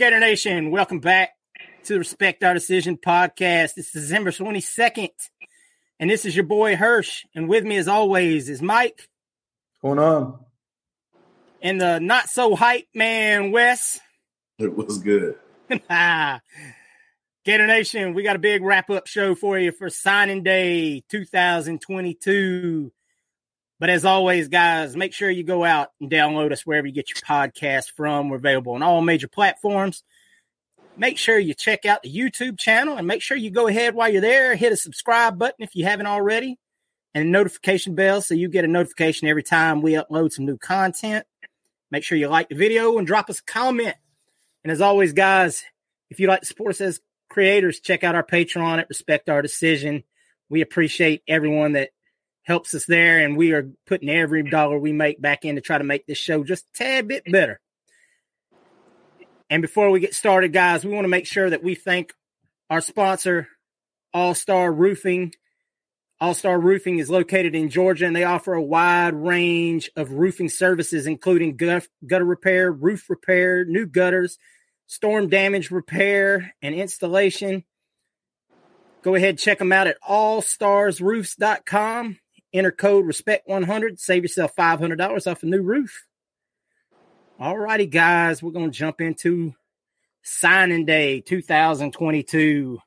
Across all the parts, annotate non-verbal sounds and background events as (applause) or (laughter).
Gator Nation. Welcome back to the Respect Our Decision podcast. This is December 22nd, and this is your boy Hirsch. And with me, as always, is Mike. What's going on? And the not so hype man, Wes. It was good. (laughs) Gator Nation, we got a big wrap up show for you for signing day 2022. But as always, guys, make sure you go out and download us wherever you get your podcast from. We're available on all major platforms. Make sure you check out the YouTube channel and make sure you go ahead while you're there, hit a subscribe button if you haven't already, and a notification bell so you get a notification every time we upload some new content. Make sure you like the video and drop us a comment. And as always, guys, if you like to support us as creators, check out our Patreon at Respect Our Decision. We appreciate everyone that helps us there, and we are putting every dollar we make back in to try to make this show just a tad bit better. And before we get started, guys, we want to make sure that we thank our sponsor, All Star Roofing. All Star Roofing is located in Georgia, and they offer a wide range of roofing services, including gutter repair, roof repair, new gutters, storm damage repair, and installation. Go ahead, check them out at allstarsroofs.com. Enter code respect100, save yourself $500 off a new roof. All righty, guys, we're going to jump into signing day 2022.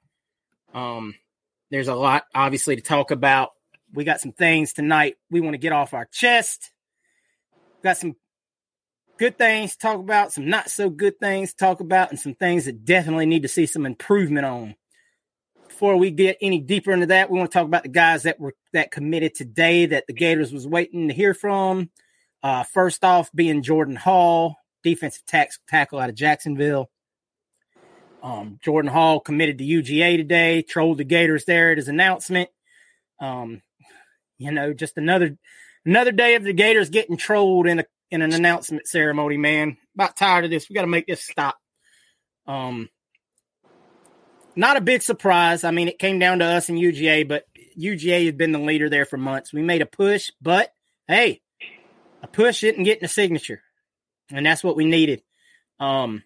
Um, there's a lot, obviously, to talk about. We got some things tonight we want to get off our chest. Got some good things to talk about, some not so good things to talk about, and some things that definitely need to see some improvement on before we get any deeper into that, we want to talk about the guys that were that committed today that the Gators was waiting to hear from. Uh, first off, being Jordan Hall, defensive tax, tackle out of Jacksonville. Um, Jordan Hall committed to UGA today. Trolled the Gators there at his announcement. Um, you know, just another another day of the Gators getting trolled in a in an announcement ceremony. Man, about tired of this. We got to make this stop. Um, not a big surprise. I mean, it came down to us and UGA, but UGA has been the leader there for months. We made a push, but hey, a push isn't getting a signature, and that's what we needed. Um,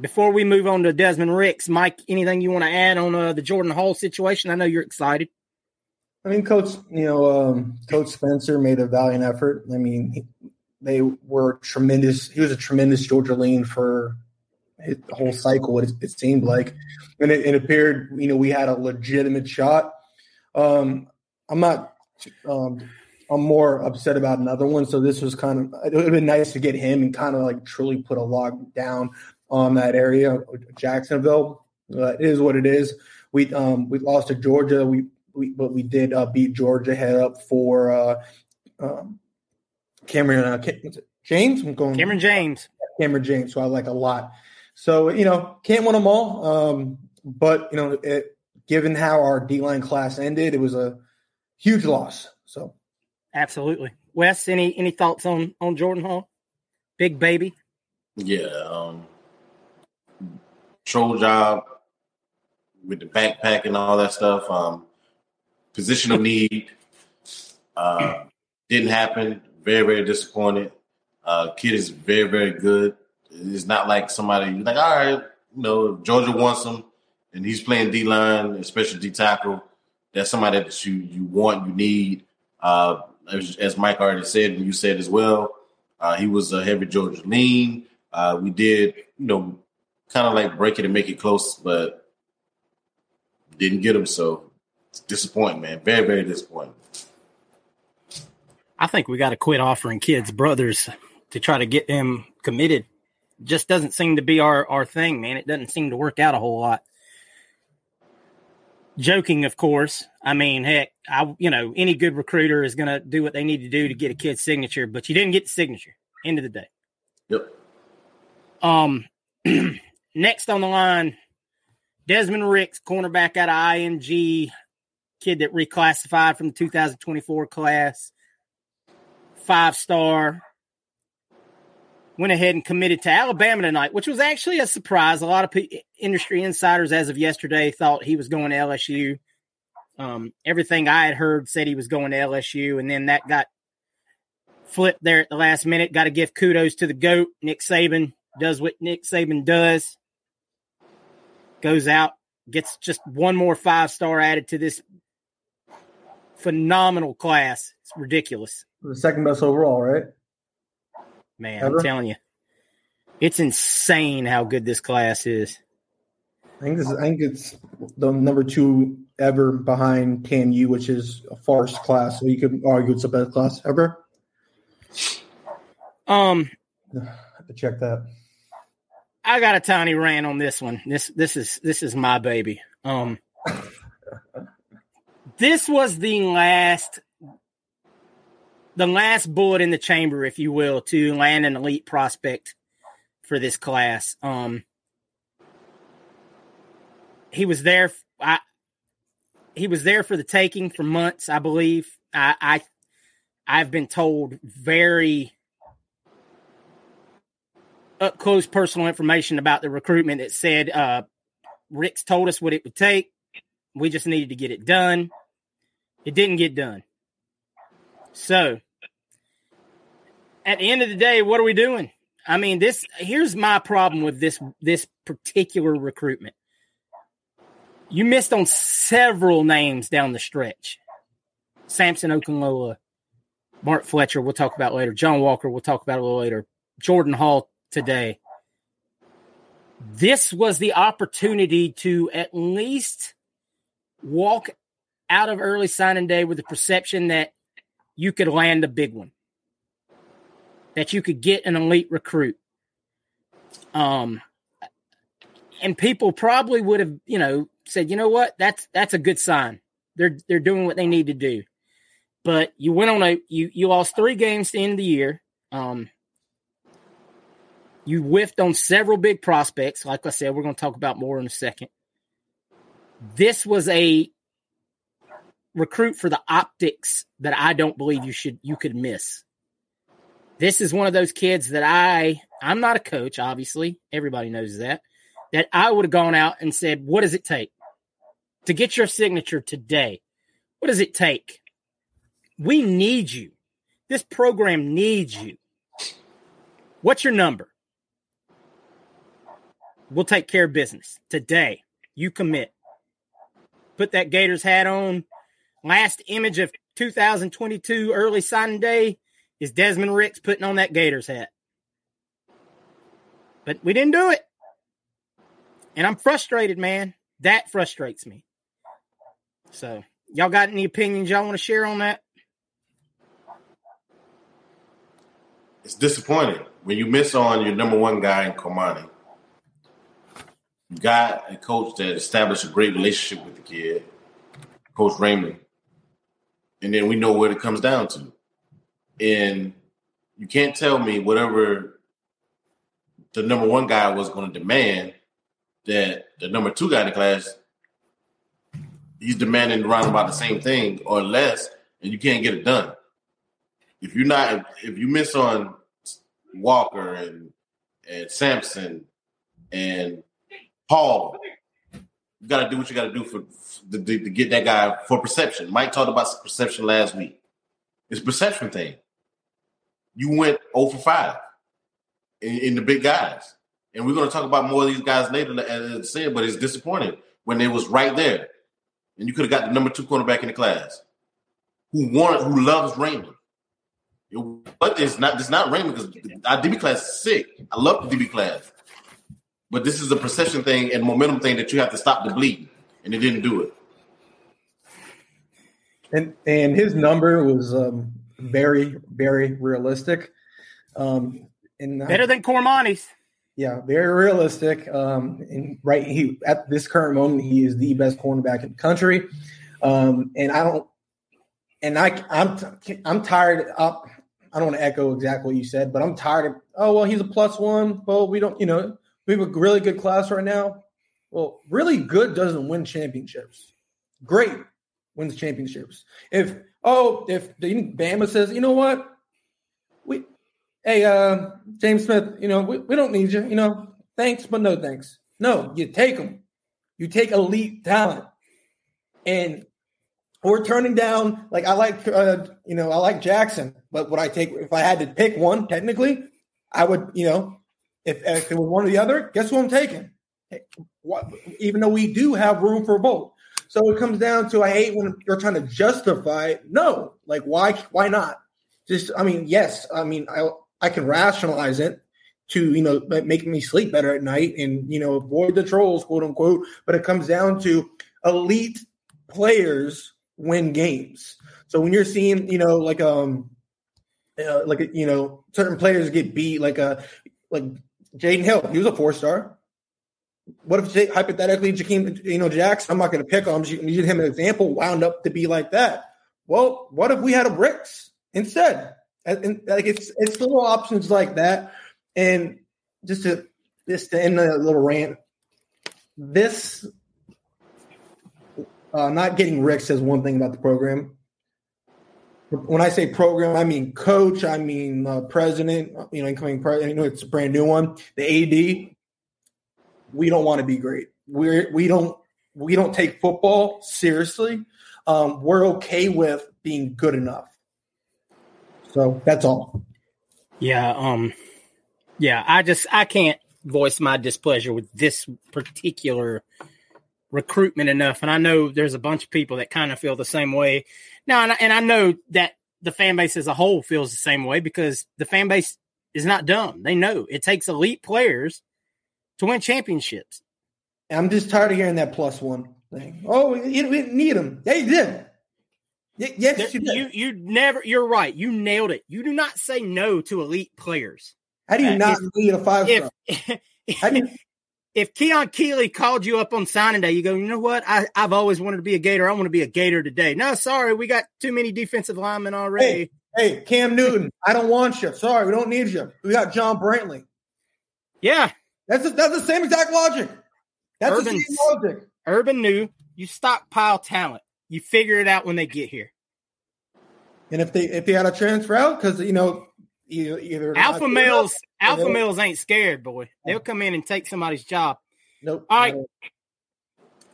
before we move on to Desmond Ricks, Mike, anything you want to add on uh, the Jordan Hall situation? I know you're excited. I mean, Coach, you know, um, Coach Spencer made a valiant effort. I mean, they were tremendous. He was a tremendous Georgia lean for the whole cycle. It, it seemed like, and it, it, appeared, you know, we had a legitimate shot. Um, I'm not um, I'm more upset about another one. So this was kind of it would have been nice to get him and kind of like truly put a lock down on that area, Jacksonville. Uh, it is what it is. We um we lost to Georgia. We we but we did uh, beat Georgia head up for uh, um, Cameron uh, James. I'm going Cameron James. Cameron James, who I like a lot. So you know, can't win them all. Um, but you know, it, given how our D line class ended, it was a huge loss. So, absolutely, Wes. Any any thoughts on on Jordan Hall, big baby? Yeah, um, troll job with the backpack and all that stuff. Um, position of need uh, didn't happen. Very very disappointed. Uh, kid is very very good. It's not like somebody like all right, you know, Georgia wants him and he's playing D line, especially D tackle. That's somebody that you you want, you need. Uh, as, as, Mike already said, and you said as well, uh, he was a heavy Georgia lean. Uh, we did, you know, kind of like break it and make it close, but didn't get him. So disappointing, man. Very, very disappointing. I think we got to quit offering kids brothers to try to get them committed. Just doesn't seem to be our our thing, man. It doesn't seem to work out a whole lot joking, of course. I mean, heck, I you know any good recruiter is going to do what they need to do to get a kid's signature, but you didn't get the signature. End of the day. Yep. Um, (clears throat) next on the line, Desmond Ricks, cornerback out of IMG, kid that reclassified from the 2024 class, five star, went ahead and committed to Alabama tonight, which was actually a surprise. A lot of p- industry insiders, as of yesterday, thought he was going to LSU. Um, everything I had heard said he was going to LSU, and then that got flipped there at the last minute. Got to give kudos to the GOAT, Nick Saban. Does what Nick Saban does. Goes out, gets just one more five star added to this phenomenal class. It's ridiculous. The second best overall, right? Man, Ever? I'm telling you, it's insane how good this class is. I think this is, I think it's the number two ever behind TAMU, which is a farce class. So you could argue it's the best class ever. Um, (sighs) have to check that. I got a tiny rant on this one. This this is this is my baby. Um, (laughs) this was the last the last bullet in the chamber, if you will, to land an elite prospect for this class. Um, he was there. I, he was there for the taking for months, I believe. I, I I've been told very up close personal information about the recruitment that said uh, Ricks told us what it would take. We just needed to get it done. It didn't get done. So at the end of the day, what are we doing? I mean, this here's my problem with this this particular recruitment. You missed on several names down the stretch. Samson Okunlola, Mark Fletcher, we'll talk about later. John Walker, we'll talk about a little later. Jordan Hall today. This was the opportunity to at least walk out of early signing day with the perception that you could land a big one that you could get an elite recruit. Um, and people probably would have, you know, said, you know what, that's that's a good sign. They're they're doing what they need to do. But you went on a you you lost three games to end of the year. Um, you whiffed on several big prospects. Like I said, we're going to talk about more in a second. This was a recruit for the optics that I don't believe you should you could miss this is one of those kids that I I'm not a coach, obviously. Everybody knows that. That I would have gone out and said, what does it take to get your signature today? What does it take? We need you. This program needs you. What's your number? We'll take care of business today. You commit. Put that Gators hat on. Last image of 2022 early signing day is Desmond Ricks putting on that Gators hat. But we didn't do it. And I'm frustrated, man. That frustrates me. So, y'all got any opinions y'all want to share on that? it's disappointing when you miss on your number one guy in Cormani. You got a coach that established a great relationship with the kid, Coach Raymond, and then we know what it comes down to. And you can't tell me whatever the number one guy was going to demand that the number two guy in the class he's demanding around about the same thing or less, and you can't get it done. If you're not, if you miss on Walker and and Samson and Paul, you got to do what you got to do for to, to, get that guy for perception. Mike talked about perception last week. It's perception thing. You went 0 for 5 in, in the big guys. And we're going to talk about more of these guys later, as I said, but it's disappointing when it was right there. And you could have got the number two cornerback in the class who wanted, who loves Raymond. But it's not, it's not Raymond because our DB class is sick. I love the DB class. But this is a perception thing and momentum thing that you have to stop the bleed. And it didn't do it. And and his number was um, very, very realistic. Um, and better than Cormani's. Yeah, very realistic. Um, and right, he at this current moment, he is the best cornerback in the country. Um, and I don't, and I, I'm, I'm tired. Up, I don't want to echo exactly what you said, but I'm tired of. Oh well, he's a plus one. Well, we don't, you know, we have a really good class right now. Well, really good doesn't win championships. Great wins championships. If oh, if the Bama says, you know what, we hey, uh, James Smith, you know, we, we don't need you. You know, thanks, but no thanks. No, you take them. You take elite talent. And we're turning down, like, I like, uh, you know, I like Jackson, but would I take, if I had to pick one, technically, I would, you know, if, if it was one or the other, guess who I'm taking? Even though we do have room for both. So it comes down to I hate when you're trying to justify. No, like why? Why not? Just I mean, yes, I mean I I can rationalize it to you know make me sleep better at night and you know avoid the trolls quote unquote but it comes down to elite players win games so when you're seeing you know like um uh, like you know certain players get beat like a uh, like Jaden Hill he was a four star what if hypothetically Jakeem you know Jackson I'm not going to pick on him you him an example wound up to be like that well what if we had a bricks instead and, like it's it's little options like that. And just to just to end a little rant, this uh, not getting Rick says one thing about the program. When I say program, I mean coach. I mean uh, president. You know, incoming president. You know, it's a brand new one. The AD. We don't want to be great. We're we don't we don't take football seriously. Um, we're okay with being good enough. So that's all. Yeah. Um. Yeah. I just I can't voice my displeasure with this particular recruitment enough, and I know there's a bunch of people that kind of feel the same way. Now, and I, and I know that the fan base as a whole feels the same way because the fan base is not dumb. They know it takes elite players to win championships. I'm just tired of hearing that plus one thing. Oh, we didn't need them. They did. Yes, you, you, you never. You're right. You nailed it. You do not say no to elite players. How do you uh, not if, need a five star? (laughs) If, if Keon Keeley called you up on signing day, you go, you know what? I, I've always wanted to be a Gator. I want to be a Gator today. No, sorry, we got too many defensive linemen already. Hey, hey Cam Newton, I don't want you. Sorry, we don't need you. We got John Brantley. Yeah, that's a, that's the same exact logic. That's Urban, the same logic. Urban knew you stockpile talent. You figure it out when they get here. And if they if they had a transfer out, because you know either, either alpha males alpha males ain't scared, boy. They'll come in and take somebody's job. Nope. All right.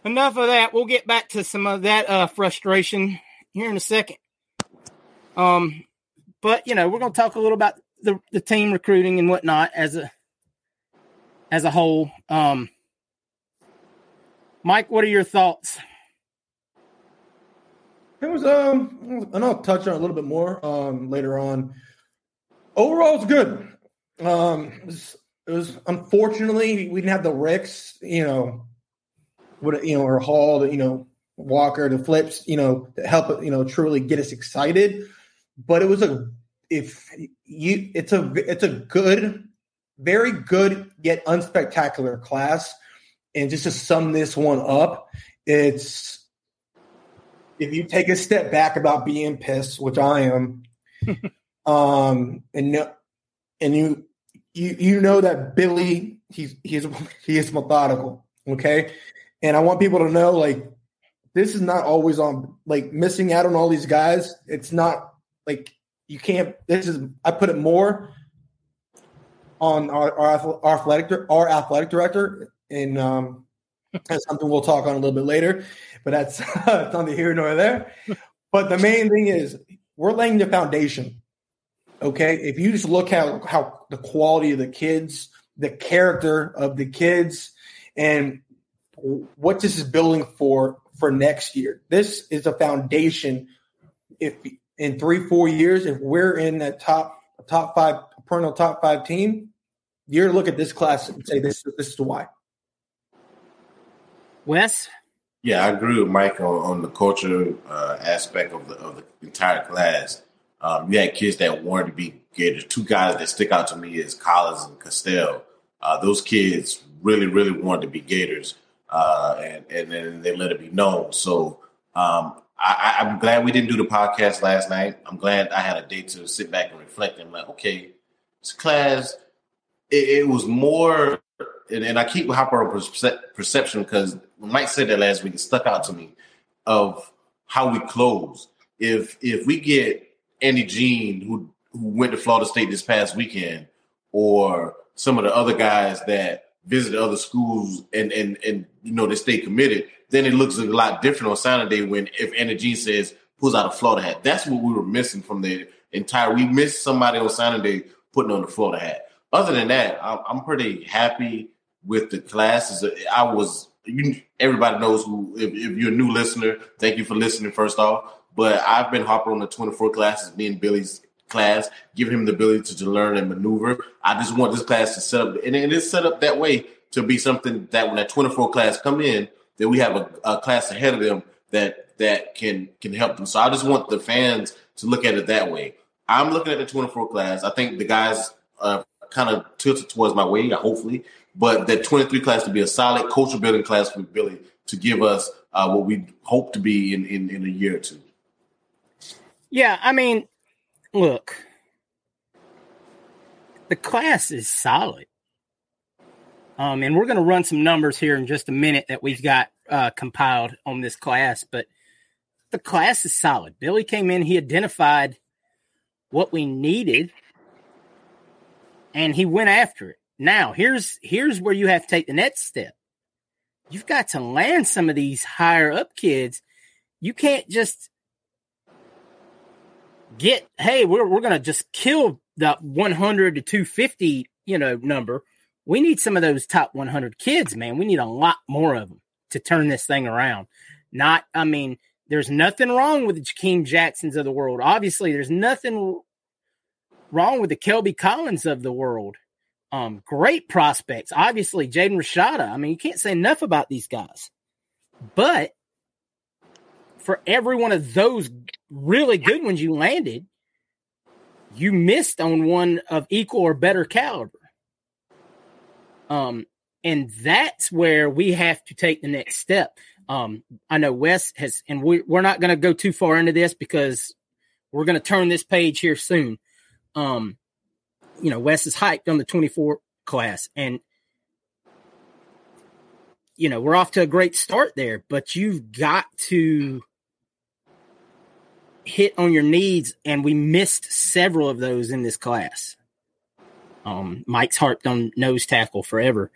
Enough of that. We'll get back to some of that uh, frustration here in a second. Um, but you know, we're gonna talk a little about the, the team recruiting and whatnot as a as a whole. Um, Mike, what are your thoughts? It was um, and I'll touch on a little bit more um later on. Overall, it's good. Um, it was, it was unfortunately we didn't have the Ricks, you know, what you know, or Hall, you know, Walker, the flips, you know, to help you know truly get us excited. But it was a if you it's a it's a good, very good yet unspectacular class. And just to sum this one up, it's if you take a step back about being pissed, which I am, (laughs) um, and and you you you know that Billy he's he's he is methodical, okay, and I want people to know like this is not always on like missing out on all these guys. It's not like you can't. This is I put it more on our our, our athletic our athletic director, and um, that's something we'll talk on a little bit later. But that's (laughs) neither here nor there. But the main thing is we're laying the foundation. Okay, if you just look at how the quality of the kids, the character of the kids, and what this is building for for next year. This is a foundation. If in three, four years, if we're in that top top five perennial top five team, you're to look at this class and say this is this is why. Wes. Yeah, I agree with Mike on, on the culture uh, aspect of the of the entire class. Um, you had kids that wanted to be Gators. Two guys that stick out to me is Collins and Castell. Uh, those kids really, really wanted to be Gators uh, and, and they let it be known. So um, I, am glad we didn't do the podcast last night. I'm glad I had a day to sit back and reflect and like, okay, this class, it, it was more, and, and, I keep Hopper on perce- perception because Mike said that last week. It stuck out to me of how we close. If if we get Andy Jean who who went to Florida State this past weekend, or some of the other guys that visit other schools and and and you know they stay committed, then it looks a lot different on signing day when if Andy Jean says pulls out a Florida hat. That's what we were missing from the entire. We missed somebody on signing day putting on the Florida hat. Other than that, I'm pretty happy with the classes. I was. You, everybody knows who. If, if you're a new listener, thank you for listening. First off, but I've been hopping on the 24 classes. Me and Billy's class, giving him the ability to, learn and maneuver. I just want this class to set up, and it is set up that way to be something that when that 24 class come in, that we have a, a class ahead of them that that can can help them. So I just want the fans to look at it that way. I'm looking at the 24 class. I think the guys uh, kind of tilted towards my way, hopefully, but that 23 class to be a solid culture building class for Billy to give us uh, what we hope to be in, in in a year or two. Yeah, I mean, look, the class is solid. Um, and we're going to run some numbers here in just a minute that we've got uh, compiled on this class, but the class is solid. Billy came in, he identified what we needed, and he went after it. Now, here's here's where you have to take the next step. You've got to land some of these higher up kids. You can't just get, hey, we're, we're going to just kill the 100 to 250, you know, number. We need some of those top 100 kids, man. We need a lot more of them to turn this thing around. Not, I mean, there's nothing wrong with the Jakeem Jacksons of the world. Obviously, there's nothing wrong with the Kelby Collins of the world. Um, great prospects. Obviously, Jaden Rashada. I mean, you can't say enough about these guys. But for every one of those really good ones you landed, you missed on one of equal or better caliber. Um, and that's where we have to take the next step. Um, I know Wes has, and we, we're not going to go too far into this because we're going to turn this page here soon. Um, you know, Wes is hyped on the 24 class, and you know, we're off to a great start there, but you've got to hit on your needs, and we missed several of those in this class. Um, Mike's harped on nose tackle forever.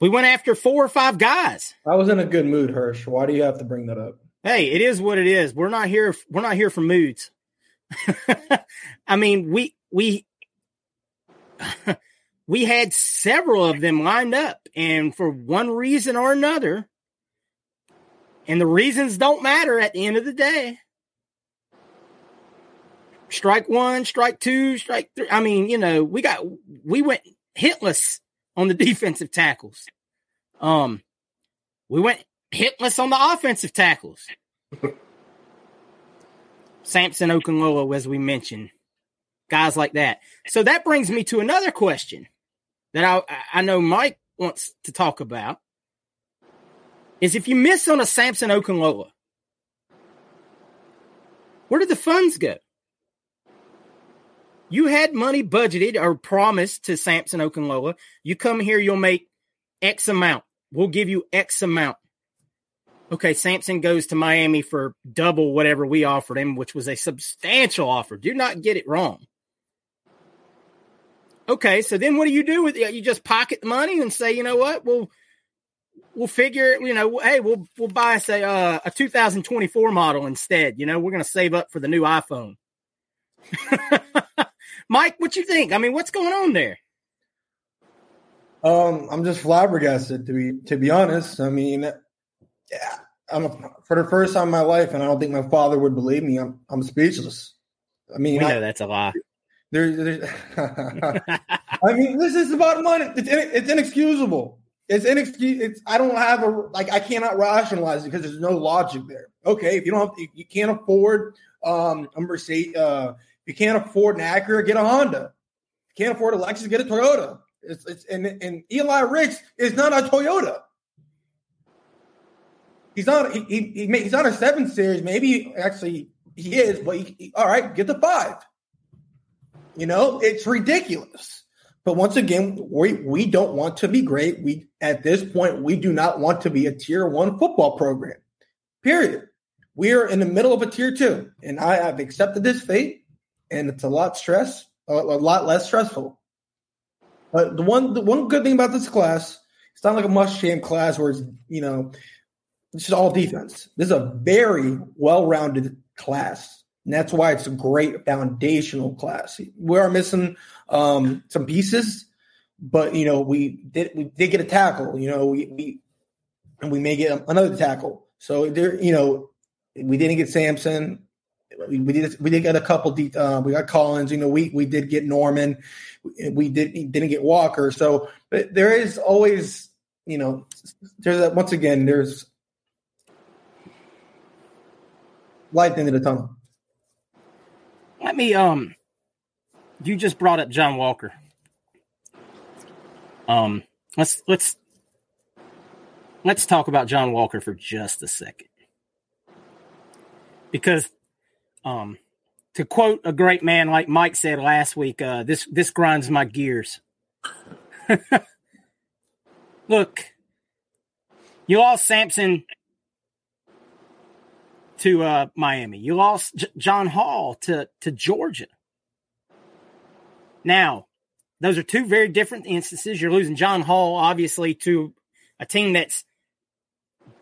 We went after four or five guys. I was in a good mood, Hirsch. Why do you have to bring that up? Hey, it is what it is. We're not here. We're not here for moods. (laughs) I mean, we we (laughs) we had several of them lined up, and for one reason or another, and the reasons don't matter at the end of the day strike one, strike two, strike three. I mean, you know, we got we went hitless on the (laughs) defensive tackles. Um, we went hitless on the offensive tackles. (laughs) Samson Okunlola, as we mentioned. guys like that. So that brings me to another question that I I know Mike wants to talk about is if you miss on a Samson Okunlola, where did the funds go? You had money budgeted or promised to Samson Okunlola. You come here, you'll make X amount. We'll give you X amount. Okay, Samson goes to Miami for double whatever we offered him, which was a substantial offer. Do not get it wrong. Okay, so then what do you do with it? You just pocket the money and say, you know what? We'll we'll figure, it. you know, hey, we'll we'll buy say uh, a 2024 model instead. You know, we're going to save up for the new iPhone. (laughs) Mike, what you think? I mean, what's going on there? Um, I'm just flabbergasted to be to be honest. I mean, yeah, I'm a, for the first time in my life, and I don't think my father would believe me. I'm I'm speechless. I mean, we know I, that's a lie. There, there's, (laughs) I mean, this is about money. It's it's inexcusable. It's inexcusable. It's I don't have a like I cannot rationalize it because there's no logic there. Okay, if you don't have, you can't afford um a Mercedes, uh, you can't afford an Acura, get a Honda. You can't afford a Lexus, get a Toyota. It's, it's and, and Eli Ricks is not a Toyota. He's not he, he, he he's not a seven series. Maybe actually he is, but he, he, all right, get the five. You know, it's ridiculous. But once again, we we don't want to be great. We at this point we do not want to be a tier one football program. Period. We are in the middle of a tier two, and I have accepted this fate, and it's a lot stress, a, lot less stressful. But the one the one good thing about this class, it's not like a Muschamp class where it's you know it's just all defense. This is a very well rounded class. And that's why it's a great foundational class. We are missing um, some pieces, but you know we did we did get a tackle. You know we, we and we may get another tackle. So there, you know, we didn't get Samson. We, did we did get a couple. De- uh, we got Collins. You know, we we did get Norman. We did didn't get Walker. So but there is always you know there's a, once again there's light into the tunnel. Let me um you just brought up John Walker. Um let's let's let's talk about John Walker for just a second. Because um to quote a great man like Mike said last week, uh this this grinds my gears. (laughs) Look, you lost Samson to uh, Miami. You lost J- John Hall to to Georgia. Now, those are two very different instances. You're losing John Hall, obviously, to a team that's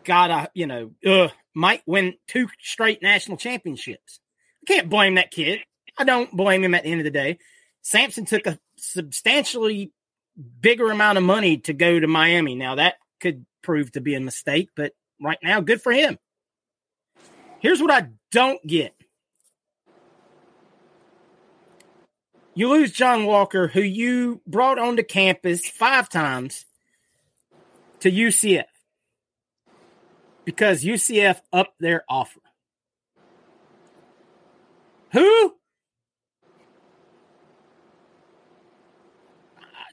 got a you know uh, might win two straight national championships. Can't blame that kid. I don't blame him at the end of the day. Samson took a substantially bigger amount of money to go to Miami. Now that could prove to be a mistake, but right now, good for him. Here's what I don't get. You lose John Walker, who you brought onto campus five times to UCF because UCF upped their offer. Who?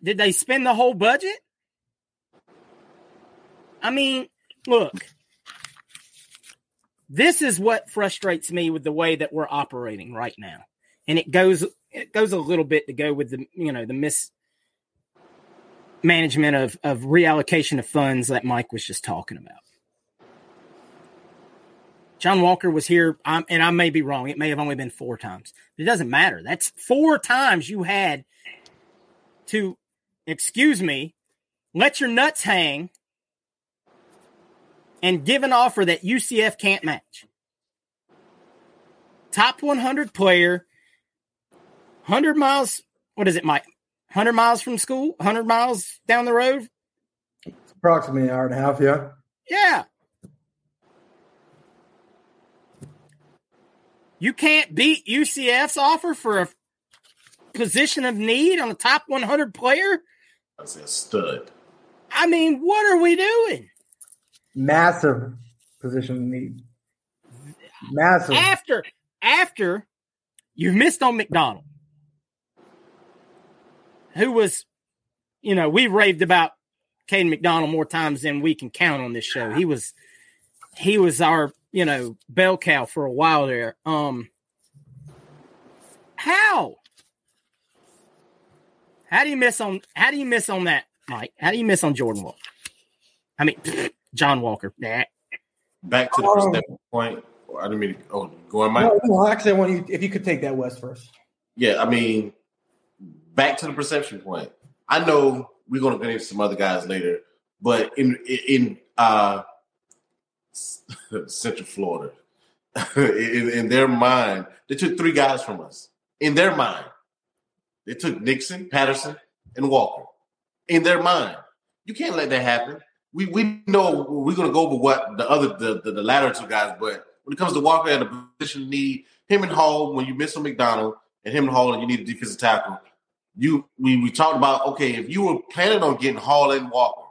Did they spend the whole budget? I mean, look, this is what frustrates me with the way that we're operating right now. And it goes it goes a little bit to go with the you know the mismanagement of of reallocation of funds that Mike was just talking about. John Walker was here, um, and I may be wrong. It may have only been four times. It doesn't matter. That's four times you had to, excuse me, let your nuts hang and give an offer that UCF can't match. Top 100 player, 100 miles, what is it, Mike? 100 miles from school, 100 miles down the road? It's approximately an hour and a half, yeah. Yeah. You can't beat UCF's offer for a position of need on a top 100 player? That's a stud. I mean, what are we doing? massive position need. Massive. After after you've missed on McDonald. who was, you know, we raved about Caden McDonald more times than we can count on this show. He was, he was our, you know, bell cow for a while there. Um, how? How do you miss on? How do you miss on that, Mike? How do you miss on Jordan Walker? I mean, (clears throat) John Walker. Nah. Back to the Um, perception point. I didn't mean to. Oh, go on, Mike. No, no, actually, I want you if you could take that West first. Yeah, I mean, back to the perception point. I know we're gonna get into some other guys later, but in in uh (laughs) Central Florida, (laughs) in, in their mind, they took three guys from us. In their mind, they took Nixon, Patterson, and Walker. In their mind, you can't let that happen. We we know we're gonna go over what the other the, the, the latter two guys, but when it comes to Walker at a position need, him and Hall, when you miss on McDonald and him and Hall and you need a defensive tackle, you we, we talked about okay, if you were planning on getting Hall and Walker,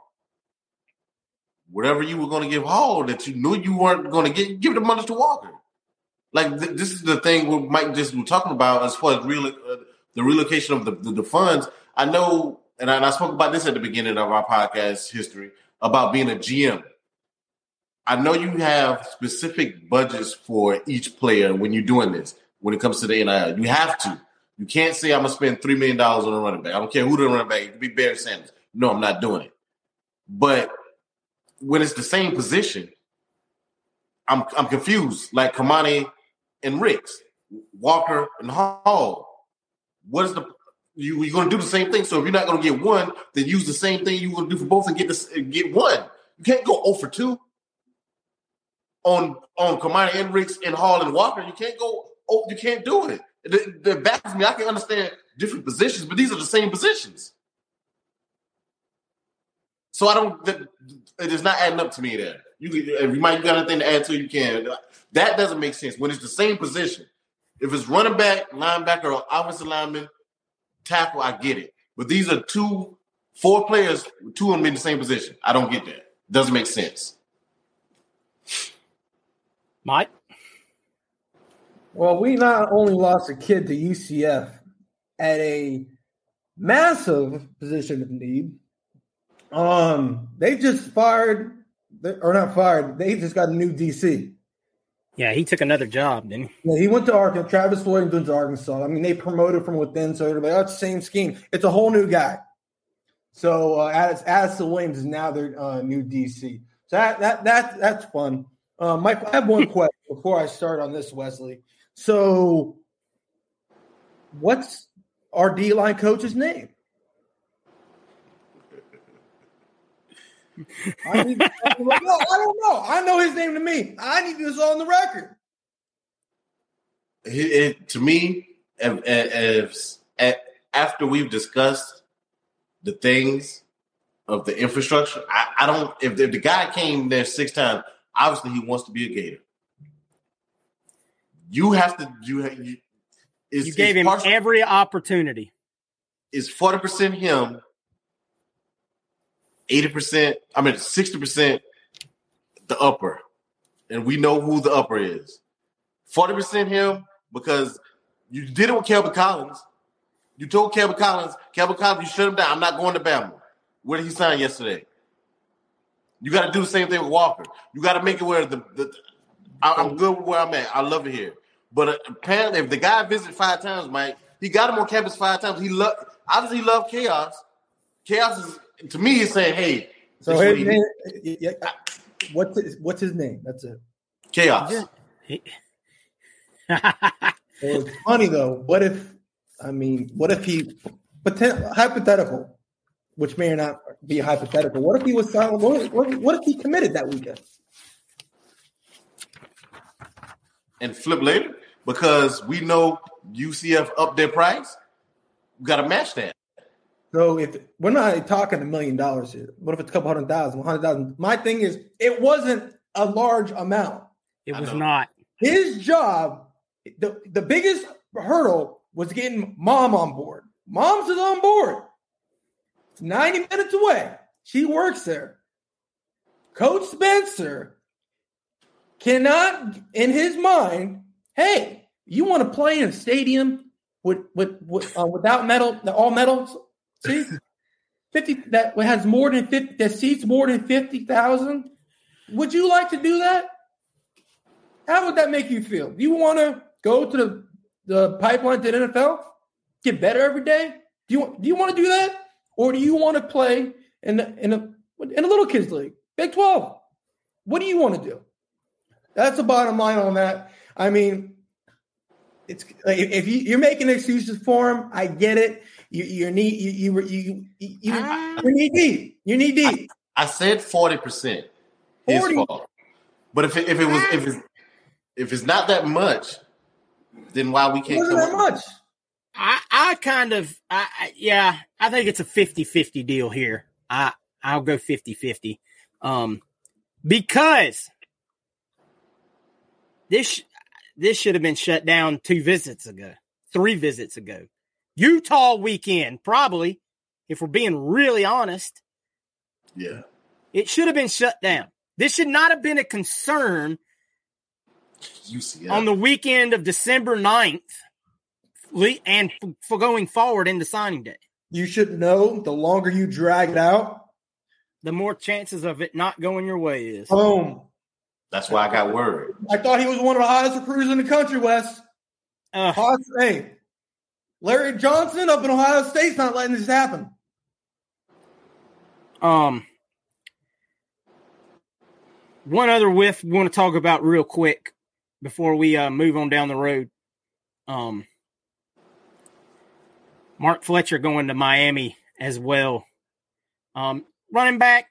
whatever you were going to give Hall that you knew you weren't going to get, give the money to Walker. Like th- this is the thing we Mike just was talking about as far as real uh, the relocation of the, the, the funds. I know, and I, and I spoke about this at the beginning of our podcast history about being a GM. I know you have specific budgets for each player when you're doing this. When it comes to the NIL, you have to. You can't say I'm gonna spend three million dollars on a running back. I don't care who the running back. It could be Barry Sanders. No, I'm not doing it. But when it's the same position, I'm I'm confused. Like Kamani and Ricks, Walker and Hall. What is the you you're gonna do the same thing? So if you're not gonna get one, then use the same thing you're gonna do for both and get this get one. You can't go 0 for 2 on on Kamani and Ricks and Hall and Walker. You can't go oh you can't do it. That, that baffles me. I can understand different positions, but these are the same positions. So I don't. It is not adding up to me there. You, if you might got anything to add to, you can. That doesn't make sense when it's the same position. If it's running back, linebacker, or offensive lineman, tackle, I get it. But these are two, four players, two of them in the same position. I don't get that. Doesn't make sense. Mike. Well, we not only lost a kid to UCF at a massive position of need. Um, they just fired, or not fired. They just got a new DC. Yeah, he took another job, didn't he? Yeah, he went to Arkansas. Travis Williams went to Arkansas. I mean, they promoted from within, so like, oh, it's the same scheme. It's a whole new guy. So uh, Addison Williams is now their uh, new DC. So that that that that's fun. Uh, Mike, I have one (laughs) question before I start on this, Wesley. So, what's our D line coach's name? I, need, no, I don't know. I know his name to me. I need this on the record. It, it, to me, if, if, if, after we've discussed the things of the infrastructure, I, I don't. If, if the guy came there six times, obviously he wants to be a Gator. You have to. You you, you gave him partial, every opportunity. Is forty percent him? Eighty percent. I mean, sixty percent. The upper, and we know who the upper is. Forty percent him because you did it with Kelvin Collins. You told Kelvin Collins, Kelvin Collins, you shut him down. I'm not going to Bama. Where did he sign yesterday? You got to do the same thing with Walker. You got to make it where the, the I, am good with where I'm at. I love it here. But uh, apparently, if the guy visited five times, Mike, he got him on campus five times. He loved, obviously, he loved chaos. Chaos is to me. He's saying, "Hey, so his name, yeah, what's his, what's his name? That's it. Chaos." (laughs) it's funny though. What if? I mean, what if he? Potent, hypothetical, which may or not be hypothetical. What if he was silent? What, what, what if he committed that weekend? And flip later because we know UCF up their price. We got to match that. So if we're not talking a million dollars here, what if it's a couple hundred thousand, one hundred thousand? My thing is, it wasn't a large amount. It was not. His job, the, the biggest hurdle was getting mom on board. Mom's is on board. It's 90 minutes away. She works there. Coach Spencer cannot, in his mind, hey, you want to play in a stadium with with, with uh, without metal, the all metal See, fifty that has more than fifty that seats more than fifty thousand. Would you like to do that? How would that make you feel? Do you want to go to the, the pipeline to the NFL, get better every day? Do you do you want to do that, or do you want to play in in a in a little kids league, Big Twelve? What do you want to do? That's the bottom line on that. I mean, it's if you, you're making excuses for him, I get it. You you need you you you you, you, Ah. you need deep. You need deep. I said forty percent. His 40. fault. But if it, if it was if it's if it's not that much, then why we can't wasn't come that up- much. I, I kind of, I, I- yeah, I think it's a 50 50 deal here. I, I'll go 50 50. Um, because this, this should have been shut down two visits ago, three visits ago. Utah weekend, probably, if we're being really honest, Yeah. it should have been shut down. This should not have been a concern UCF. on the weekend of December 9th and for going forward into signing day. You should know the longer you drag it out, the more chances of it not going your way is. boom. That's why I got worried. I thought he was one of the hottest recruiters in the country, Wes. Uh, Hot, hey, Larry Johnson up in Ohio State's not letting this happen. um, one other whiff we want to talk about real quick before we uh, move on down the road. Um, Mark Fletcher going to Miami as well. Um, running back,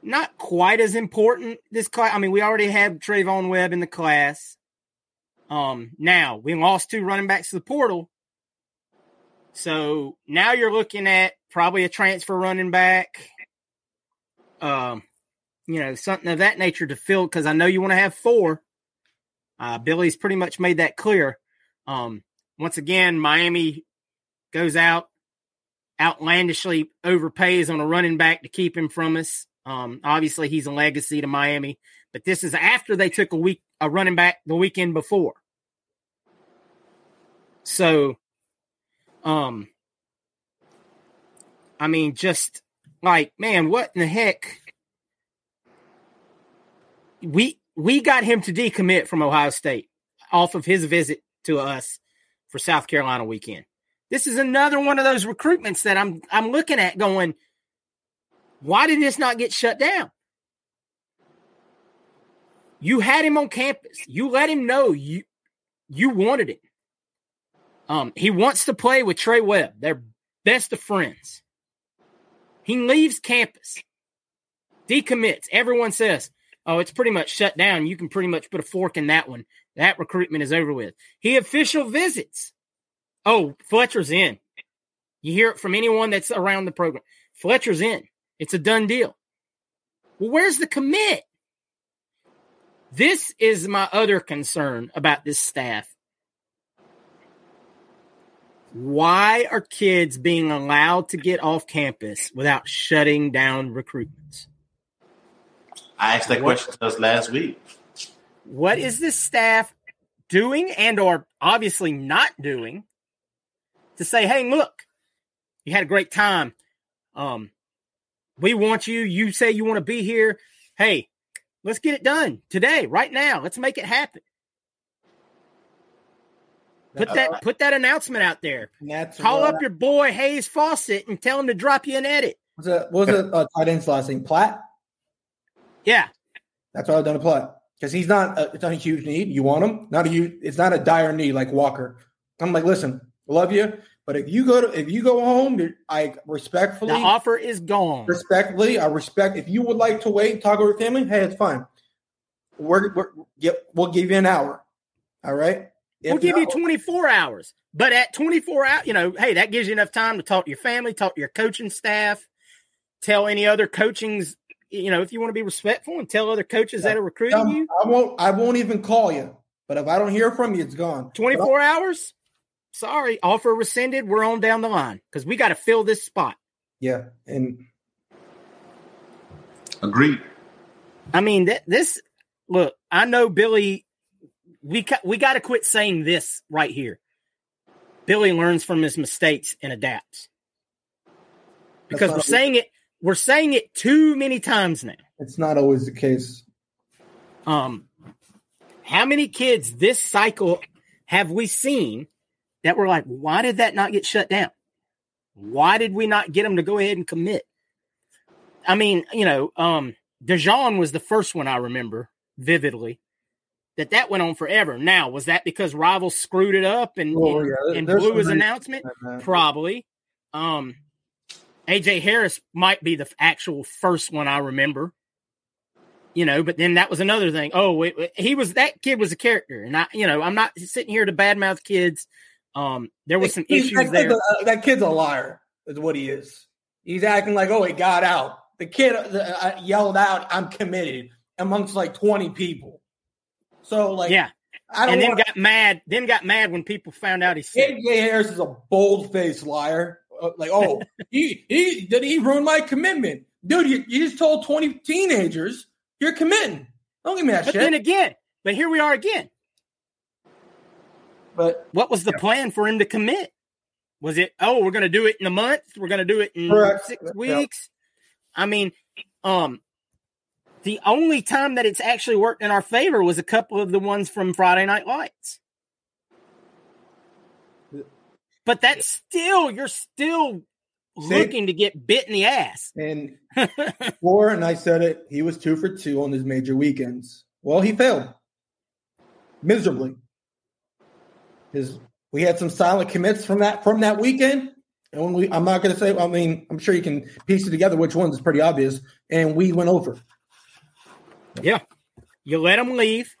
not quite as important this class. I mean, we already have Treyaun Webb in the class. Um, now we lost two running backs to the portal. So now you're looking at probably a transfer running back. Um, you know, something of that nature to fill because I know you want to have four. Uh, Billy's pretty much made that clear. Um, once again, Miami goes out, outlandishly overpays on a running back to keep him from us. Um, obviously, he's a legacy to Miami, but this is after they took a week a running back the weekend before. So, um, I mean, just like man, what in the heck? We we got him to decommit from Ohio State off of his visit to us for South Carolina weekend. This is another one of those recruitments that I'm I'm looking at going, why did this not get shut down? You had him on campus. You let him know you you wanted it. Um, he wants to play with Trey Webb. They're best of friends. He leaves campus, decommits. Everyone says, "Oh, it's pretty much shut down. You can pretty much put a fork in that one. That recruitment is over with." He official visits. Oh, Fletcher's in. You hear it from anyone that's around the program. Fletcher's in. It's a done deal. Well, where's the commit? This is my other concern about this staff. Why are kids being allowed to get off campus without shutting down recruitments? I asked that question to us last week. What is this staff doing and or obviously not doing to say, hey, look, you had a great time. Um, we want you. You say you want to be here. Hey, let's get it done today, right now. Let's make it happen. Put that put that announcement out there. Call up your boy Hayes Fawcett and tell him to drop you an edit. What's it? Was it? Uh, tight end's last name Platt. Yeah, That's what I've done to Platt because he's not. A, it's not a huge need. You want him? Not a huge. It's not a dire need like Walker. I'm like, listen, love you, but if you go to if you go home, I respectfully the offer is gone. respectfully, I respect. If you would like to wait and talk with your family, hey, it's fine. We're, we're yep, we'll give you an hour. All right. If We'll give you 24 hours. But at 24 hours, you know, hey, that gives you enough time to talk to your family, talk to your coaching staff, tell any other coachings, you know, if you want to be respectful and tell other coaches that are recruiting Um, you. I won't. I won't even call you. But if I don't hear from you, it's gone. 24 hours? Sorry, offer rescinded. We're on down the line because we got to fill this spot. Yeah, and Agreed. I mean, th- this look, I know Billy, we, ca- we got to quit saying this right here. Billy learns from his mistakes and adapts. because we're saying it we're saying it too many times now. It's not always the case. Um, how many kids this cycle have we seen that were like, why did that not get shut down? Why did we not get them to go ahead and commit? I mean, you know, um, Dejan was the first one I remember vividly that that went on forever. Now, was that because rivals screwed it up and, Well, and, yeah, and blew his announcement? that. Probably. Um, AJ Harris might be the actual first one I remember. You know, but then that was another thing. Oh, wait, wait, he was that kid was a character, and I, you know, I'm not sitting here to badmouth kids. Um, there was some issues that, there. Kid's a, that kid's a liar, is what he is. He's acting like, oh, he got out. The kid uh, yelled out, I'm committed amongst like 20 people. So, like, yeah, I don't and then want got mad. Then got mad when people found out he's sick. AJ Harris is a bold faced liar. Uh, like, oh, (laughs) he, he did he ruin my commitment? Dude, you, you just told 20 teenagers you're committing. Don't give me that But shit. then again, but here we are again. but What was the plan for him to commit? Was it, oh, we're going to do it in a month? We're going to do it in Correct. six Yeah. weeks? I mean, um, the only time that it's actually worked in our favor was a couple of the ones from Friday Night Lights. But that's still, you're still looking to get bit in the ass. and (laughs) Floor and I said it, he was two for two on his major weekends. Well, he failed miserably. His we had some silent commits from that from that weekend. And when we I'm not gonna say, I mean, I'm sure you can piece it together which ones, it's pretty obvious. And we went over. Yeah. You let them leave.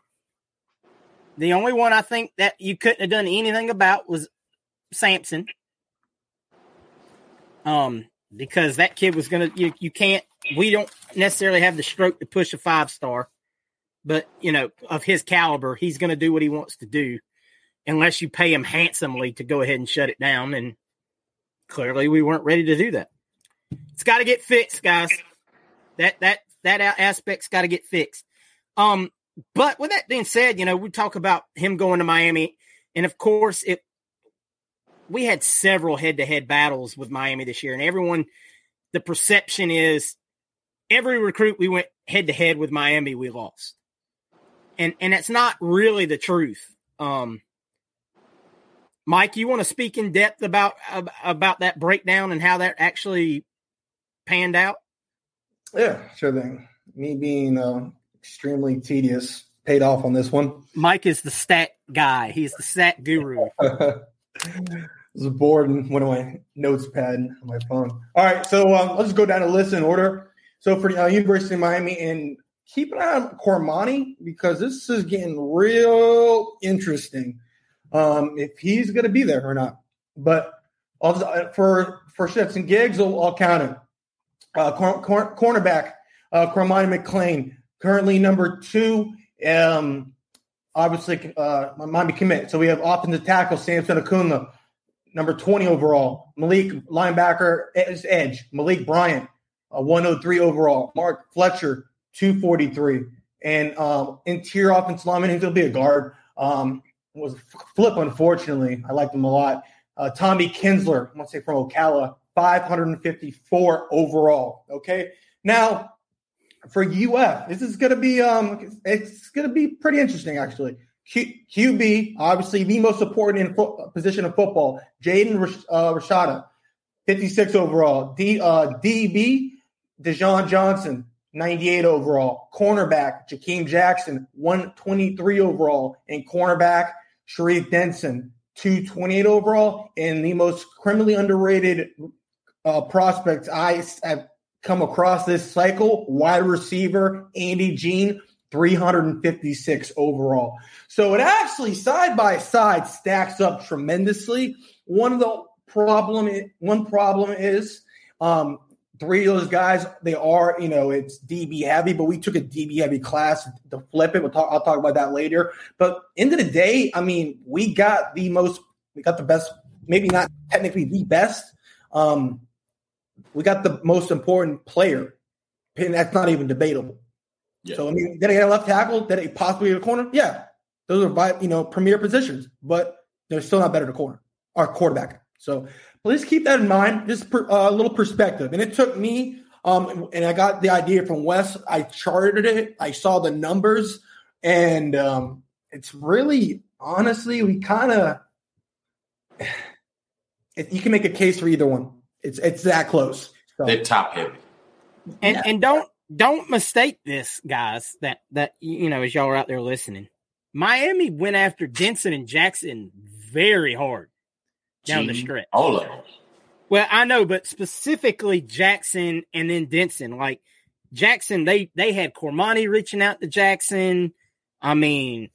The only one I think that you couldn't have done anything about was Samson. Um, because that kid was gonna you, you can't we don't necessarily have the stroke to push a five star, but you know, of his caliber, he's gonna do what he wants to do unless you pay him handsomely to go ahead and shut it down. And clearly we weren't ready to do that. It's gotta get fixed, guys. That that that aspect's got to get fixed. Um, but with that being said, you know, we talk about him going to Miami, and of course, it we had several head-to-head battles with Miami this year, and everyone, the perception is every recruit we went head-to-head with Miami, we lost, and and that's not really the truth. Um, Mike, you want to speak in depth about about that breakdown and how that actually panned out? Yeah, sure thing. Me being uh, extremely tedious paid off on this one. Mike is the stat guy. He's the stat guru. (laughs) I was bored and went on my notes pad on my phone. All right, so um, let's go down the list in order. So for uh, University of Miami, and keep an eye on Cormani because this is getting real interesting. Um, if he's going to be there or not, but I'll, uh, for for shifts and gigs, I'll, I'll count it. Uh, cor- cor- cornerback uh, Cormani McClain, currently number two. Um, obviously, uh, Miami commit. So we have offensive tackle Samson Acuna, number 20 overall. Malik linebacker edge. Malik Bryant, uh, 103 overall. Mark Fletcher, 243. And um, interior offensive lineman, who's going to be a guard, um, was Flip, unfortunately. I liked him a lot. Uh, Tommy Kinsler, I want to say from Ocala, 554 overall. Okay. Now, for UF, this is going to be um, it's going to be pretty interesting actually. Q, QB, obviously the most important in fo- position of football, Jaden uh, Rashada, 56 overall. D uh, DB, Dijon Johnson, 98 overall. Cornerback, Jakeem Jackson, 123 overall. And cornerback, Sharif Denson, 228 overall. And the most criminally underrated uh, prospects I have come across this cycle, wide receiver Andy Jean, 356 overall. So it actually side by side stacks up tremendously. One of the problem, one problem is um, three of those guys. They are, you know, it's DB heavy, but we took a DB heavy class to flip it. We'll talk, I'll talk about that later. But end of the day, I mean, we got the most, we got the best, maybe not technically the best. Um, we got the most important player, and that's not even debatable. Yeah. So I mean, did I get a left tackle? Did I possibly get a corner? Yeah, those are by you know premier positions, but they're still not better than corner or quarterback. So please keep that in mind. Just a uh, little perspective. And it took me, um, and I got the idea from Wes. I charted it. I saw the numbers, and um, it's really honestly, we kind of (sighs) you can make a case for either one. It's it's that close. So. They're top heavy. And yeah. and don't don't mistake this, guys. That that you know, as y'all are out there listening, Miami went after Denson and Jackson very hard down Gee, the stretch. All of them. Well, I know, but specifically Jackson and then Denson. Like Jackson, they they had Cormani reaching out to Jackson. I mean,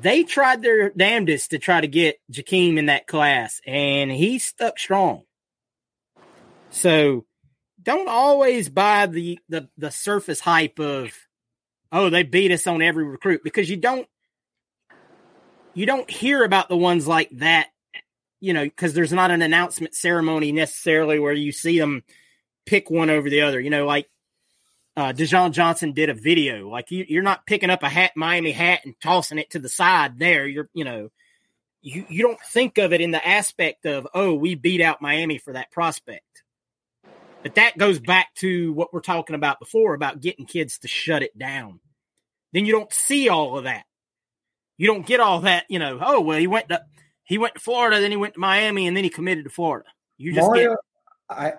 they tried their damnedest to try to get Jakeem in that class, and he stuck strong. So don't always buy the the the surface hype of oh they beat us on every recruit because you don't you don't hear about the ones like that you know because there's not an announcement ceremony necessarily where you see them pick one over the other you know like uh Dijon Johnson did a video like you, you're not picking up a hat Miami hat and tossing it to the side there you're you know you you don't think of it in the aspect of oh we beat out Miami for that prospect but that goes back to what we're talking about before about getting kids to shut it down. Then you don't see all of that. You don't get all that, you know, oh well he went to he went to Florida, then he went to Miami, and then he committed to Florida. You just Mario, get I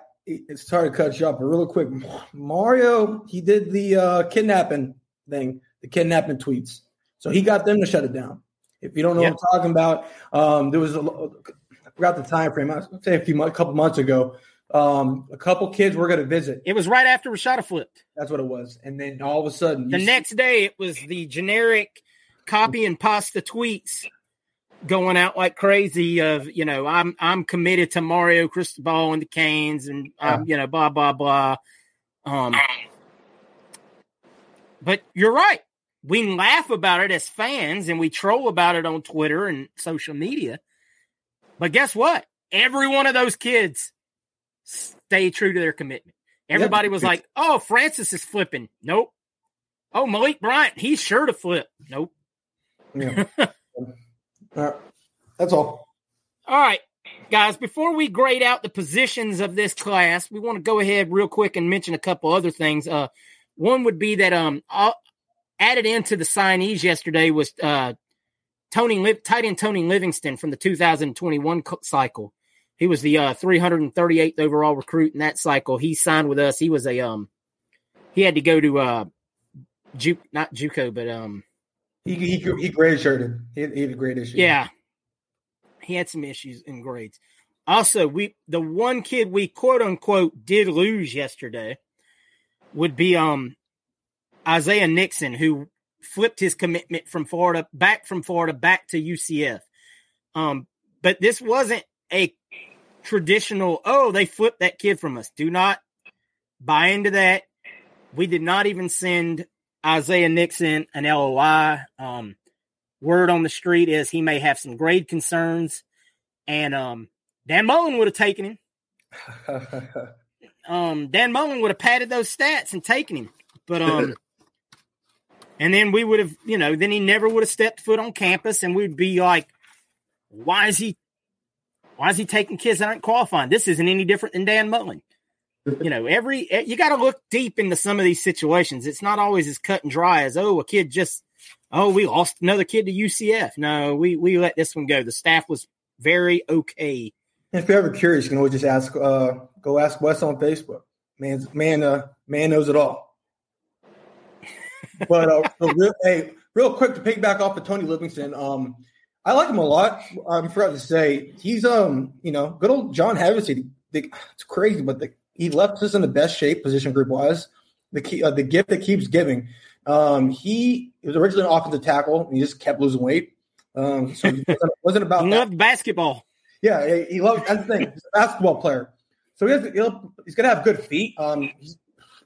it's sorry to cut you off, but real quick. Mario, he did the uh, kidnapping thing, the kidnapping tweets. So he got them to shut it down. If you don't know what I'm talking about, um, there was a I forgot the time frame. I was say a few months, a couple months ago. Um, a couple kids were going to visit. It was right after Rashada flipped. That's what it was. And then all of a sudden, the next day, it was the generic copy and pasta tweets going out like crazy. Of you know, I'm I'm committed to Mario Cristobal and the Canes, and um, you know, blah blah blah. Um, but you're right. We laugh about it as fans, and we troll about it on Twitter and social media. But guess what? Every one of those kids stay true to their commitment. Everybody was like, "Oh, Francis is flipping." Nope. Oh, Malik Bryant, he's sure to flip. Nope. Yeah. (laughs) all right. That's all. All right, guys. Before we grade out the positions of this class, we want to go ahead real quick and mention a couple other things. Uh, one would be that um, added into the signees yesterday was uh, Tony tight end Tony Livingston from the 2021 cycle. He was the uh, 338th overall recruit in that cycle. He signed with us. He was a um, he had to go to uh, Ju- not JUCO, but um, he he he grade shirted. He, he had a great issue. Yeah, he had some issues in grades. Also, we the one kid we quote unquote did lose yesterday would be um Isaiah Nixon, who flipped his commitment from Florida back from Florida back to UCF. Um, but this wasn't a traditional, oh, they flipped that kid from us. Do not buy into that. We did not even send Isaiah Nixon an LOI. Um, word on the street is he may have some grade concerns, and um, Dan Mullen would have taken him. (laughs) um, Dan Mullen would have padded those stats and taken him, but um, (laughs) and then we would have, you know, then he never would have stepped foot on campus, and we'd be like, why is he why is he taking kids that aren't qualifying? This isn't any different than Dan Mullen. (laughs) You know, every eh, you got to look deep into some of these situations. It's not always as cut and dry as oh, a kid just oh, we lost another kid to UCF. No, we we let this one go. The staff was very okay. If you're ever curious, you can always just ask. Uh, go ask Wes on Facebook. Man, man, uh, man knows it all. But uh, (laughs) real, hey, real quick to piggyback off of Tony Livingston. Um, I like him a lot. I forgot to say he's um you know good old John Hevesy. It's crazy, but the, he left us in the best shape position group wise. The key, uh, the gift that keeps giving. Um, he, he was originally an offensive tackle. And he just kept losing weight. Um, so it wasn't, wasn't about (laughs) he loved basketball. Yeah, he, he loved. That's the thing. He's a basketball player, so he has, he's going to have good feet. Um, he's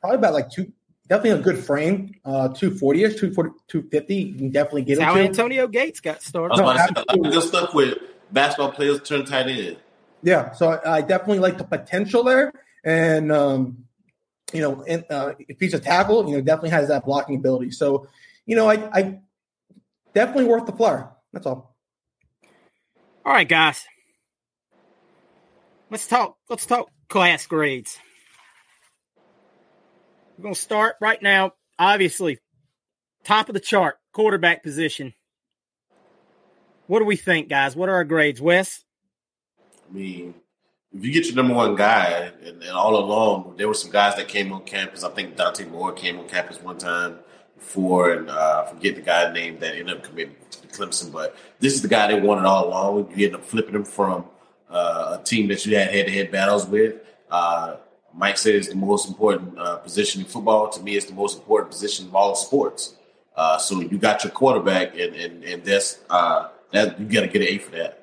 probably about like two definitely a good frame. Uh, 240 ish, 250. You can definitely get That's how Antonio Gates got started. No, I good stuff with basketball players turn tight end. Yeah, so I, I definitely like the potential there. And, um, you know, and, uh, if he's a tackle, you know, definitely has that blocking ability. So, you know, I, I definitely worth the flyer. That's all. All right, guys. Let's talk. Let's talk class grades. We're gonna start right now. Obviously, top of the chart, quarterback position. What do we think, guys? What are our grades, Wes? I mean, if you get your number one guy, and, and, all along there were some guys that came on campus. I think Dante Moore came on campus one time before, and uh, forget the guy name that ended up committing to Clemson. But this is the guy they wanted all along. You end up flipping him from uh, a team that you had head to head battles with. Uh, Mike said it's the most important uh, position in football. To me, it's the most important position of all sports. Uh, so you got your quarterback, and and, and that's uh, that you got to get an A for that.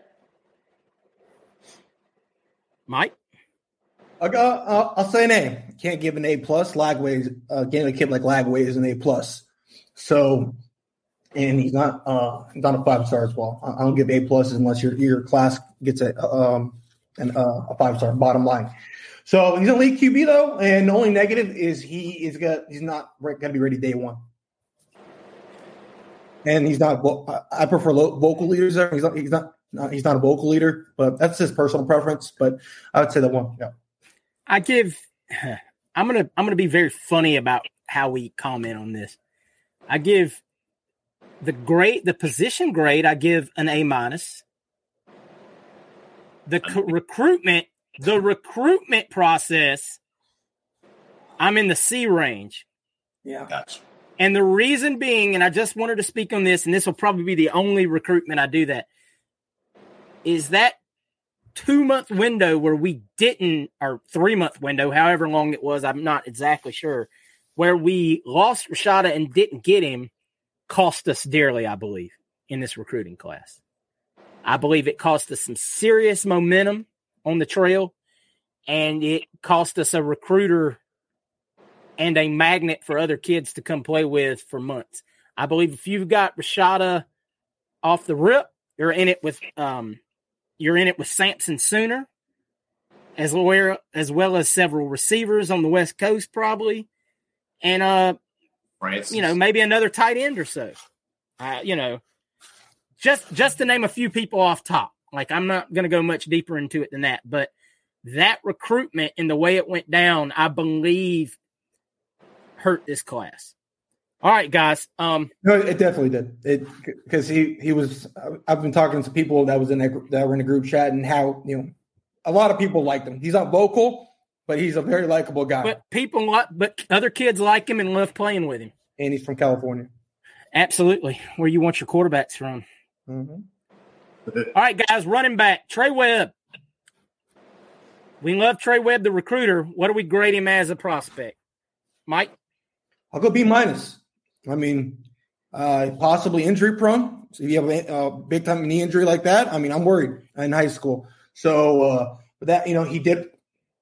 Mike? I got, uh, I'll say an A. Can't give an A plus. Lagway, uh, getting a kid like Lagway is an A plus. So, and he's not uh, he's not a five star as well. I don't give A pluses unless your your class gets a um an, uh, a five star. Bottom line. So he's a league QB though, and the only negative is he is got he's not going to be ready day one. And he's not. I prefer vocal leaders. There, he's not. He's not, he's not a vocal leader, but that's his personal preference. But I would say that one. Yeah. I give. (sighs) I'm gonna. I'm gonna be very funny about how we comment on this. I give the grade, the position grade. I give an A minus. The co- recruitment, the recruitment process. I'm in the C range. Yeah. Gotcha. And the reason being, and I just wanted to speak on this, and this will probably be the only recruitment I do that is that two month window where we didn't, or three month window, however long it was, I'm not exactly sure, where we lost Rashada and didn't get him, cost us dearly, I believe, in this recruiting class. I believe it cost us some serious momentum on the trail, and it cost us a recruiter and a magnet for other kids to come play with for months. I believe if you've got Rashada off the rip, you're in it with um, you're in it with Samson Sooner, as well as well as several receivers on the West Coast, probably, and uh, you know, maybe another tight end or so. Uh, you know, just just to name a few people off top. Like I'm not going to go much deeper into it than that, but that recruitment and the way it went down, I believe, hurt this class. All right, guys. Um, no, it definitely did. It because he he was. I've been talking to people that was in that, that were in the group chat and how you know a lot of people liked him. He's not vocal, but he's a very likable guy. But people like, but other kids like him and love playing with him. And he's from California. Absolutely, where you want your quarterbacks from. Mm-hmm. (laughs) All right, guys. Running back Trey Webb. We love Trey Webb, the recruiter. What do we grade him as a prospect, Mike? I'll go B minus. I mean, uh, possibly injury prone. So if you have a, a big time knee injury like that, I mean, I'm worried in high school. So, uh, that you know, he did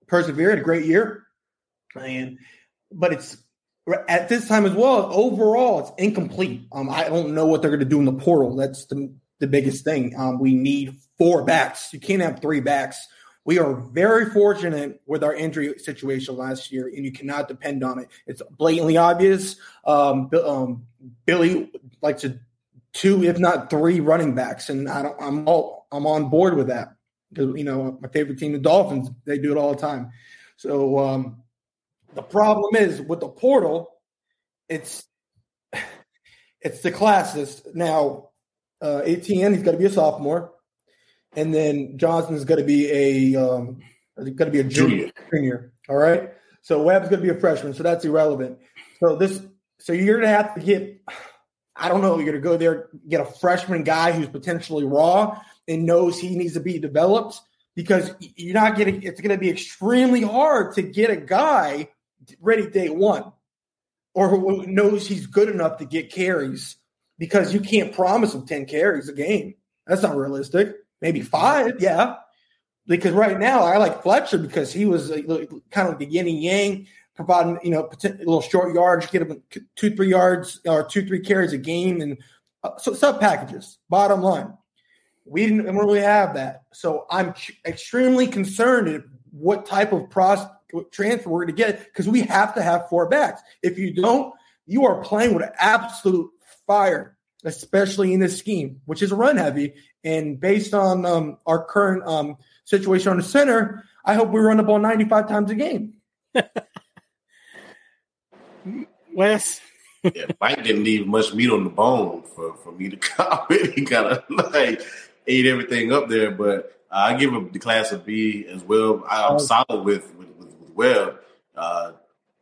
persevere. Had a great year, and but it's at this time as well. Overall, it's incomplete. Um, I don't know what they're going to do in the portal. That's the the biggest thing. Um, we need four backs. You can't have three backs we are very fortunate with our injury situation last year, and you cannot depend on it. It's blatantly obvious. Um, um, Billy likes to two, if not three, running backs, and I I'm all I'm on board with that because you know my favorite team, the Dolphins, they do it all the time. So um, the problem is with the portal, it's (sighs) it's the classes now. Uh, Etienne, he's got to be a sophomore and then Johnson's going to be a um, going to be a junior, junior. All right. So Webb's going to be a freshman, so that's irrelevant. So this, so you're going to have to get. I don't know. You're going to go there, get a freshman guy who's potentially raw and knows he needs to be developed because you're not getting. It's going to be extremely hard to get a guy ready day one, or who knows he's good enough to get carries because you can't promise him ten carries a game. That's not realistic maybe five, yeah. Because right now I like Fletcher because he was kind of like the yin and yang, providing you know a little short yards, get him two three yards or two three carries a game, and uh, so sub packages. Bottom line, we didn't really have that, so I'm extremely concerned at what type of transfer we're going to get because we have to have four backs. If you don't, you are playing with absolute fire especially in this scheme, which is run heavy. And based on um, our current um, situation on the center, I hope we run the ball 95 times a game. (laughs) Wes. yeah, Mike didn't leave much meat on the bone for, for me to (laughs) comment. He kind of like ate everything up there, but uh, I give him the class of B as well. I'm oh. solid with with, with, with Webb, uh,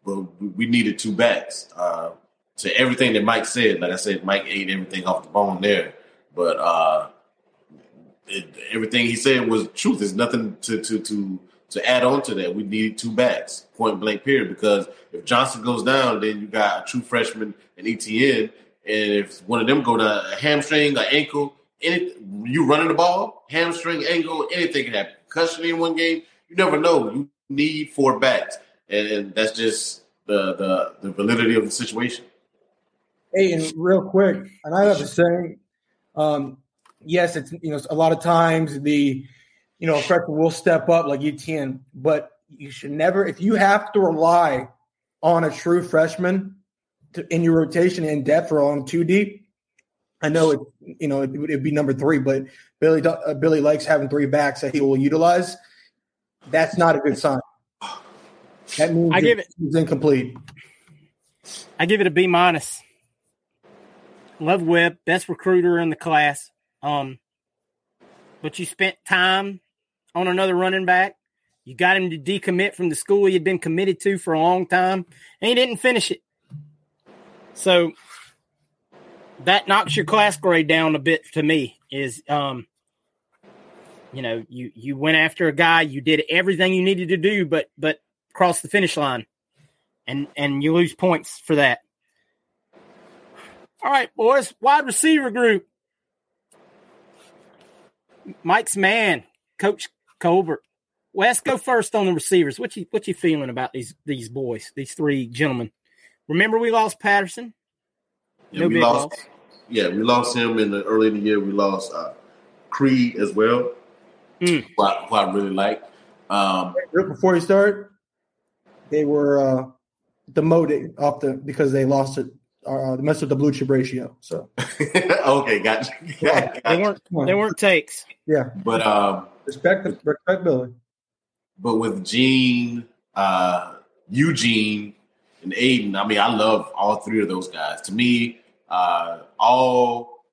but we needed two backs. Uh, to everything that Mike said, like I said, Mike ate everything off the bone there, but uh, it, everything he said was truth. There's nothing to to to to add on to that. We need two backs, point blank period. Because if Johnson goes down, then you got a true freshman and Etienne, and if one of them go to a hamstring, an ankle, any, you running the ball, hamstring, ankle, anything can happen. Concussion in one game, you never know. You need four backs, and, and that's just the, the the validity of the situation. Hey, and real quick, and I have to say, um, yes, it's you know a lot of times the you know freshman will step up like Etienne, but you should never if you have to rely on a true freshman to, in your rotation in depth or on two deep. I know it, you know, it would be number three, but Billy uh, Billy likes having three backs that he will utilize. That's not a good sign. That means I give it it's incomplete. I give it a B minus. Love Webb, best recruiter in the class. Um, but you spent time on another running back. You got him to decommit from the school he had been committed to for a long time, and he didn't finish it. So that knocks your class grade down a bit to me. Is um, you know, you you went after a guy, you did everything you needed to do, but but cross the finish line, and and you lose points for that. All right, boys, wide receiver group. Mike's man, Coach Colbert. Wes, go first on the receivers. What you what you feeling about these these boys, these three gentlemen? Remember, we lost Patterson. Yeah, no we lost. Loss. Yeah, we lost him in the early in the year. We lost uh, Creed as well, mm. who, I, who, I, really like. Um, before he started, they were uh, demoted off the because they lost it. Uh, mess with the blue chip ratio. So (laughs) okay, gotcha. (laughs) gotcha. They weren't they weren't takes. Yeah, but um, respect respect Billy. But with Jean, uh, Eugene, and Aiden, I mean, I love all three of those guys. To me, uh, all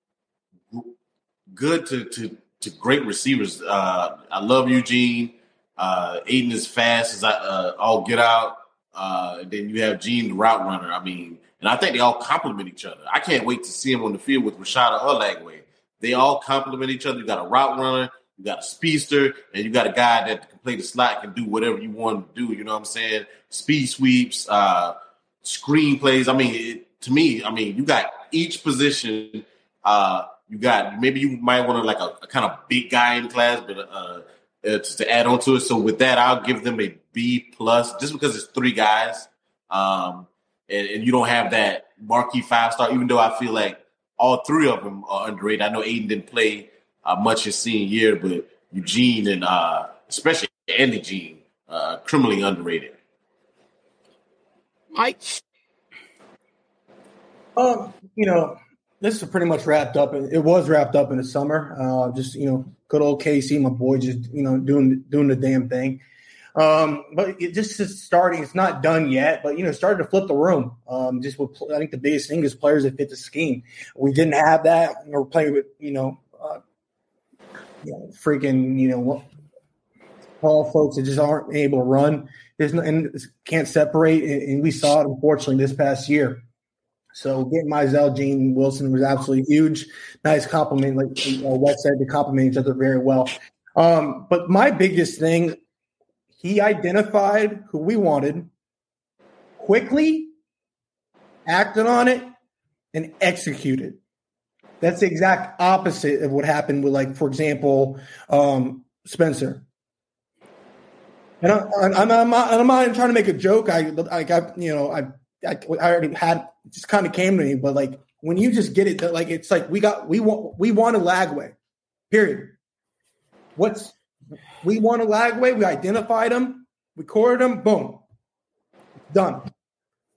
good to, to, to great receivers. Uh, I love Eugene. Uh, Aiden is fast as I uh, all get out. Uh, then you have Jean, the route runner. I mean, and I think they all complement each other. I can't wait to see him on the field with Rashada Lagway. They all complement each other. You got a route runner, you got a speedster, and you got a guy that can play the slot, can do whatever you want to do. You know what I'm saying? Speed sweeps, uh, screen plays. I mean, it, to me, I mean, you got each position. Uh, you got maybe you might want to like a, a, kind of big guy in class, but uh, uh, to, to, add on to it. So with that, I'll give them a B plus, just because it's three guys, um, and, and you don't have that marquee five star. Even though I feel like all three of them are underrated. I know Aiden didn't play uh, much his senior year, but Eugene and uh, especially Andy Jean, uh, criminally underrated. Mike, um, you know, this is pretty much wrapped up. It was wrapped up in the summer. Uh, just you know, good old Casey, my boy, just you know, doing doing the damn thing. Um, but it just is starting. It's not done yet, but you know, started to flip the room. Um, just with I think the biggest thing is players that fit the scheme. We didn't have that. We're playing with you know, uh, you know, freaking you know, tall folks that just aren't able to run. There's no, and can't separate, and, and we saw it unfortunately this past year. So getting Mizell, Gene Wilson was absolutely huge. Nice compliment, like uh, said, to compliment each other very well. Um, but my biggest thing, he identified who we wanted quickly, acted on it, and executed. That's the exact opposite of what happened with, like, for example, um, Spencer. And I, am I'm, not, I'm not trying to make a joke. I, like, I, you know, I I, I already had just kind of came to me, but like when you just get it, that like it's like we got we want we want a Lagway, period. What's we want a Lagway? We identified them, recorded them, boom, done.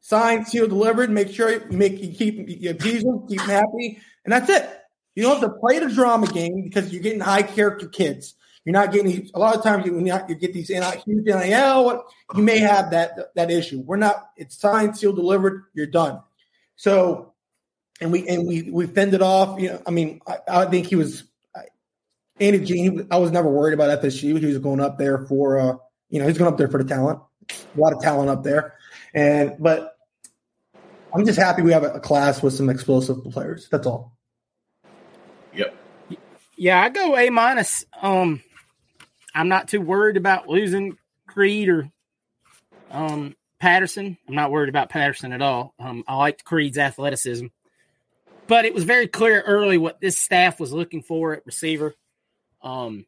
signed, sealed, delivered. Make sure you make you keep you appease them, keep them happy, and that's it. You don't have to play the drama game because you're getting high character kids. You're not getting a lot of times when you, get these huge NIL, you may have that that issue. We're not. It's signed, sealed, delivered. You're done. So, and we and we we fended off. You know, I mean, I, I think he was Andy Jean. I was never worried about FSU. He was going up there for, uh, you know, he's going up there for the talent. A lot of talent up there, and but I'm just happy we have a, a class with some explosive players. That's all. Yep. Yeah, I go A minus. Um, I'm not too worried about losing Creed or um, Patterson. I'm not worried about Patterson at all. Um, I liked Creed's athleticism, but it was very clear early what this staff was looking for at receiver. Um,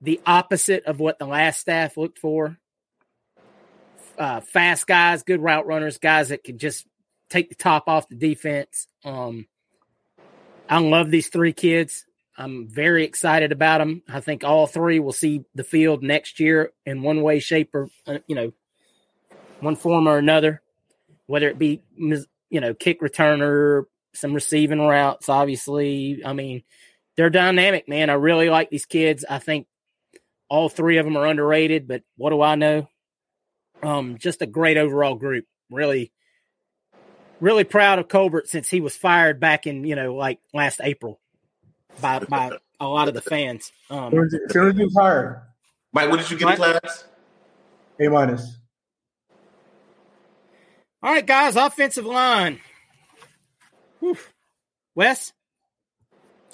the opposite of what the last staff looked for. Uh, fast guys, good route runners, guys that can just take the top off the defense. Um, I love these three kids. I'm very excited about them. I think all three will see the field next year in one way, shape, or uh, you know, one form or another. Whether it be you know kick returner, some receiving routes. Obviously, I mean they're dynamic, man. I really like these kids. I think all three of them are underrated, but what do I know? Um, just a great overall group. Really, really proud of Colbert since he was fired back in you know like last April by by a lot of the fans. Um, soon as he was hired. Mike, what did you get in class? A minus. All right, guys, offensive line. Whew. Wes?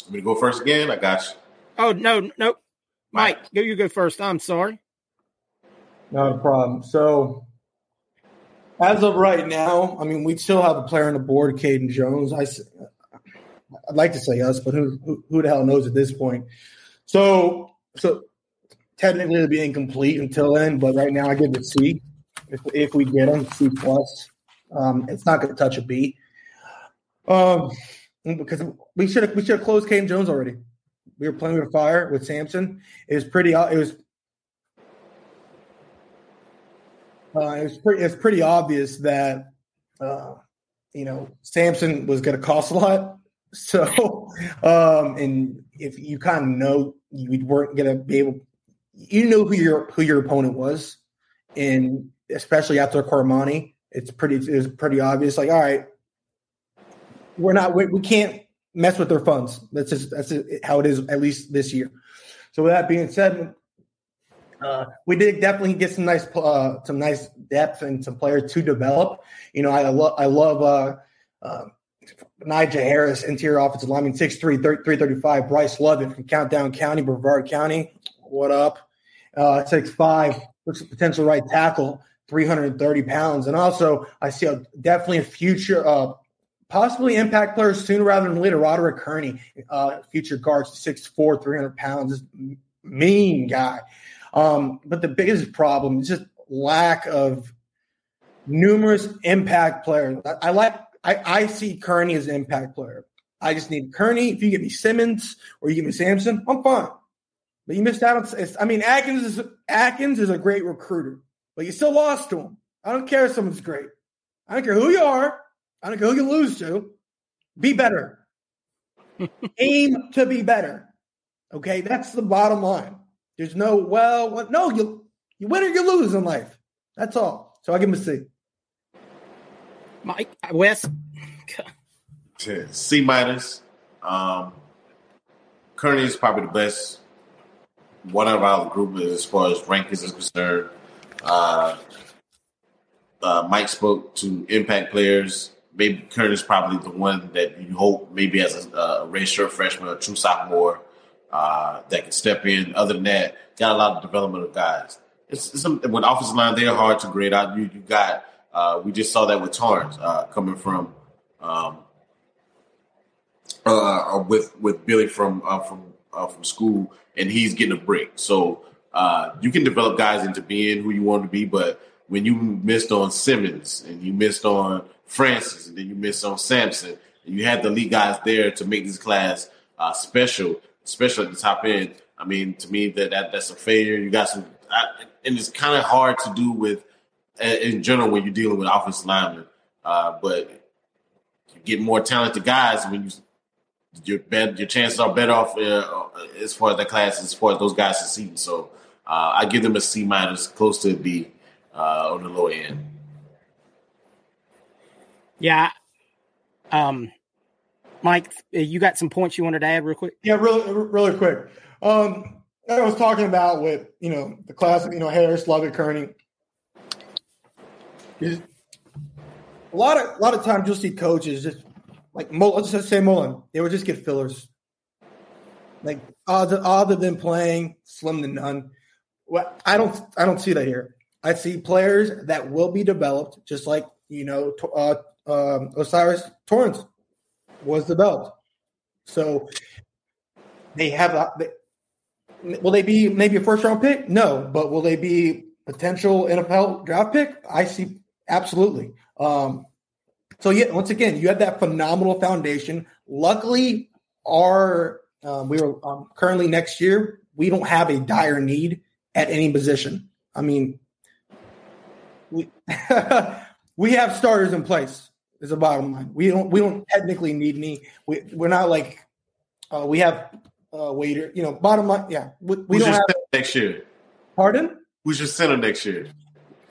I'm gonna go first again. I got you. Oh no, no. Mike, go you go first. I'm sorry. Not a problem. So as of right now, I mean, we still have a player on the board, Caden Jones. I, I'd like to say us, but who, who, who the hell knows at this point? So so technically it'll be incomplete until then, but right now I give it C. If if we get him, C plus. Um, it's not going to touch a B. Um, because we should have we should have closed Caden Jones already. We were playing with fire with Samson. It was pretty. It was. Uh, it was pretty. It's pretty obvious that, uh, you know, Samson was going to cost a lot, (laughs) So, um, and if you kind of know you weren't going to be able, you know who your who your opponent was, and especially after Cormani, it's pretty it was pretty obvious. Like, all right, we're not we, we can't mess with their funds. That's just that's how it is at least this year. So, with that being said, uh, we did definitely get some nice uh, some nice depth and some players to develop. You know, I, love I love. Uh, uh, Harris, interior offensive lineman, 6'3", 335. Bryce Lovett from Countdown County, Brevard County. What up? Uh, 6'5", potential right tackle, 330 pounds. And also, I see a, definitely a future, uh, possibly impact players sooner rather than later. Roderick Kearney, uh, future guards, 6'4", 300 pounds. mean guy. Um, but the biggest problem is just lack of numerous impact players. I, I like I, I see Kearney as an impact player. I just need Kearney. If you give me Simmons or you give me Samson, I'm fine. But you missed out on. I mean, Atkins is Atkins is a great recruiter, but you still lost to him. I don't care if someone's great. I don't care who you are. I don't care who you lose to. Be better. (laughs) Aim to be better. Okay, that's the bottom line. There's no well, no you you win or you lose in life. That's all. So I give him a C. Mike Wes. C minus. Um, Kearney is probably the best one of our group as far as rankings is concerned. Uh, uh, Mike spoke to impact players. Maybe is probably the one that you hope maybe as a, a redshirt freshman, a true sophomore uh, that can step in. Other than that, got a lot of development of guys. It's, it's some, when offensive line, they're hard to grade out. You you got uh, we just saw that with Torrence uh, coming from um, uh, uh, with with Billy from uh, from uh, from school, and he's getting a break. So you can develop guys into being who you want to be, but when you missed on Simmons and you missed on Francis and then you missed on Samson, and you had the lead guys there to make this class special, especially at the top end. I mean, to me, that, that that's a failure. You got some, I, and it's kind of hard to do with in general when you're dealing with offensive linemen. Uh, but you get more talented guys when you your bet your chances are better off uh, as far as that class as far as those guys succeeding. So uh, I give them a C minus, close to a B uh, on the low end. Yeah. Um, Mike, you got some points you wanted to add real quick? Yeah, really, really quick. Um, I was talking about with you know the class, you know Harris, Lovett, Kearney. A lot of a lot of times you'll see coaches just like let's just say Mullen, they would just get fillers. Like other other than playing slim to none. Well, I don't I don't see that here. I see players that will be developed, just like you know uh, um, O'Cyrus Torrence was developed. So they have a, they, will they be maybe a first round pick? No, but will they be potential NFL draft pick? I see absolutely. Um, so yeah, once again, you have that phenomenal foundation. Luckily, our um, we are um, currently next year. We don't have a dire need at any position. I mean, we (laughs) we have starters in place. Is the bottom line. We don't we don't technically need any. We we're not like uh, we have uh, waiter. You know, bottom line. Yeah, we, we Who's don't have. next year? Pardon? Who's your center next year?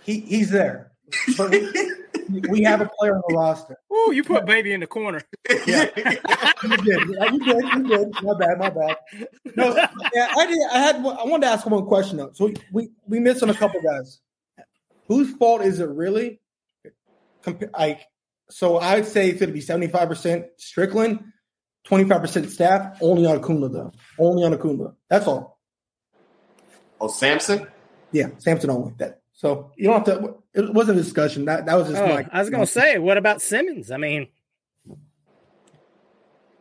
He he's there. But we, we have a player on the roster. Ooh, you put baby in the corner. Yeah, (laughs) you did. Yeah, you did. You did. My bad. My bad. No, yeah, I did. I had. I wanted to ask one question though. So we we missed on a couple guys. Whose fault is it really? Compa- Like, so I'd say it's going to be seventy five percent Strickland, twenty five percent staff. Only on Okunlola though. Only on Okunlola. That's all. Oh, Samson. Yeah, Samson only. That. So you don't have to. It wasn't a discussion. That that was just Oh, like I was going to say, what about Simmons? I mean,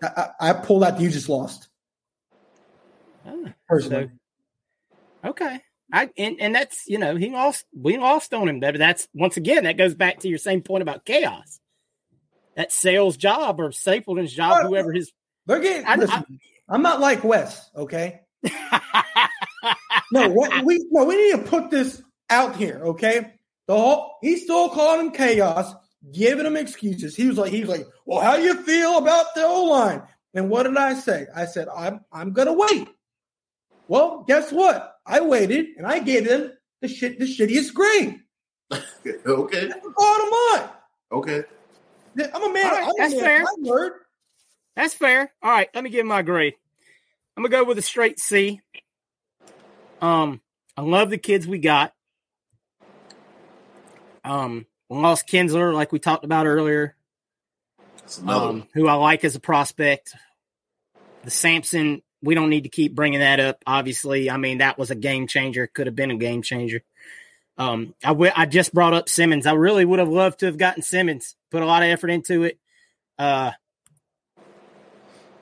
I, I, I pulled out. You just lost. ah, Personally. okay. I and, and that's you know he lost we lost on him. That that's once again that goes back to your same point about chaos. That sales job or Stapleton's job, Oh, whoever his They're getting. I- listen, I'm not like Wes. Okay. (laughs) No, what, we no, we need to put this out here, okay? The whole he's still calling him chaos, giving him excuses. He was like, he was like, well, how do you feel about the O line? And what did I say? I said, I'm I'm gonna wait. Well, guess what? I waited and I gave them the shit the shittiest grade. (laughs) okay. That's the bottom line. Okay. I'm a man. Right, I'm a that's man. fair. of My word. That's fair. All right, let me give my grade. I'm gonna go with a straight C. Um, I love the kids we got. Um, lost Kinsler, like we talked about earlier. Um, who I like as a prospect. The Samson, we don't need to keep bringing that up. Obviously, I mean that was a game changer. Could have been a game changer. Um, I I just brought up Simmons. I really would have loved to have gotten Simmons. Put a lot of effort into it. Uh,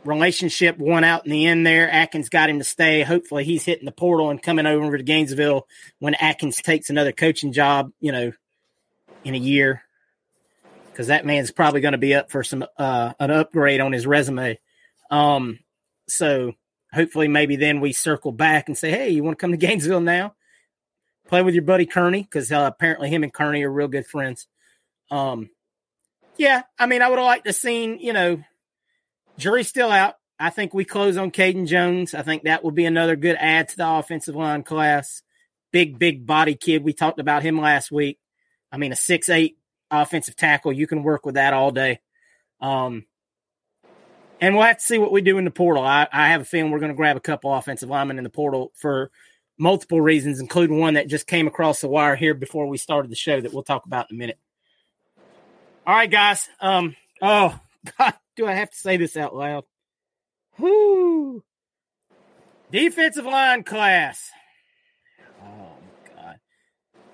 relationship won out in the end there. Atkins got him to stay. Hopefully, he's hitting the portal and coming over to Gainesville when Atkins takes another coaching job. You know, in a year because that man's probably going to be up for some uh, an upgrade on his resume. Um, so hopefully, maybe then we circle back and say, "Hey, you want to come to Gainesville now? Play with your buddy Kearney because uh, apparently him and Kearney are real good friends." Um, yeah, I mean, I would have liked to seen you know, jury's still out. I think we close on Caden Jones. I think that would be another good add to the offensive line class. Big, big body kid. We talked about him last week. I mean, a six eight offensive tackle. You can work with that all day. Um, and we'll have to see what we do in the portal. I, I have a feeling we're going to grab a couple offensive linemen in the portal for multiple reasons, including one that just came across the wire here before we started the show that we'll talk about in a minute. All right, guys. Um, oh God, (laughs) do I have to say this out loud? Whoo! Defensive line class. Oh God.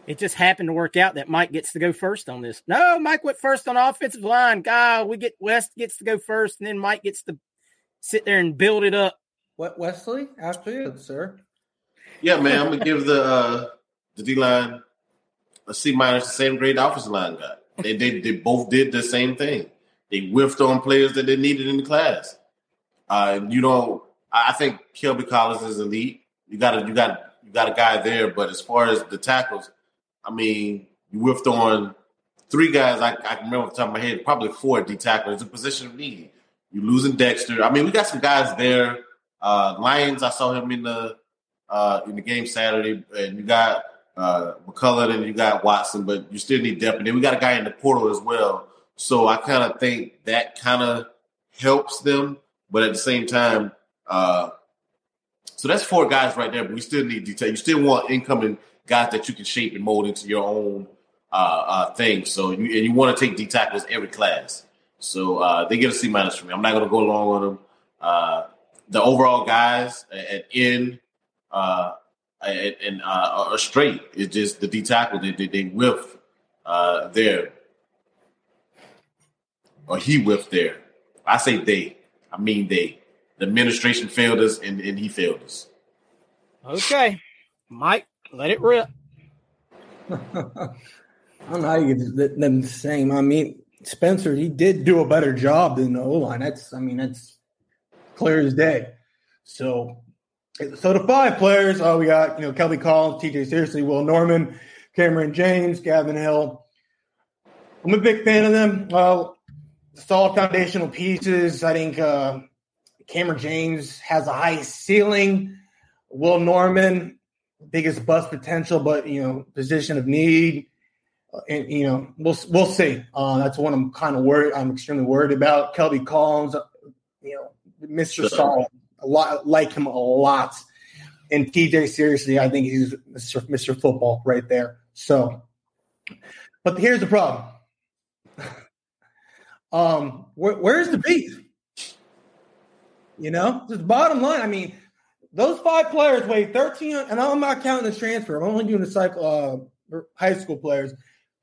It just happened to work out that Mike gets to go first on this. No, Mike went first on offensive line. God, we get West gets to go first, and then Mike gets to sit there and build it up. What Wesley? After you, sir. Yeah, man. I'm gonna give the uh, the D line a C minus, the same grade the offensive line got. They, they they both did the same thing. They whiffed on players that they needed in the class. Uh, you know, I think Kelby Collins is elite. You got a you got you got a guy there, but as far as the tackles, I mean, you whiffed on three guys I, I can remember off the top of my head, probably four D tackle. It's a position of need. You're losing Dexter. I mean, we got some guys there. Uh, Lyons, I saw him in the uh, in the game Saturday, and you got uh, McCullough and you got Watson, but you still need depth. And then we got a guy in the portal as well. So I kind of think that kind of helps them, but at the same time, uh, so that's four guys right there. But we still need detail. You still want incoming guys that you can shape and mold into your own uh, uh, thing. So you, and you want to take D tackles every class. So uh, they get a C minus for me. I'm not going to go along with them. Uh, the overall guys at N uh, and uh, are straight. It's just the D tackle they they, they whiff uh, there, or he whiffed there. I say they. I mean they. The administration failed us, and, and he failed us. Okay, Mike, let it rip. (laughs) I don't know how you get them the same. I mean, Spencer, he did do a better job than the O line. That's, I mean, that's clear as day. So, so the five players, oh, we got you know Kelby Collins, T.J. Searcy, Will Norman, Cameron James, Gavin Hill. I'm a big fan of them. Well, solid foundational pieces. I think uh, Cameron James has a high ceiling. Will Norman, biggest bust potential, but you know, position of need. And you know, we'll we'll see. Uh, that's one I'm kind of worried. I'm extremely worried about. Kelby Collins, you know, Mr. Solid, lot like him a lot. And TJ, Searcy, I think he's Mr. Mr. Football right there. So, but here's the problem. (laughs) um, where, where's the beef? You know, the bottom line. I mean, those five players weigh 13, and I'm not counting the transfer. I'm only doing the cycle, uh, high school players.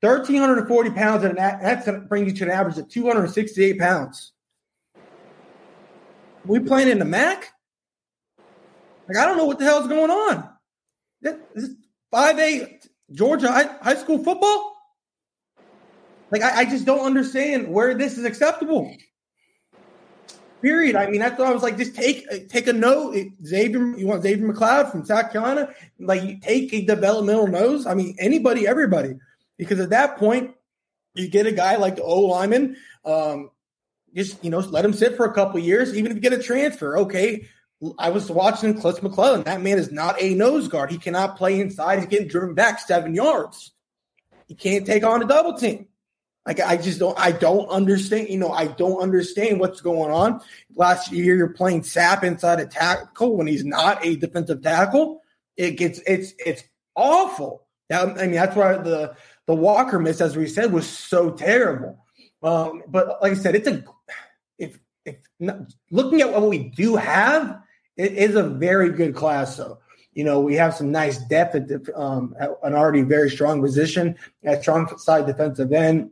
1,340 pounds, and that's going to bring you to an average of 268 pounds. We playing in the MAC? Like, I don't know what the hell's going on. This five A Georgia high, school football? Like, I, I just don't understand where this is acceptable. Period. I mean, I thought I was like. Just take take a note. Xavier, you want Xavier McLeod from South Carolina? Like, take a developmental nose. I mean, anybody, everybody. Because at that point, you get a guy like the O lineman. Um, just you know, let him sit for a couple years. Even if you get a transfer, okay. I was watching Cliff McClellan. That man is not a nose guard. He cannot play inside. He's getting driven back seven yards. He can't take on a double team. Like I just don't I don't understand, you know, I don't understand what's going on. Last year you're playing Sapp inside a tackle when he's not a defensive tackle. It gets it's it's awful. That, I mean, that's why the the Walker miss, as we said, was so terrible. Um, but like I said, it's a if if looking at what we do have, it is a very good class. So you know we have some nice depth at, the, um, at an already very strong position at strong side defensive end.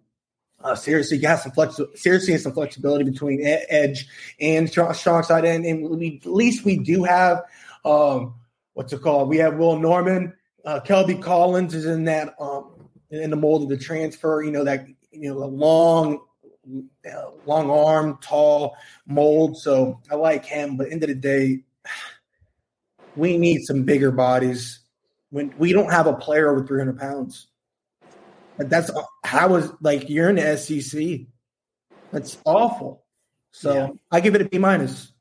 Uh, seriously, you have some flex. Seriously, some flexibility between edge and strong, strong side end, and we, at least we do have um, what's it called? We have Will Norman, uh, Kelby Collins is in that um, in the mold of the transfer. You know that you know a long, uh, long arm, tall mold. So I like him. But end of the day, (sighs) we need some bigger bodies. When we don't have a player over 300 pounds, that's how was like you're in the SEC. That's awful. So yeah. I give it a B minus.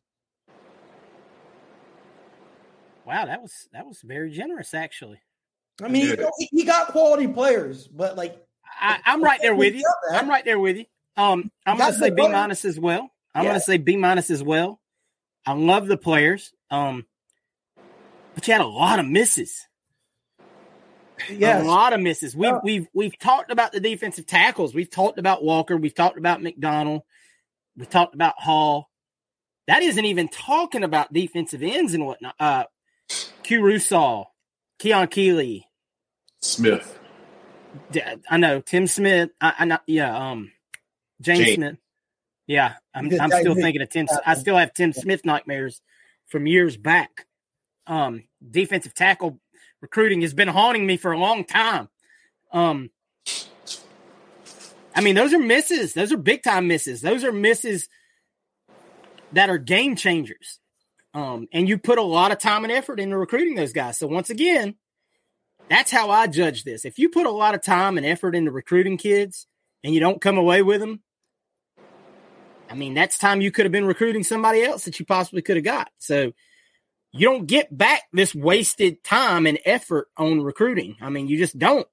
Wow, that was that was very generous, actually. I mean, he, he got quality players, but like I, am right there with you. (laughs) I'm right there with you. Um, I'm going to say B minus as well. I'm yeah. going to say B minus as well. I love the players. Um, but you had a lot of misses. Yes. a lot of misses. We've yeah. we've we've talked about the defensive tackles. We've talked about Walker. We've talked about McDonald. We talked about Hall. That isn't even talking about defensive ends and whatnot. Uh, Qua Russaw, Keon Keeley, Smith. I know Tim Smith. I, I know. Yeah. Um, James, James. Smith. Yeah, I'm, I'm still thinking of Tim. I still have Tim Smith nightmares from years back. Um, defensive tackle recruiting has been haunting me for a long time. Um, I mean, those are misses. Those are big time misses. Those are misses that are game changers. Um, and you put a lot of time and effort into recruiting those guys. So once again, that's how I judge this. If you put a lot of time and effort into recruiting kids and you don't come away with them, I mean, that's time you could have been recruiting somebody else that you possibly could have got. So you don't get back this wasted time and effort on recruiting. I mean, you just don't.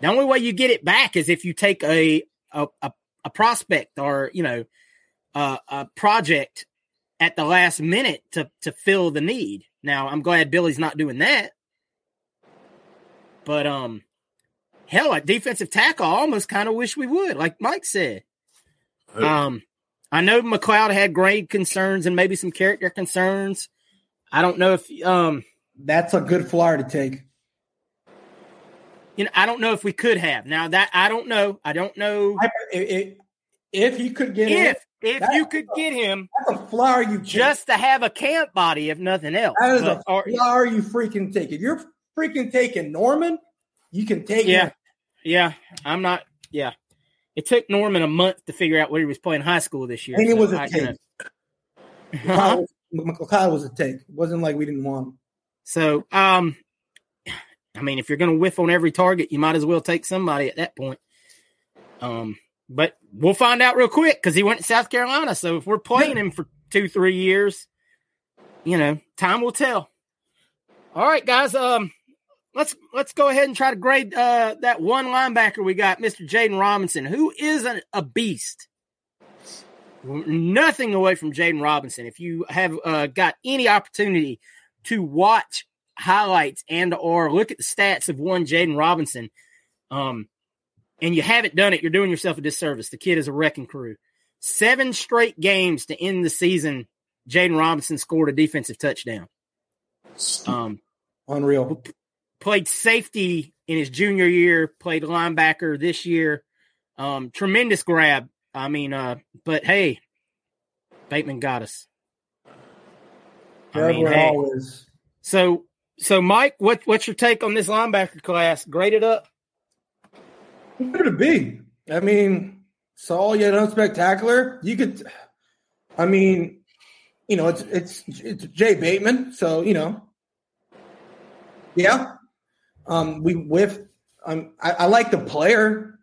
The only way you get it back is if you take a a, a, a prospect or you know uh, a project at the last minute to to fill the need. Now, I'm glad Billy's not doing that. But um hell, at defensive tackle, I almost kind of wish we would, like Mike said. Um, I know McLeod had grade concerns and maybe some character concerns. I don't know if um that's a good flyer to take. You know, I don't know if we could have. Now that I don't know. I don't know if, if you could get if him, if you could get him that's a flyer you take. just to have a camp body, if nothing else. that is But- a or- flyer you freaking take. If you're freaking taking Norman, you can take Yeah. him. Yeah, I'm not. Yeah, it took Norman a month to figure out where he was playing high school this year. And it so was a I take. Kyle (laughs) was, McLeod was a take. It wasn't like we didn't want him. So, um, I mean, if you're going to whiff on every target, you might as well take somebody at that point. Um, but we'll find out real quick because he went to South Carolina. So if we're playing him for two, three years, you know, time will tell. All right, guys. Um, let's let's go ahead and try to grade uh that one linebacker we got, Mr. Jaden Robinson, who is a, a beast. Nothing away from Jaden Robinson. If you have uh, got any opportunity to watch highlights and or look at the stats of one Jaden Robinson, um, and you haven't done it, you're doing yourself a disservice. The kid is a wrecking crew. Seven straight games to end the season, Jaden Robinson scored a defensive touchdown. Um, Unreal. Played safety in his junior year, played linebacker this year. Um, tremendous grab. I mean, uh, but hey, Bateman got us. I mean, hey. always. So, so Mike, what what's your take on this linebacker class? Grade it up. Would it be? I mean, Saul yet unspectacular. You could, I mean, you know, it's it's it's Jay Bateman, so you know, yeah. Um, we whiffed. Um, I, I like the player,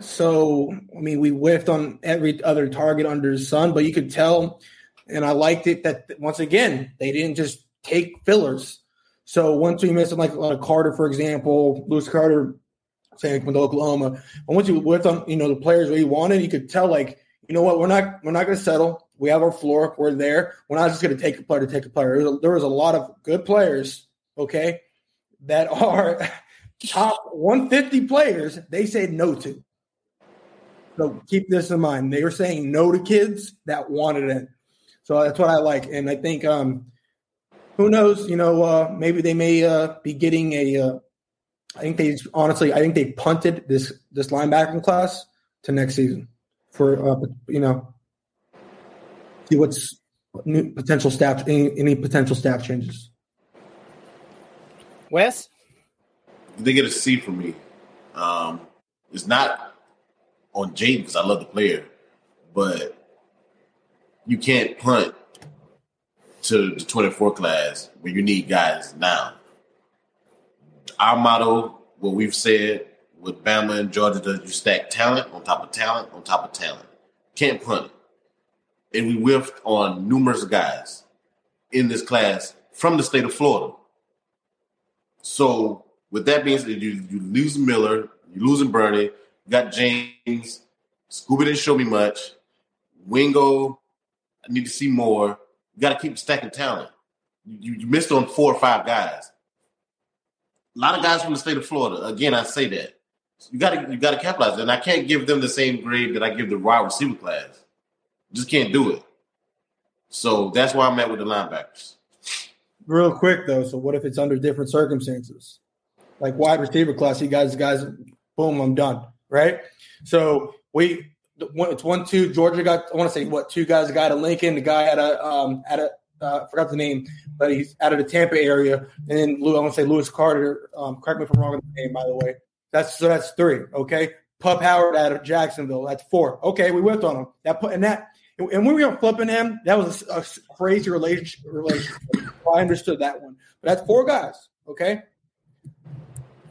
so I mean, we whiffed on every other target under the sun, but you could tell, and I liked it that once again they didn't just take fillers. So once we missed on like uh, Carter, for example, Lewis Carter, saying with Oklahoma, and once you with on, you know the players we wanted, you could tell like, you know what, we're not we're not going to settle. We have our floor. We're there. We're not just going to take a player to take a player. There was a, there was a lot of good players, okay, that are top 150 players. They said no to. So keep this in mind. They were saying no to kids that wanted it. So that's what I like, and I think um, who knows? You know, uh, maybe they may uh, be getting a. Uh, I think they honestly, I think they punted this this linebacking class to next season for uh, you know see what's new potential staff any, any potential staff changes. Wes, they get a C from me. Um, it's not on Jaden because I love the player, but you can't punt to the 24 class when you need guys now. Our motto, what we've said with Bama and Georgia, does you stack talent on top of talent on top of talent. Can't punt it. And we whiffed on numerous guys in this class from the state of Florida. So with that being said, you, you lose Miller, you losing Burney, you got James, Scooby didn't show me much. Wingo, I need to see more. You got to keep stacking talent. You, you missed on four or five guys. A lot of guys from the state of Florida. Again, I say that you got to you got to capitalize, and I can't give them the same grade that I give the wide receiver class. Just can't do it. So that's why I'm at with the linebackers. Real quick though, so what if it's under different circumstances? Like wide receiver class, you guys, guys, boom, I'm done. Right. So we it's one two. Georgia got I want to say what two guys. A guy at Lincoln, the guy at a um at a uh, forgot the name, but he's out of the Tampa area. And then I want to say Lewis Carter. Um, correct me if I'm wrong on the name, by the way. That's so that's three. Okay. Pup Howard out of Jacksonville. That's four. Okay, we whipped on him. That put and that and when we were flipping him, that was a, a crazy relationship. relationship. I understood that one. But that's four guys. Okay.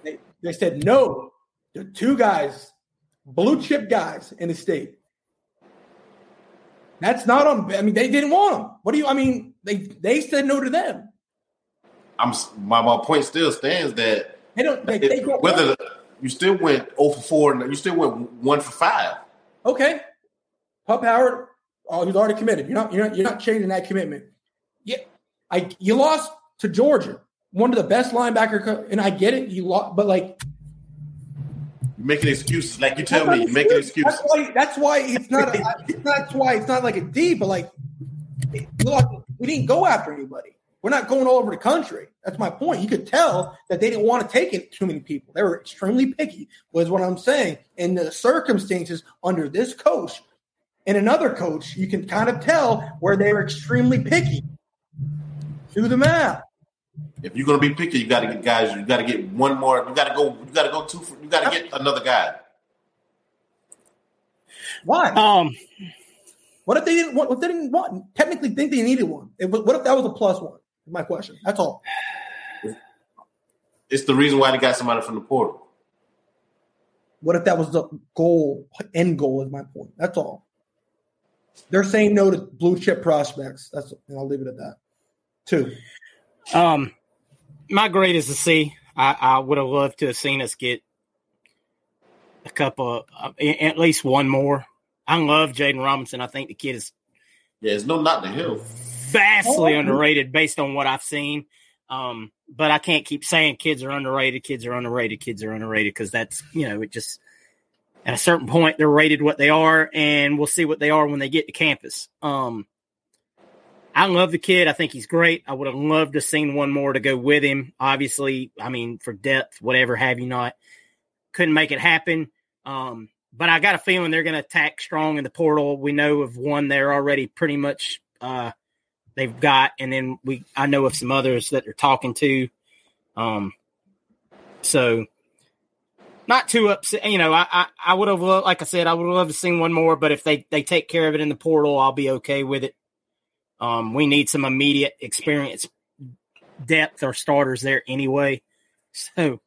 They, they said no. The two guys blue chip guys in the state. That's not on. I mean, they didn't want them. What do you? I mean, they they said no to them. I'm my, my point still stands that They don't. They, it- they don't whether the, you still went 0 for 4 and you still went 1 for 5. okay, Pup Howard. Oh, he's already committed. You're not. You're not. You're not changing that commitment. Yeah, I. You lost to Georgia, one of the best linebacker, co- and I get it. You lost, but like You're making excuses. Like you tell me, you're making excuses. That's why. That's why it's not. A, that's why it's not like a D, but like we didn't go after anybody. We're not going all over the country. That's my point. You could tell that they didn't want to take it too many people. They were extremely picky. Was what I'm saying. In the circumstances under this coach and another coach, you can kind of tell where they were extremely picky. Do the math. If you're gonna be picky, you gotta get guys, you gotta get one more, you gotta go, you gotta go two for, you gotta get another guy. Why? Um, What if they didn't want? What they didn't want? Technically, think they needed one. It was- what if that was a plus one? My question. That's all. It's the reason why they got somebody from the portal. What if that was the goal? End goal is my point. That's all. They're saying no to blue chip prospects. That's and I'll leave it at that. Two. um, my grade is a C. I, I would have loved to have seen us get a couple, uh, at least one more. I love Jaden Robinson. I think the kid is Yeah, it's no not the hill. vastly Oh. underrated based on what I've seen. Um, but I can't keep saying kids are underrated, kids are underrated, kids are underrated because that's you know it just at a certain point they're rated what they are, and we'll see what they are when they get to campus. Um, I love the kid. I think he's great. I would have loved to seen one more to go with him. Obviously, I mean for depth, whatever have you not, couldn't make it happen. Um, but I got a feeling they're going to attack strong in the portal. We know of one they're already pretty much uh, they've got, and then we I know of some others that they're talking to. Um, so not too upset. You know, I I, I would have loved, like I said, I would have loved to seen one more, but if they they take care of it in the portal, I'll be okay with it. Um, we need some immediate experience, depth or starters there anyway. So,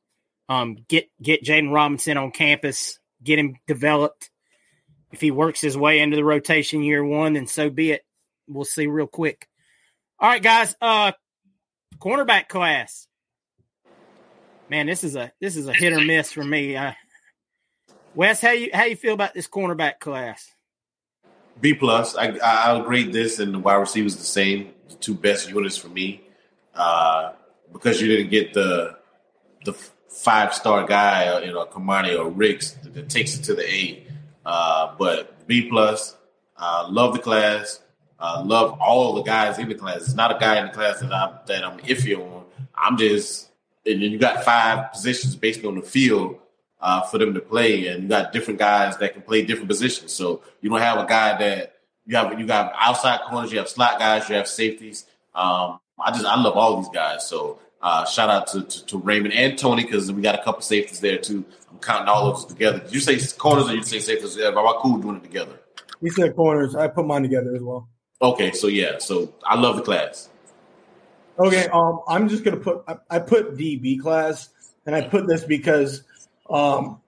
um, get get Jaden Robinson on campus, get him developed. If he works his way into the rotation year one, then so be it. We'll see real quick. All right, guys. Uh, cornerback class. Man, this is a this is a hit or miss for me. Uh, Wes, how you how you feel about this cornerback class? B plus. I I I'll grade this and the wide receivers the same. The two best units for me. Uh, because you didn't get the the five star guy, uh, you know, Cormani or Ricks that, that takes it to the A. Uh, but B plus. Uh, love the class. Uh, love all the guys in the class. It's not a guy in the class that I'm that I'm iffy on. I'm just and then you got five positions based on the field uh, for them to play, and you got different guys that can play different positions. So you don't have a guy that you have. You got outside corners, you have slot guys, you have safeties. Um, I just I love all these guys. So uh, shout out to, to, to Raymond and Tony because we got a couple safeties there too. I'm counting all of those together. Did you say corners or you say safeties? Yeah, but I'm cool doing it together. You said corners. I put mine together as well. Okay, so yeah, so I love the class. Okay, um, I'm just gonna put I, I put DB class, and I put this because um,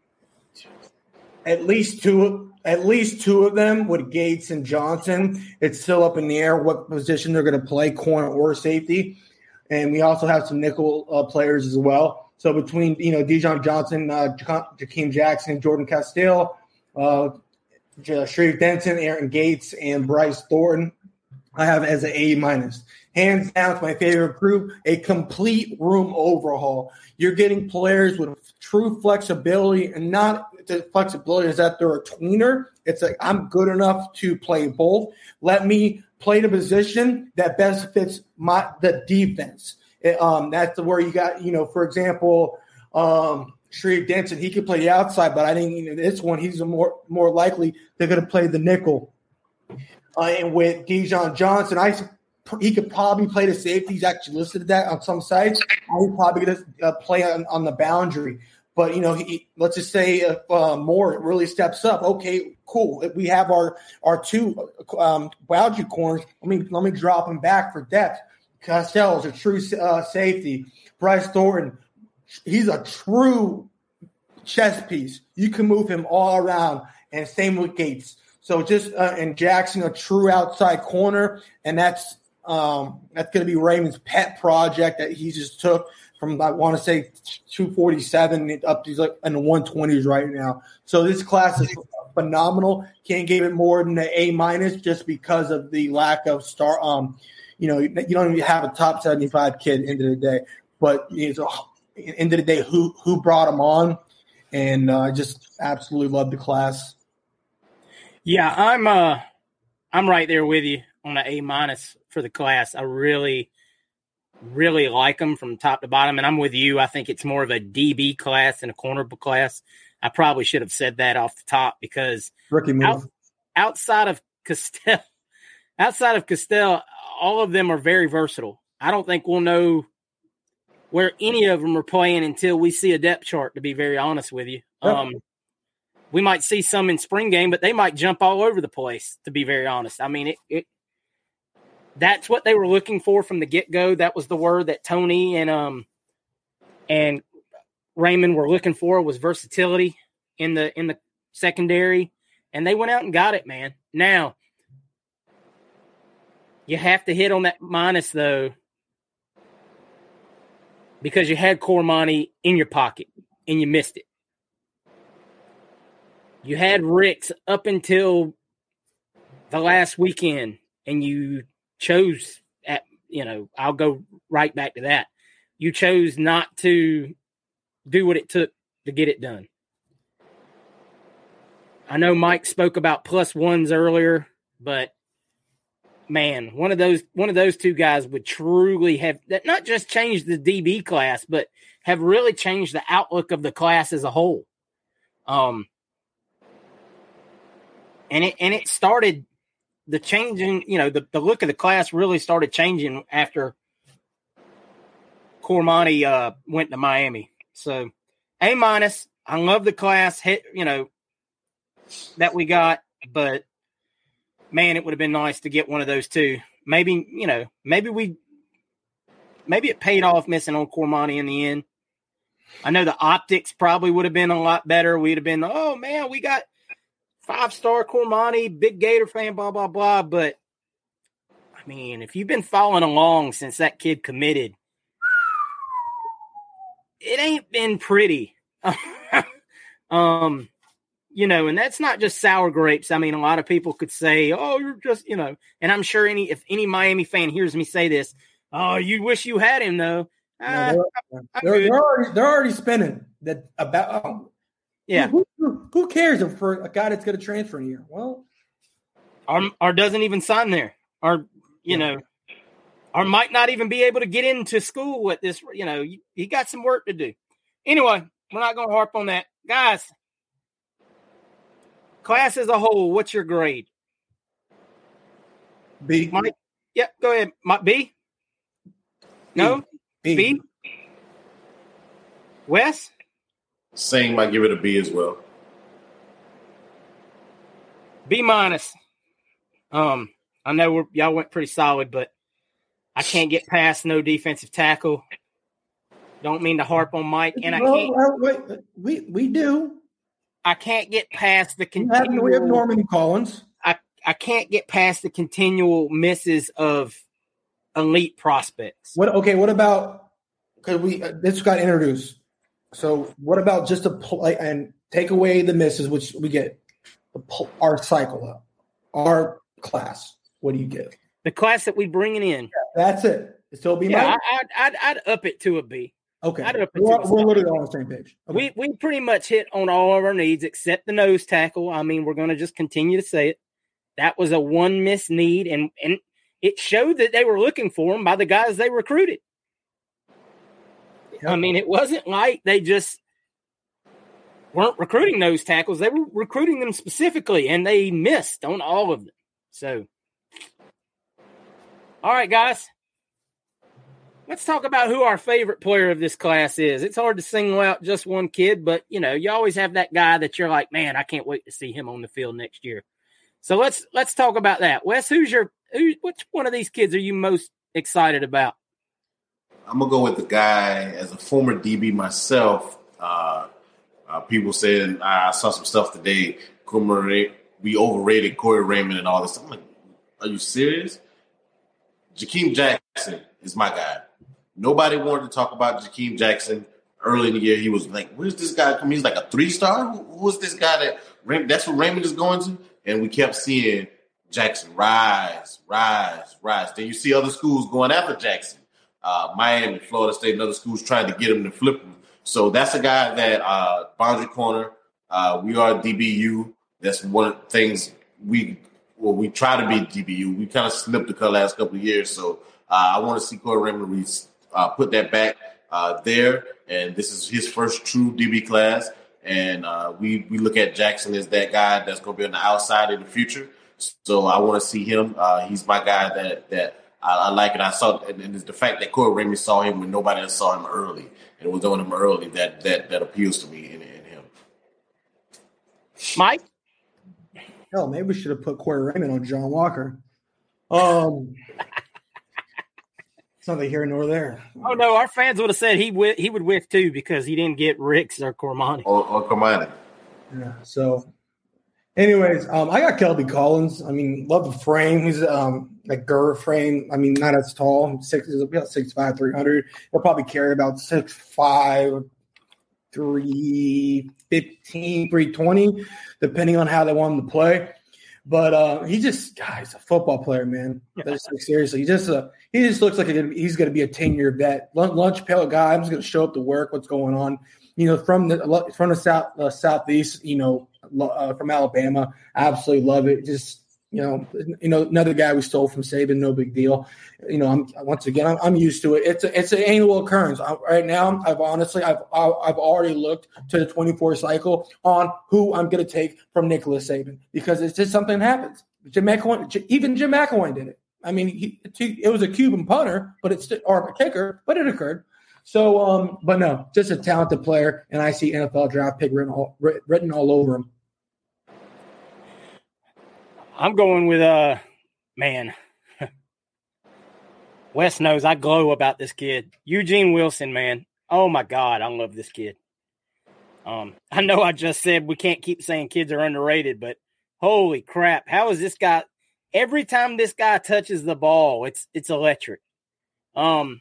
at least two at least two of them with Gates and Johnson. It's still up in the air what position they're going to play, corner or safety, and we also have some nickel uh, players as well. So between you know Dijon Johnson, uh, Ja- Jakeem Jackson, Jordan Castell, uh, Sharif Denson, Aaron Gates, and Bryce Thornton, I have as an A minus. Hands down, it's my favorite group. A complete room overhaul. You're getting players with true flexibility, and not the flexibility is that they're a tweener. It's like I'm good enough to play both. Let me play the position that best fits my the defense. It, um, that's where you got, you know, for example, um, Sharif Denson, he could play the outside, but I think this one he's more more likely they're going to play the nickel. Uh, and with Dijon Johnson, I he could probably play the safety. He's actually listed that on some sites. He's probably going to uh, play on, on the boundary. But you know, he, let's just say if uh, Moore really steps up, okay, cool. We have our our two um, boundary corners, let me let me drop him back for depth. Castell's a true uh, safety. Bryce Thornton, he's a true chess piece. You can move him all around, and same with Gates. So just uh, and Jackson a true outside corner, and that's um, that's going to be Raymond's pet project that he just took from I want to say 247 up to like in the 120s right now. So this class is phenomenal. Can't give it more than an A minus just because of the lack of star. Um, you know, you don't even have a top 75 kid end of the day, but it's end of the day who who brought him on, and I uh, just absolutely love the class. Yeah, I'm uh I'm right there with you on an A minus for the class. I really really like them from top to bottom, and I'm with you. I think it's more of a DB class than a cornerback class. I probably should have said that off the top because rookie move. Out, outside of Castell, (laughs) outside of Castell, all of them are very versatile. I don't think we'll know where any of them are playing until we see a depth chart. To be very honest with you, um, we might see some in spring game, but they might jump all over the place. To be very honest, I mean it, it that's what they were looking for from the get go. That was the word that Tony and um and Raymond were looking for was versatility in the in the secondary, and they went out and got it, man. Now you have to hit on that minus though, because you had Cormani in your pocket and you missed it. You had Ricks up until the last weekend, and you chose at you know I'll go right back to that. You chose not to do what it took to get it done. I know Mike spoke about plus ones earlier, but man, one of those one of those two guys would truly have that not just changed the DB class, but have really changed the outlook of the class as a whole. Um, and it and it started the changing, you know, the, the look of the class really started changing after Cormani uh, went to Miami. So A minus. I love the class hit, you know, that we got, but man, it would have been nice to get one of those too. Maybe, you know, maybe we maybe it paid off missing on Cormani in the end. I know the optics probably would have been a lot better. We'd have been, oh man, we got five star Cormani, big Gator fan, blah, blah, blah. But I mean, if you've been following along since that kid committed, it ain't been pretty. (laughs) um, you know, and that's not just sour grapes. I mean, a lot of people could say, "Oh, you're just," you know, and I'm sure any if any Miami fan hears me say this, "Oh, you wish you had him though." Uh, they're, they're, they're, already they're already spinning that about um, yeah. Who, who, who cares if for a guy that's going to transfer in here? Well, or, or doesn't even sign there, or you yeah. know, or might not even be able to get into school at this. You know, he got some work to do. Anyway, we're not going to harp on that, guys. Class as a whole, what's your grade? B. Mike, yeah, go ahead. Mike, B. No, B. B. Wes. Same, I give it a B as well. B minus. Um, I know we're, y'all went pretty solid, but I can't get past no defensive tackle. Don't mean to harp on Mike, and I can't. Well, wait, we we do. I can't get past the continual. We have Norman Collins. I I can't get past the continual misses of elite prospects. What? Okay. What about? Because we uh, this got introduced. So what about just a play and take away the misses, which we get our cycle up, our class? What do you give? The class that we bringing in. Yeah, that's it. Still be yeah, I'd, I'd, I'd, up it to a B. Okay, I'd up it we're, we're literally on the same page. Okay. We we pretty much hit on all of our needs except the nose tackle. I mean, we're going to just continue to say it. That was a one miss need, and and it showed that they were looking for him by the guys they recruited. I mean, it wasn't like they just weren't recruiting those tackles. They were recruiting them specifically, and they missed on all of them. So, all right, guys, let's talk about who our favorite player of this class is. It's hard to single out just one kid, but you know, you always have that guy that you're like, man, I can't wait to see him on the field next year. So let's let's talk about that. Wes, who's your who? Which one of these kids are you most excited about? I'm gonna go with the guy as a former DB myself. Uh, uh, people saying I saw some stuff today. We overrated Corey Raymond and all this. I'm like, are you serious? Jakeem Jackson is my guy. Nobody wanted to talk about Jakeem Jackson early in the year. He was like, "Where's this guy come?" He's like a three star. Who, who's this guy that? That's what Raymond is going to. And we kept seeing Jackson rise, rise, rise. Then you see other schools going after Jackson. Uh, Miami, Florida State, and other schools trying to get him to flip him. So that's a guy that uh, boundary corner. Uh, we are DBU. That's one of the things we well we try to be DBU. We kind of slipped the last couple of years. So uh, I want to see Corey Raymond uh, put that back uh, there. And this is his first true DB class. And uh, we we look at Jackson as that guy that's going to be on the outside in the future. So I want to see him. Uh, he's my guy that that I, I like, it. I saw, and, and the fact that Corey Raymond saw him when nobody else saw him early, and was on him early, that that that appeals to me in, in him. Mike, hell, maybe we should have put Corey Raymond on John Walker. Um, (laughs) it's neither here nor there. Oh no, our fans would have said he would he would whiff too because he didn't get Ricks or Cormani or, or Cormani. Yeah. So Anyways, um, I got Kelby Collins. I mean, love the frame. He's um like Gur frame. I mean, not as tall. Six is about six five, three hundred. He'll probably carry about six five, three fifteen, three twenty, depending on how they want him to play. But uh, he just, God, he's a football player, man. Yeah. seriously, he just uh, he just looks like a, he's going to be a ten year vet, lunch pail guy. I'm just going to show up to work. What's going on? You know, from the from the south uh, southeast. You know, uh, from Alabama. Absolutely love it. Just you know, you know, another guy we stole from Saban, no big deal. You know, I'm once again, I'm, I'm used to it. It's a, it's an annual occurrence. I, right now, I've honestly, I've I've already looked to the 24 cycle on who I'm going to take from Nicholas Saban because it's just something that happens. Jim McElwain, even Jim McElwain did it. I mean, he, it was a Cuban punter, but it's or a kicker, but it occurred. So, um, but no, just a talented player, and I see NFL draft pick written all, written all over him. I'm going with uh man. (laughs) Wes knows I glow about this kid. Eugene Wilson, man. Oh my God, I love this kid. Um, I know I just said we can't keep saying kids are underrated, but holy crap, how is this guy every time this guy touches the ball, it's it's electric. Um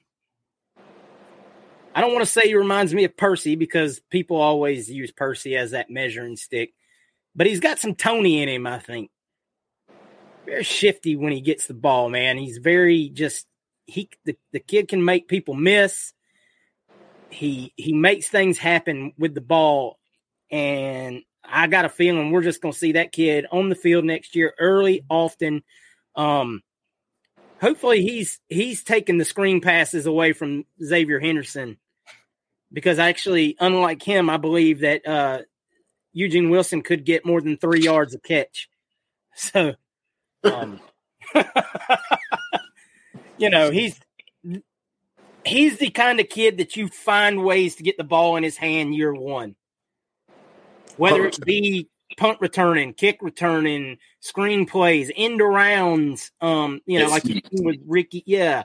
I don't want to say he reminds me of Percy because people always use Percy as that measuring stick, but he's got some Tony in him, I think very shifty when he gets the ball, man. He's very just he the, the kid can make people miss. He he makes things happen with the ball. And I got a feeling we're just gonna see that kid on the field next year early, often. Um hopefully he's he's taking the screen passes away from Xavier Henderson because actually, unlike him, I believe that uh, Eugene Wilson could get more than three yards of catch. (laughs) So um, (laughs) you know, he's he's the kind of kid that you find ways to get the ball in his hand year one, whether it be punt returning, kick returning, screen plays, end arounds. Um, you know, like with Ricky, yeah.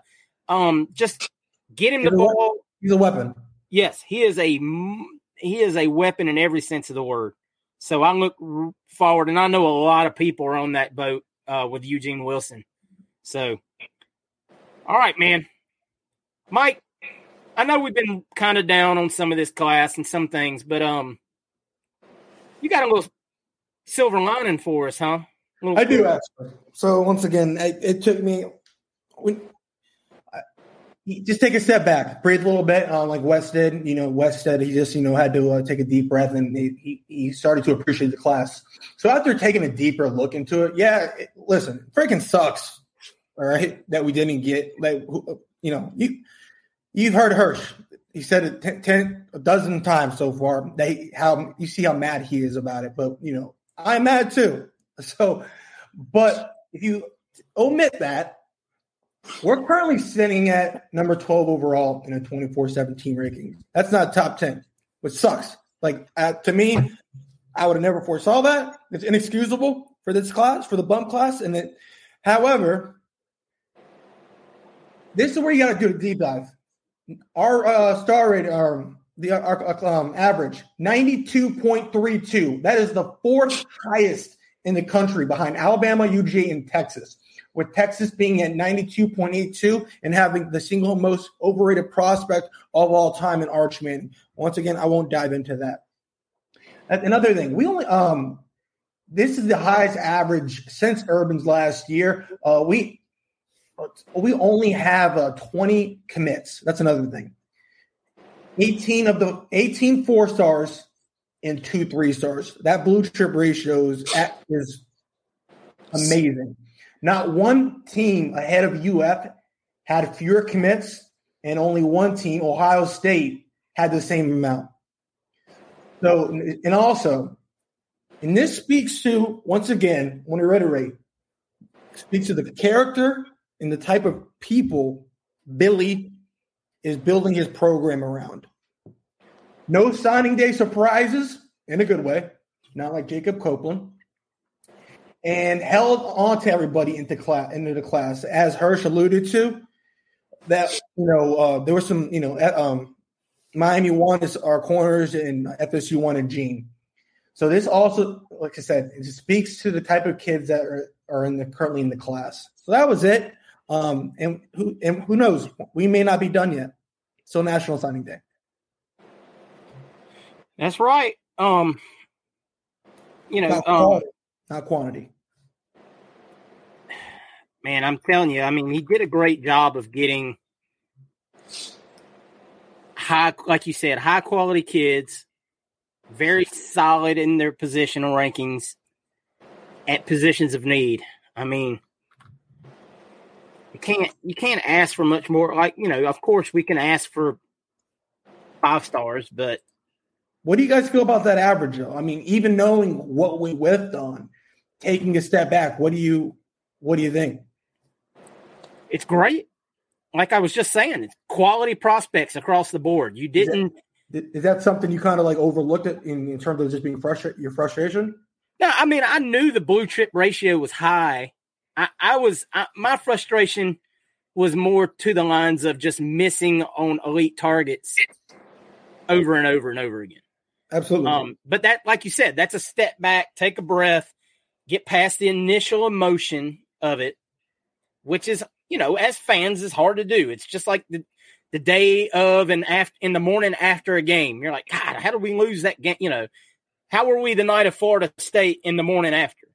Um, just get him the ball. He's a weapon. Yes, he is a he is a weapon in every sense of the word. So I look forward, and I know a lot of people are on that boat uh, with Eugene Wilson. So, all right, man. Mike, I know we've been kind of down on some of this class and some things, but um, you got a little silver lining for us, huh? I do actually. So once again, it, it took me when just take a step back, breathe a little bit, uh, like Wes did. You know, Wes said he just you know had to uh, take a deep breath, and he, he, he started to appreciate the class. So after taking a deeper look into it, yeah, it, listen, freaking sucks. All right, that we didn't get like you know you you've heard Hirsch. He said it ten, ten a dozen times so far. They how you see how mad he is about it, but you know I'm mad too. (laughs) So, but if you omit that we're currently sitting at number 12 overall in a 24 17 ranking. That's not top 10, which sucks. Like, uh, to me, I would have never foresaw that. It's inexcusable for this class, for the bump class. And then, however, this is where you got to do a deep dive. Our uh, star rating, our the uh, um, average 92.32. That is the fourth highest in the country behind Alabama, UGA, and Texas. With Texas being at 92.82 and having the single most overrated prospect of all time in Arch Manning. Once again, I won't dive into that. Another thing, we only um this is the highest average since Urban's last year. Uh, we we only have uh, 20 commits. That's another thing. 18 of the 18 four stars and two three stars. That blue chip ratio is, is amazing. Not one team ahead of UF had fewer commits, and only one team, Ohio State, had the same amount. So, and also, and this speaks to, once again, I want to reiterate, speaks to the character and the type of people Billy is building his program around. No signing day surprises in a good way, not like Jacob Copeland, and held on to everybody into class into the class, as Hirsch alluded to. That you know, uh, there was some you know, at, um, Miami wanted our corners and FSU wanted Jean. So this also, like I said, it speaks to the type of kids that are, are in the currently in the class. So that was it. Um, and who and who knows? We may not be done yet. So National Signing Day. That's right. Um, you know, not um, not quantity. Man, I'm telling you, I mean, he did a great job of getting high, like you said, high quality kids, very solid in their positional rankings at positions of need. I mean, you can't you can't ask for much more. Like you know, of course, we can ask for five stars, but what do you guys feel about that average? Though? I mean, even knowing what we whiffed on, taking a step back, what do you what do you think? It's great. Like I was just saying, it's quality prospects across the board. You didn't. Is that, is that something you kind of like overlooked it in, in terms of just being frustrated? Your frustration? No, I mean I knew the blue chip ratio was high. I, I was I, my frustration was more to the lines of just missing on elite targets over and over and over again. Absolutely. Um, but that, like you said, that's a step back, take a breath, get past the initial emotion of it, which is, you know, as fans, is hard to do. It's just like the the day of and after in the morning after a game. You're like, God, how did we lose that game? You know, how were we the night of Florida State in the morning after?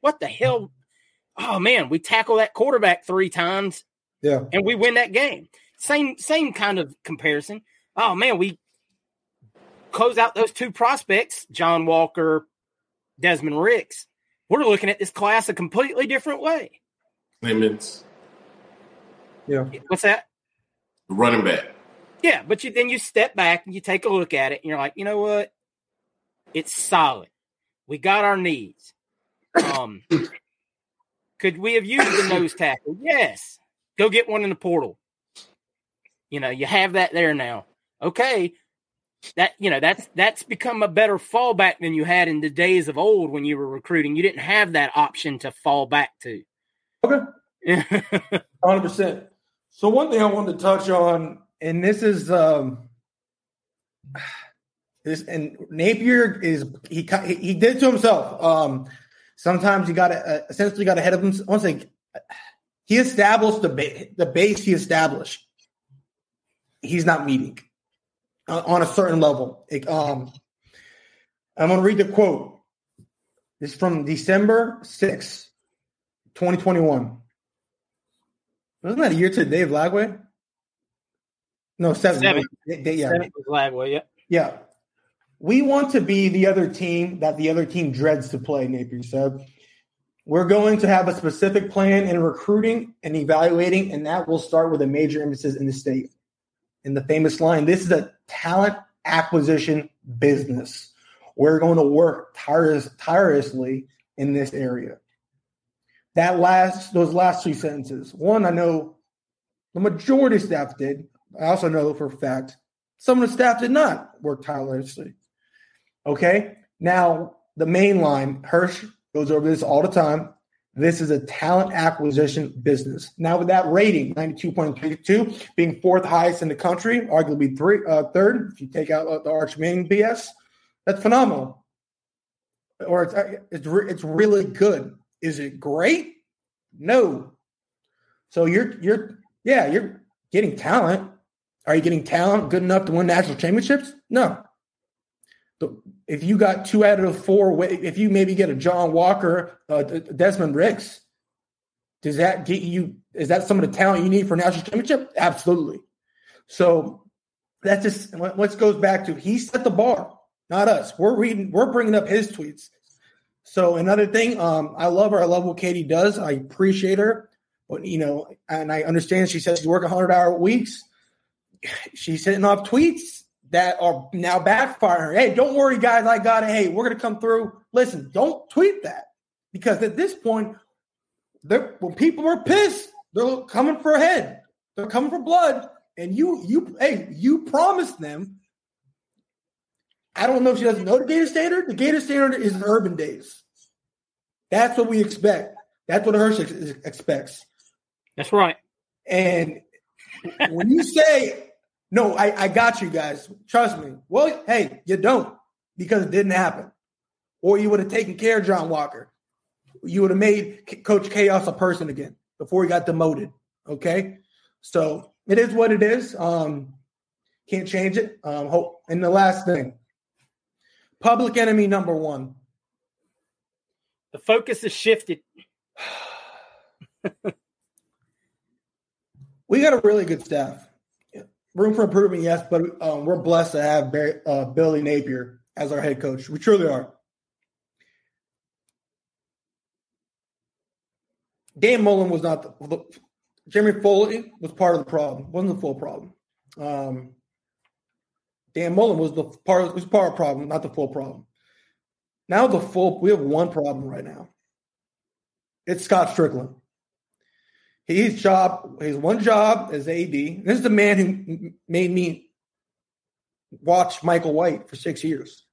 What the hell? Mm-hmm. Oh man, we tackle that quarterback three times. Yeah. And we win that game. Same same kind of comparison. Oh man, we close out those two prospects, John Walker, Desmond Ricks, we're looking at this class a completely different way. Clemens. Yeah. What's that? running back. Yeah, but you then you step back and you take a look at it and you're like, you know what? It's solid. We got our needs. Um could we have used the nose tackle? Yes. Go get one in the portal. You know, you have that there now. Okay, that you know that's that's become a better fallback than you had in the days of old when you were recruiting. You didn't have that option to fall back to. Okay, (laughs) hundred percent. So one thing I wanted to touch on, and this is um, this and Napier is he he did to himself. Um, sometimes he got uh, essentially got ahead of him. One thing, he established the ba- the base he established. He's not meeting on a certain level. It, um, I'm going to read the quote. It's from December 6, 2021. Wasn't that a year to Dave Lagway? No, seven. Seven. They, yeah. Seven was Lagway, yeah. Yeah. We want to be the other team that the other team dreads to play, Napier said. We're going to have a specific plan in recruiting and evaluating, and that will start with a major emphasis in the state in the famous line this is a talent acquisition business. We're going to work tireless, tirelessly in this area. That last, those last two sentences. One, I know the majority of staff did. I also know for a fact some of the staff did not work tirelessly. Okay. Now, the main line, Hirsch goes over this all the time. This is a talent acquisition business. Now, with that rating, 92.32, being fourth highest in the country, arguably three, uh, third, if you take out uh, the Arch Manning BS, that's phenomenal. Or it's, uh, it's, re- it's really good. Is it great? No. So you're, you're, yeah, you're getting talent. Are you getting talent good enough to win national championships? No if you got two out of four, if you maybe get a John Walker, uh, Desmond Ricks, does that get you? Is that some of the talent you need for national championship? Absolutely. So that just what goes back to he set the bar, not us. We're reading, we're bringing up his tweets. So another thing, um, I love her. I love what Katie does. I appreciate her, but you know, and I understand she says she's working hundred hour weeks. She's hitting off tweets that are now backfiring. Hey, don't worry, guys. I got it. Hey, we're going to come through. Listen, don't tweet that because at this point, when people are pissed, they're coming for a head. They're coming for blood. And you, you, hey, you promised them. I don't know if she doesn't know the Gator Standard. The Gator Standard is urban days. That's what we expect. That's what Hirsch expects. That's right. And when you say no, I, I got you guys. Trust me. Well, hey, you don't because it didn't happen. Or you would have taken care of John Walker. You would have made Coach Chaos a person again before he got demoted. Okay. So it is what it is. Um, can't change it. Um, hope. And the last thing public enemy number one. The focus is shifted. (sighs) we got a really good staff room for improvement, yes, but um, we're blessed to have Barry, uh, Billy Napier as our head coach. We truly are. Dan Mullen was not the, the Jeremy Foley was part of the problem, wasn't the full problem. Um, Dan Mullen was the part of, was part of the problem, not the full problem. Now the full we have one problem right now. It's Scott Stricklin. His job, his one job as AD. This is the man who made me watch Michael White for six years.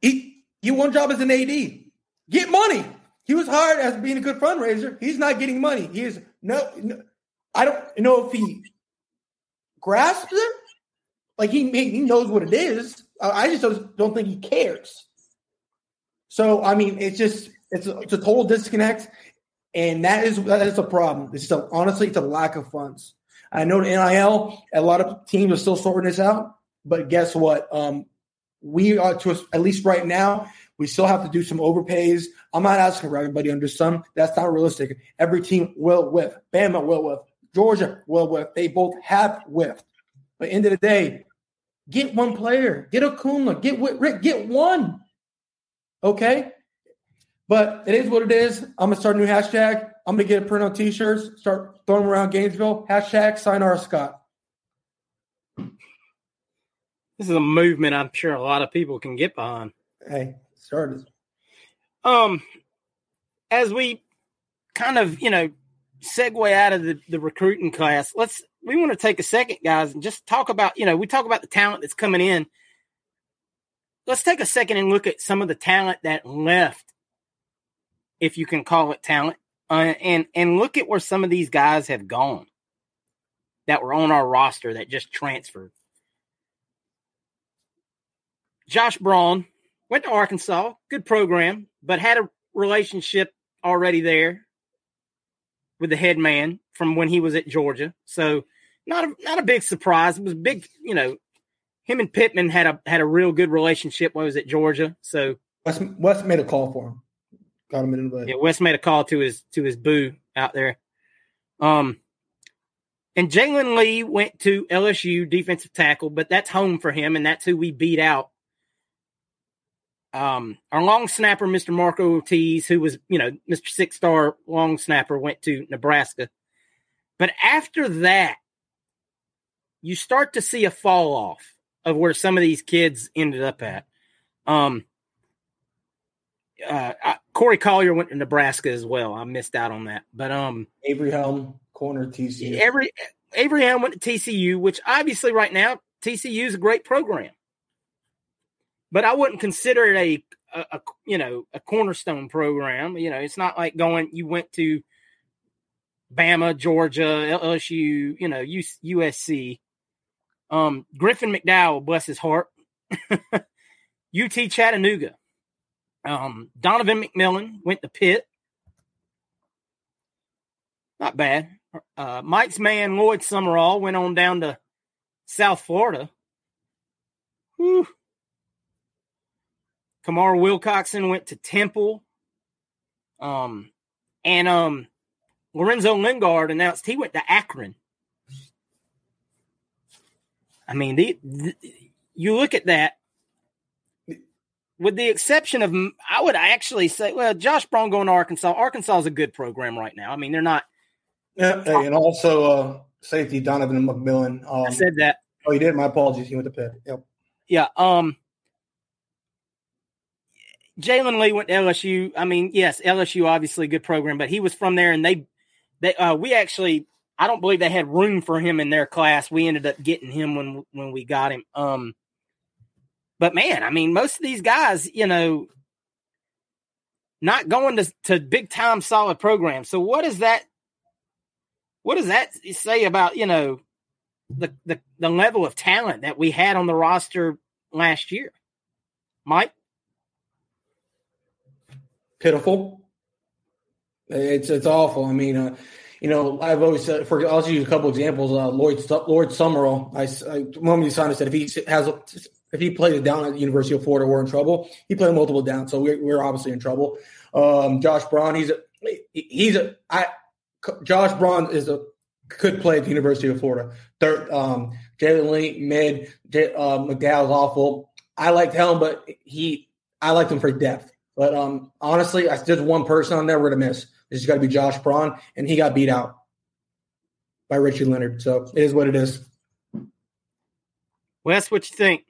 He, he one job as an AD. Get money. He was hired as being a good fundraiser. He's not getting money. He is no, no I don't know if he grasps it. Like he he knows what it is. I just don't, think he cares. So I mean, it's just it's a, it's a total disconnect, and that is that is a problem. It's just honestly, it's a lack of funds. I know the NIL, a lot of teams are still sorting this out, but guess what? Um, we are to at least right now, we still have to do some overpays. I'm not asking for everybody under some. That's not realistic. Every team will whiff. Bama will whiff. Georgia will whiff. They both have whiffed. But end of the day, get one player. Get Okunlola. Get Rick. Get one. Okay. But it is what it is. I'm gonna start a new hashtag. I'm gonna get a print on t-shirts, start throwing them around Gainesville. Hashtag sign R Scott. This is a movement I'm sure a lot of people can get behind. Hey, started. Um, as we kind of, you know, segue out of the, the recruiting class, let's we want to take a second, guys, and just talk about, you know, we talk about the talent that's coming in. Let's take a second and look at some of the talent that left if you can call it talent. Uh, and and look at where some of these guys have gone that were on our roster that just transferred. Josh Braun went to Arkansas, good program, but had a relationship already there with the head man from when he was at Georgia. So not a not a big surprise. It was big, you know. Him and Pittman had a had a real good relationship when he was at Georgia. So Wes, Wes made a call for him. Got him in the Yeah, Wes made a call to his to his boo out there. Um, and Jalen Lee went to LSU defensive tackle, but that's home for him, and that's who we beat out. Um, our long snapper, Mr. Marco Ortiz, who was, you know, Mr. Six Star long snapper, went to Nebraska. But after that, you start to see a fall off of where some of these kids ended up at. Um, uh, Corey Collier went to Nebraska as well. I missed out on that, but um, Avery Helm corner TCU. Every Avery Helm went to TCU, which obviously right now TCU is a great program, but I wouldn't consider it a a, a you know a cornerstone program. You know, it's not like going you went to Bama, Georgia, LSU, you know, USC. Um, Griffin McDowell, bless his heart, (laughs) UT Chattanooga. Um, Donovan McMillan went to Pitt. Not bad. Uh, Mike's man, Lloyd Summerall, went on down to South Florida. Whew. Kamar Wilcoxson went to Temple. Um, and um, Lorenzo Lingard announced he went to Akron. I mean, the, the, you look at that, with the exception of, I would actually say, well, Josh Braun going to Arkansas. Arkansas is a good program right now. I mean, they're not. Yeah, and also uh, safety Donovan McMillan. Um, I said that. Oh, you did. My apologies. He went to Pitt. Yep. Yeah. Um. Jalen Lee went to LSU. I mean, yes, LSU obviously a good program, but he was from there, and they, they, uh, we actually, I don't believe they had room for him in their class. We ended up getting him when when we got him. Um. But man, I mean, most of these guys, you know, not going to, to big time solid programs. So what is that? What does that say about, you know, the, the, the level of talent that we had on the roster last year? Mike? Pitiful. It's it's awful. I mean, uh, you know, I've always said for I'll just use a couple examples. Uh, Lloyd Lord Summerall, I, I he signed, I said if he has if he played it down at the University of Florida, we're in trouble. He played multiple down, so we're, we're obviously in trouble. Um, Josh Braun, he's a, he's a I. Josh Braun is a could play at the University of Florida. Third, um, Jalen Lee mid, J, uh, McDowell's awful. I liked him, but he I liked him for depth. But um, honestly, I, there's one person on there we're gonna miss. This has got to be Josh Braun, and he got beat out by Richie Leonard. So it is what it is. Wes, what you think?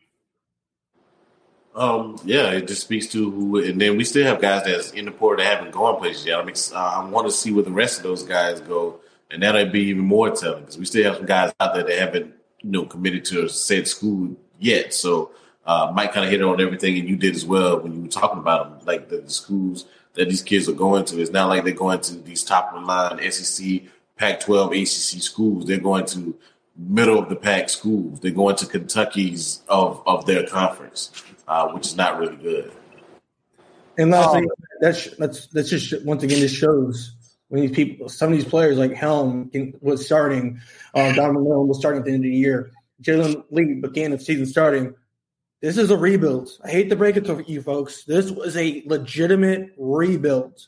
Um, yeah, it just speaks to who, and then we still have guys that's in the port that haven't gone places yet. I mean, I want to see where the rest of those guys go, and that'll be even more telling because we still have some guys out there that haven't, you know, committed to a said school yet. So, uh, Mike kind of hit on everything, and you did as well when you were talking about them, like the, the schools that these kids are going to. It's not like they're going to these top of the line SEC, Pac-12, ACC schools. They're going to middle of the pack schools. They're going to Kentucky's of of their conference uh, which is not really good. And last um, that's that's that's just once again this shows when these people, some of these players like Helm was starting, uh, Donovan Millen was starting at the end of the year. Jalen Lee began the season starting. This is a rebuild. I hate to break it to you folks. This was a legitimate rebuild.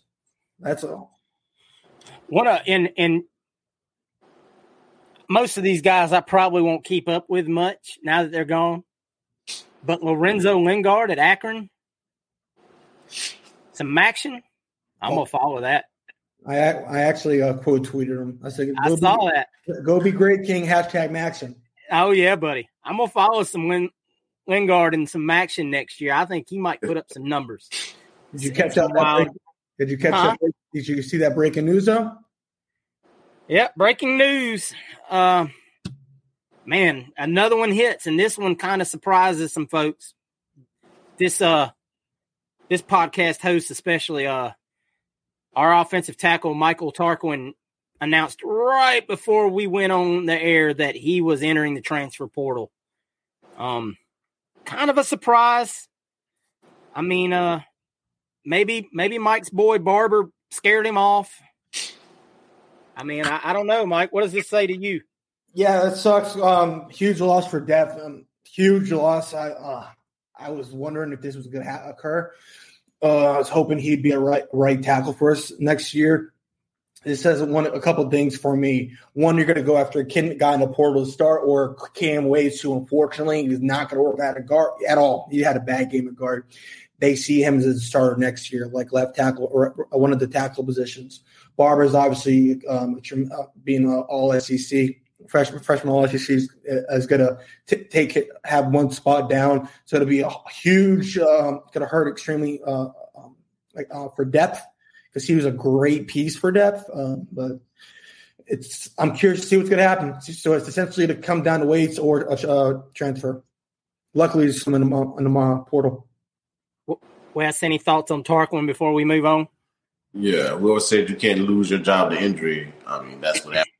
That's all. What a and and most of these guys I probably won't keep up with much now that they're gone. But Lorenzo Lingard at Akron, some action. I'm gonna follow that. I I actually uh, quote tweeted him. I said, I saw be, that. Go be great, King. Hashtag Maxon. Oh yeah, buddy. I'm gonna follow some Lin- Lingard and some action next year. I think he might put up some numbers. Did you catch that? Break, did you catch huh? up? Did you see that breaking news though? Yep, breaking news. Uh, man, another one hits, and this one kind of surprises some folks. This uh, this podcast host, especially uh, our offensive tackle Michael Tarquin, announced right before we went on the air that he was entering the transfer portal. Um, kind of a surprise. I mean, uh, maybe maybe Mike's boy Barber scared him off. I mean, I, I don't know, Mike. What does this say to you? Yeah, that sucks. Um, huge loss for depth. Um, huge loss. I uh, I was wondering if this was going to ha- occur. Uh, I was hoping he'd be a right right tackle for us next year. It says one a couple things for me. One, you're going to go after a kid guy in the portal to start, or Cam Waites, who unfortunately is not going to work at a guard at all. He had a bad game at guard. They see him as a starter next year, like left tackle or one of the tackle positions. Barber's obviously um, uh, being all SEC freshman freshman all SEC is going to take it, have one spot down. So it'll be a huge, um, going to hurt extremely uh, um, like uh, for depth because he was a great piece for depth. Um, but it's I'm curious to see what's going to happen. So it's essentially to come down to Waites or uh, transfer. Luckily, it's in the, in the portal. Wes, any thoughts on Tarquin before we move on? Yeah, we always said you can't lose your job to injury. I mean, that's what happened.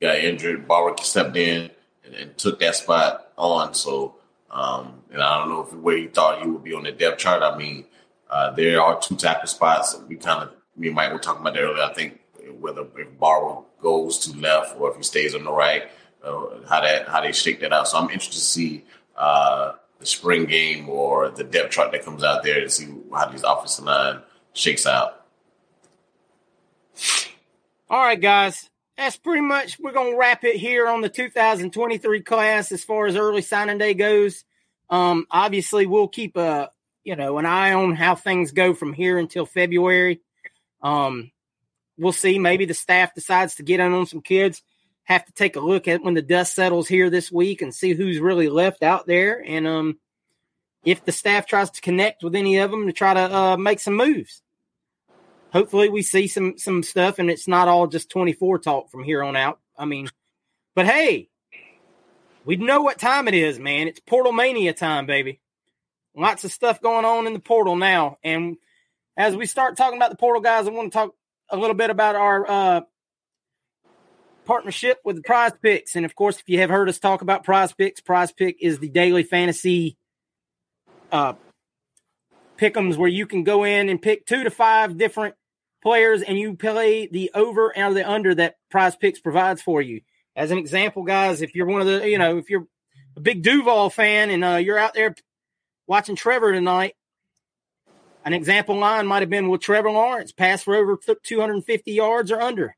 Got injured. Barber stepped in and, and took that spot on. So, um, and I don't know if where he thought he would be on the depth chart. I mean, uh, there are two tackle spots. We kind of, me and Mike were talking about that earlier. I think whether if Barber goes to left or if he stays on the right, uh, how that how they shake that out. So I'm interested to see uh, the spring game or the depth chart that comes out there to see how these offensive line shakes out. All right, guys. That's pretty much we're gonna wrap it here on the 2023 class as far as early signing day goes. Um, obviously, we'll keep a you know an eye on how things go from here until February. Um, we'll see. Maybe the staff decides to get in on some kids. Have to take a look at when the dust settles here this week and see who's really left out there, and um, if the staff tries to connect with any of them to try to uh, make some moves hopefully we see some some stuff and it's not all just 24 talk from here on out. I mean, but hey, we know what time it is, man. It's portal mania time, baby. Lots of stuff going on in the portal now. And as we start talking about the portal guys, I want to talk a little bit about our uh, partnership with the PrizePicks. And of course, if you have heard us talk about PrizePicks, prize pick is the daily fantasy uh, pickums where you can go in and pick two to five different players and you play the over and the under that PrizePicks provides for you. As an example, guys, if you're one of the, you know, if you're a big Duval fan and uh, you're out there watching Trevor tonight, an example line might have been with Trevor Lawrence, pass for over 250 yards or under.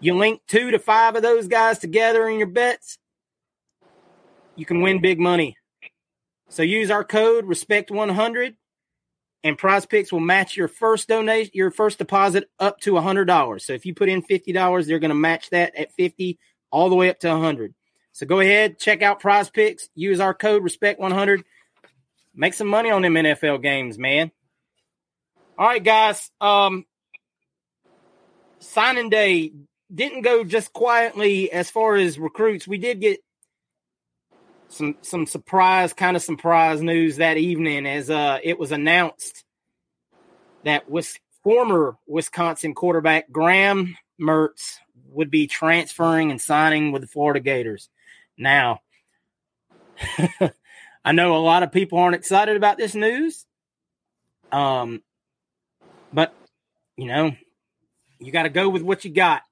You link two to five of those guys together in your bets, you can win big money. So use our code respect100 and PrizePicks will match your first donation your first deposit up to a hundred dollars so if you put in fifty dollars they're going to match that at 50 all the way up to a hundred so go ahead check out PrizePicks use our code respect 100 make some money on them nfl games man all right guys um signing day didn't go just quietly as far as recruits we did get some some surprise kind of surprise news that evening as uh it was announced that was former Wisconsin quarterback Graham Mertz would be transferring and signing with the Florida Gators. Now, (laughs) I know a lot of people aren't excited about this news. Um, but you know, you got to go with what you got.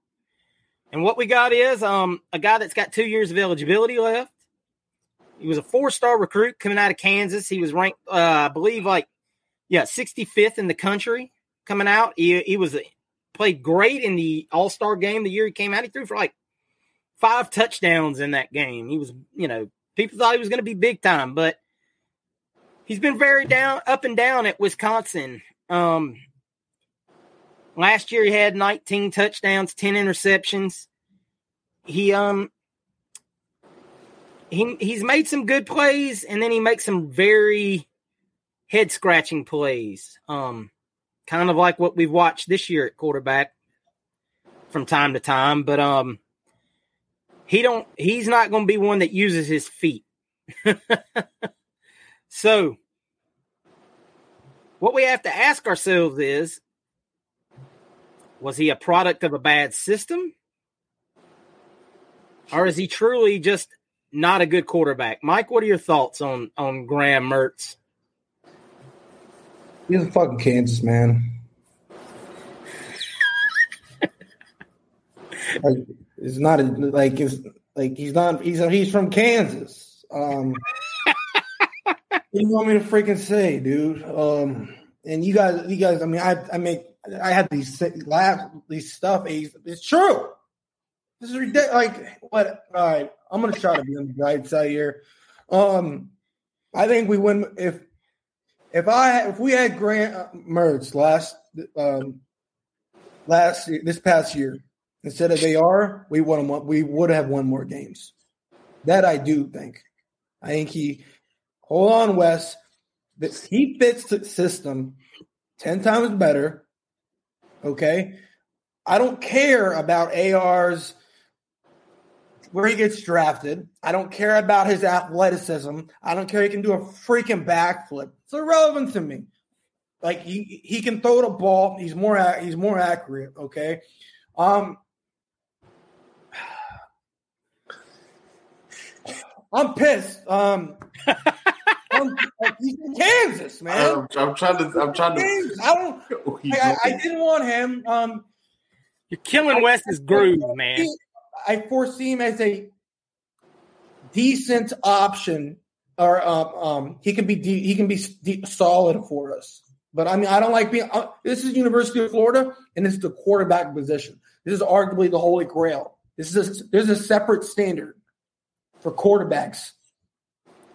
And what we got is um a guy that's got two years of eligibility left. He was a four star recruit coming out of Kansas. He was ranked, uh, I believe, like, yeah, 65th in the country coming out. He, he was played great in the All Star game the year he came out. He threw for like five touchdowns in that game. He was, you know, people thought he was going to be big time, but he's been very down, up and down at Wisconsin. Um, last year he had 19 touchdowns, 10 interceptions. He um he he's made some good plays, and then he makes some very head scratching plays. Um, kind of like what we've watched this year at quarterback from time to time. But um, he don't. He's not going to be one that uses his feet. (laughs) so, what we have to ask ourselves is: Was he a product of a bad system? Or is he truly just not a good quarterback. Mike, what are your thoughts on on Graham Mertz? He's a fucking Kansas man. like, (laughs) it's not a, like it's like he's not he's he's from Kansas. Um, (laughs) you want me to freaking say, dude? Um, and you guys, you guys. I mean, I I make I had these laugh these stuff. It's true. This is ridiculous. Like what? All right, I'm gonna try to be on the right side here. Um, I think we win if if I if we had Grant uh, Mertz last um last this past year instead of AR, we won one. We would have won more games. That I do think. I think he. Hold on, Wes. He fits the system ten times better. Okay, I don't care about AR's where he gets drafted. I don't care about his athleticism. I don't care he can do a freaking backflip. It's irrelevant to me. Like he he can throw the ball. He's more he's more accurate. Okay. Um, I'm pissed. Um, (laughs) I'm, he's in Kansas, man. I'm, I'm trying to. I'm trying to. I don't. I, I, didn't want him. Um, You're killing Wes's groove, man. I foresee him as a decent option, or um, um he can be de- he can be de- solid for us. But I mean, I don't like being. Uh, this is University of Florida, and this is the quarterback position. This is arguably the holy grail. This is a, there's a separate standard for quarterbacks,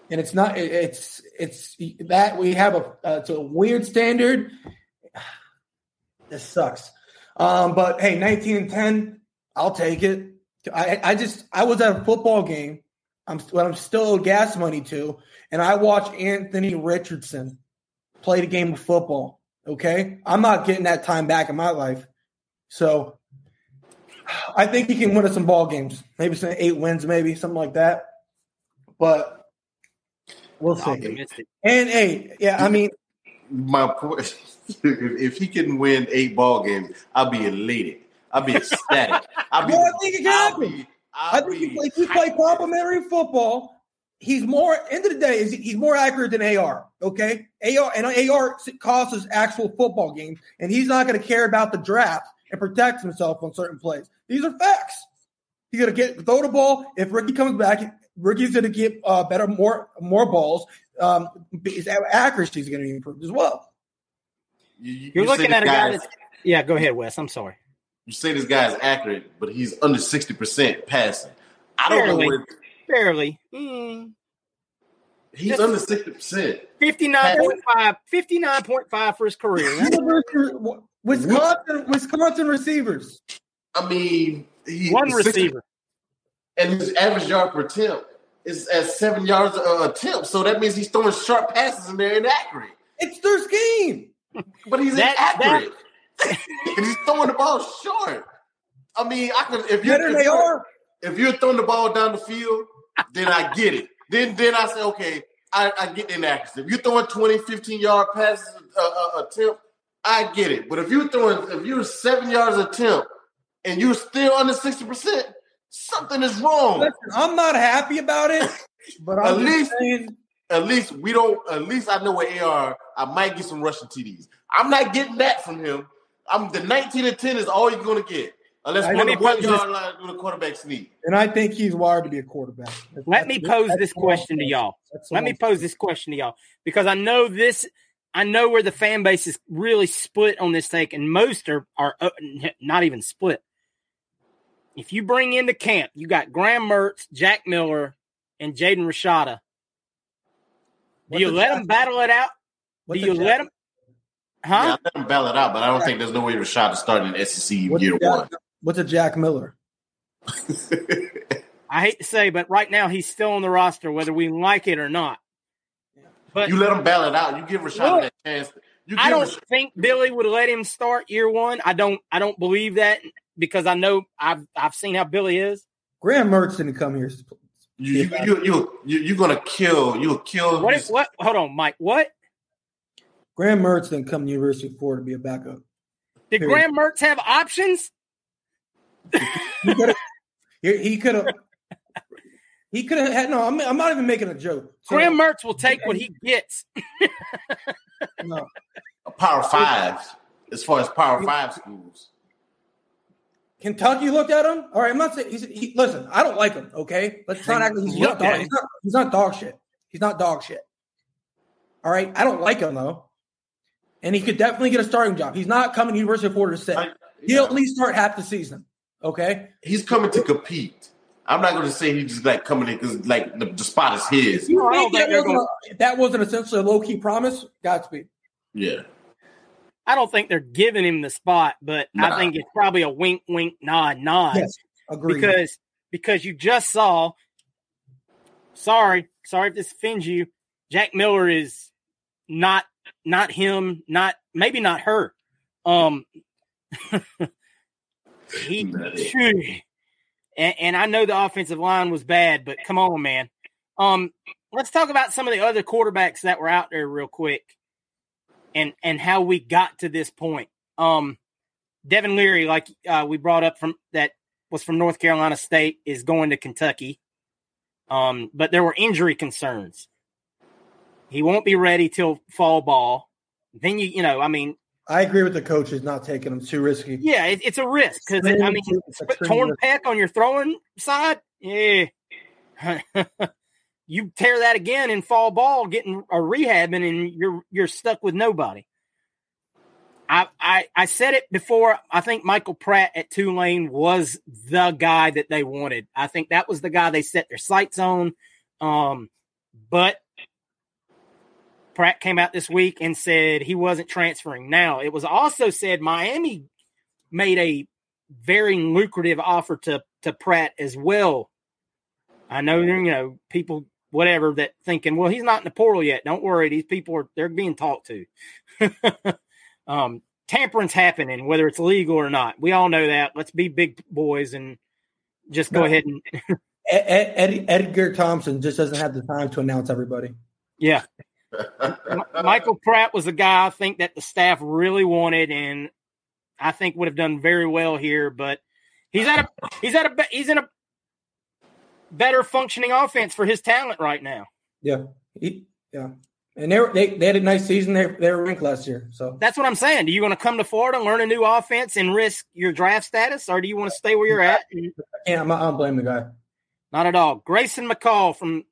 and it's not. It's it's that we have a uh, it's a weird standard. This sucks. Um, but hey, 19 and 10, I'll take it. I, I just I was at a football game. I'm I'm still gas money to, and I watched Anthony Richardson play the game of football. Okay, I'm not getting that time back in my life, so I think he can win us some ball games, maybe some eight wins, maybe something like that. But we'll see. And eight, yeah, I mean, my point. (laughs) If he can win eight ball games, I'll be elated. I'll be ecstatic. I'll be. (laughs) Well, I think it can happen. I think if he, he play complimentary football, he's more. End of the day, is he's more accurate than AR. Okay, AR and AR causes actual football games, and he's not going to care about the draft and protect himself on certain plays. These are facts. He's going to get throw the ball. If Ricky comes back, Ricky's going to get uh, better, more more balls. Um, his accuracy is going to be improved as well. You, are looking at a guy. That's, yeah, go ahead, Wes. I'm sorry. You say this guy is accurate, but he's under sixty percent passing. I don't barely, know where. Barely. Mm. He's Just under sixty percent. 59.5, 59.5 for his career. Wisconsin, Wisconsin receivers. I mean, he, one receiver, and his average yard per attempt is at seven yards a attempt. So that means he's throwing sharp passes and they're inaccurate. It's their scheme, but he's that, inaccurate. That... (laughs) and he's throwing the ball short. I mean, I could if you're if they you're, are. if you're throwing the ball down the field, then I get it. Then then I say, okay, I, I get the inaccuracy. If you're throwing 20, 15 yard passes uh, uh, attempt, I get it. But if you're throwing, if you're seven yards attempt and you're still under 60%, something is wrong. Listen, I'm not happy about it, (laughs) but at least, saying, at least we don't, at least I know where AR, I might get some rushing TDs. I'm not getting that from him. I'm the 19 and 10 is all you're going to get. Unless one, one yard line with a quarterback sneak. And I think he's wired to be a quarterback. That's, Let me pose this question to y'all. Let me pose this question to y'all because I know this I know where the fan base is really split on this take, and most are are uh, not even split. If you bring in the camp, you got Graham Mertz, Jack Miller, and Jaden Rashada. Do you let Jack, them battle it out? Do you let them? Huh? Yeah, let them battle it out, but I don't think there's no way Rashada starting in SEC what's year Jack, one. What's a Jack Miller? (laughs) I hate to say, but right now he's still on the roster, whether we like it or not. But you let him battle it out. You give Rashad look, that chance. I don't think Billy would let him start year one. I don't. I don't believe that because I know I've I've seen how Billy is. Graham Mertz didn't come here. You you you you, you you're gonna kill. You'll kill. What? Is, what? Hold on, Mike. What? Graham Mertz didn't come to University of Florida to be a backup. Did Period. Graham Mertz have options? he could have. He could have had no. I'm, I'm not even making a joke. So, Graham Mertz will take what he gets. (laughs) no, a power five as far as power five schools. Kentucky looked at him. All right, I'm not saying he's. He, listen, I don't like him. Okay, let's not act. He's not, dog, he's, not, he's not dog shit. He's not dog shit. All right, I don't like him though, and he could definitely get a starting job. He's not coming to University of Florida to sit. I, yeah. He'll at least start half the season. Okay, he's coming to compete. I'm not going to say he's just like coming in because like the, the, spot is his. You know, that, wasn't a, that wasn't essentially a low key promise. Godspeed. Yeah. I don't think they're giving him the spot, but nah. I think it's probably a wink, wink, nod, nod. Yes, agreed. Because because you just saw. Sorry, sorry if this offends you. Jack Miller is not not him, not maybe not her. Um, (laughs) he And, and I know the offensive line was bad, but come on, man. Um, let's talk about some of the other quarterbacks that were out there real quick, and and how we got to this point. Um, Devin Leary, like uh, we brought up from that was from North Carolina State, is going to Kentucky. Um, but there were injury concerns. He won't be ready till fall ball. Then you, you know, I mean, I agree with the coaches not taking him too risky. yeah, it, it's a risk because I mean, torn pec on your throwing side, yeah. (laughs) you tear that again in fall ball, getting a rehabbing, and you're you're stuck with nobody. I, I I said it before. I think Michael Pratt at Tulane was the guy that they wanted. I think that was the guy they set their sights on. Um, but Pratt came out this week and said he wasn't transferring. Now it was also said Miami made a very lucrative offer to to Pratt as well. I know you know people whatever that thinking, well, he's not in the portal yet. Don't worry, these people are they're being talked to. (laughs) um, tampering's happening, whether it's legal or not. We all know that. Let's be big boys and just go No. ahead and Ed, Ed, Edgar Thompson just doesn't have the time to announce everybody. yeah. (laughs) Michael Pratt was a guy I think that the staff really wanted, and I think would have done very well here. But he's at a he's at a he's in a better functioning offense for his talent right now. Yeah, he, yeah, and they, were, they they had a nice season. They they were ranked last year, so That's what I'm saying. Do you want to come to Florida, learn a new offense, and risk your draft status, or do you want to stay where you're at? And- can't. I'm not, I don't blame the guy. Not at all. Grayson McCall from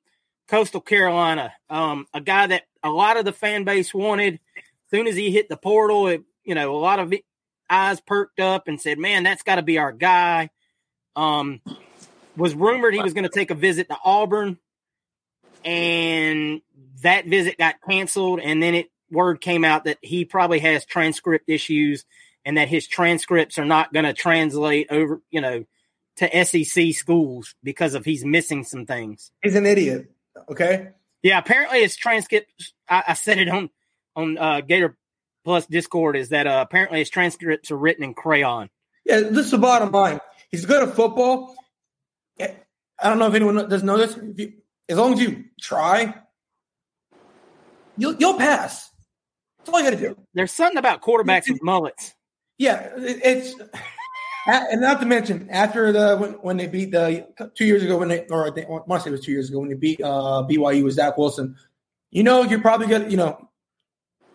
Coastal Carolina, um, a guy that a lot of the fan base wanted. As soon as he hit the portal, it, you know, a lot of eyes perked up and said, "Man, that's got to be our guy." Um, was rumored he was going to take a visit to Auburn, and that visit got canceled. And then it word came out that he probably has transcript issues, and that his transcripts are not going to translate over, you know, to SEC schools because of he's missing some things. He's an idiot. Okay, Yeah, apparently his transcripts. I, I said it on on uh, Gator Plus Discord is that uh, apparently his transcripts are written in crayon. yeah. This is the bottom line. He's good at football. Eh, I don't know if anyone doesn't know this. If you, as long as you try, you'll you'll pass. That's all you got to do. There's something about quarterbacks with mullets. Yeah, it- it's and not to mention after the when, when they beat the two years ago when they or I think I want say it was two years ago when they beat uh, BYU with Zach Wilson. You know you're probably gonna you know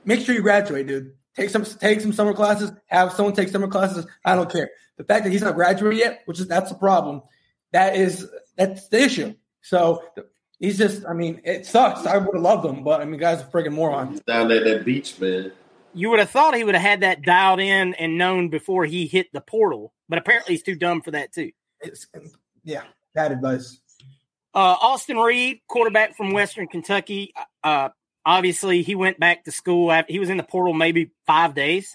make sure you graduate, dude. Take some take some summer classes. Have someone take summer classes. I don't care. The fact that he's not graduated yet, which is that's a problem. That is that's the issue. So he's just. I mean, it sucks. I would have loved him, but I mean, guy's a friggin' moron. He's down at that beach, man. You would have thought he would have had that dialed in and known before he hit the portal, but apparently he's too dumb for that too. It's, yeah, bad advice. Uh, Austin Reed, quarterback from Western Kentucky. Uh, obviously, he went back to school. After, he was in the portal maybe five days.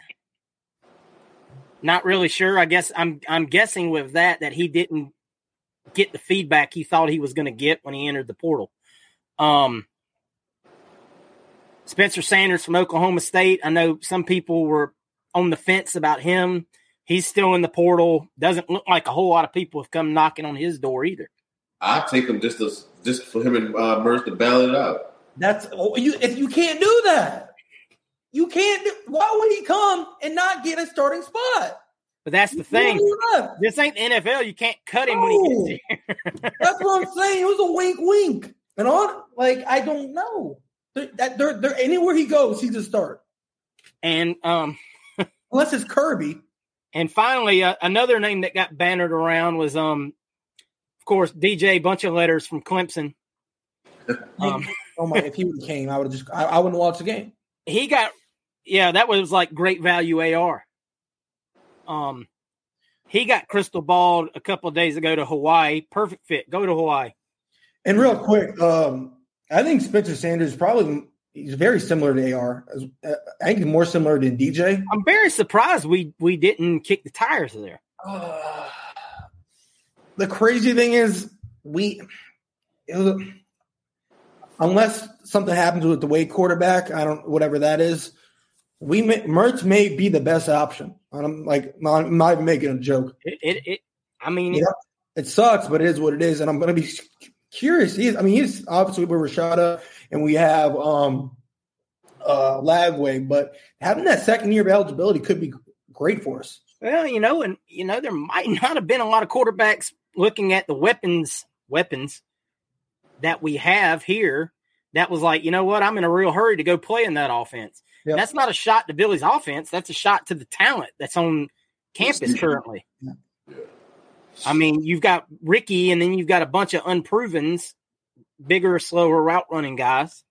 Not really sure. I guess I'm I'm guessing with that that he didn't get the feedback he thought he was going to get when he entered the portal. Um, Spencer Sanders from Oklahoma State. I know some people were on the fence about him. He's still in the portal. Doesn't look like a whole lot of people have come knocking on his door either. I take him just to, just for him and uh, Merce to battle it out. That's oh, you. If you can't do that, you can't. Do, why would he come and not get a starting spot? But that's the You thing. This ain't the NFL. You can't cut him when he gets here. (laughs) That's what I'm saying. It was a wink, wink, and on. Like I don't know. They're, that they're, they're anywhere he goes, he's a start. and um (laughs) Unless it's Kirby. and finally uh, another name that got bannered around was um of course DJ bunch of letters from Clemson. (laughs) Um, Oh my! If he would came, I would just I, I wouldn't watch the game. he got yeah, that was like great value AR. Um he got crystal balled a couple of days ago to Hawaii. Perfect fit. Go to Hawaii. And real quick, um, I think Spencer Sanders probably he's very similar to AR. Uh, I think he's more similar than DJ. I'm very surprised we we didn't kick the tires there. Uh, the crazy thing is, we it was, unless something happens with the Wade quarterback, I don't whatever that is. We may, Mertz may be the best option. I'm like, I'm not even making a joke. It it, it I mean Yeah. it sucks, but it is what it is. And I'm going to be curious. He's, I mean, he's obviously with Rashada, and we have um, uh, Lagway, but having that second year of eligibility could be great for us. Well, you know, and you know, there might not have been a lot of quarterbacks looking at the weapons weapons that we have here. That was like, you know what, I'm in a real hurry to go play in that offense. Yep. That's not a shot to Billy's offense. That's a shot to the talent that's on campus currently. I mean, you've got Ricky, and then you've got a bunch of unprovens, bigger, slower route running guys.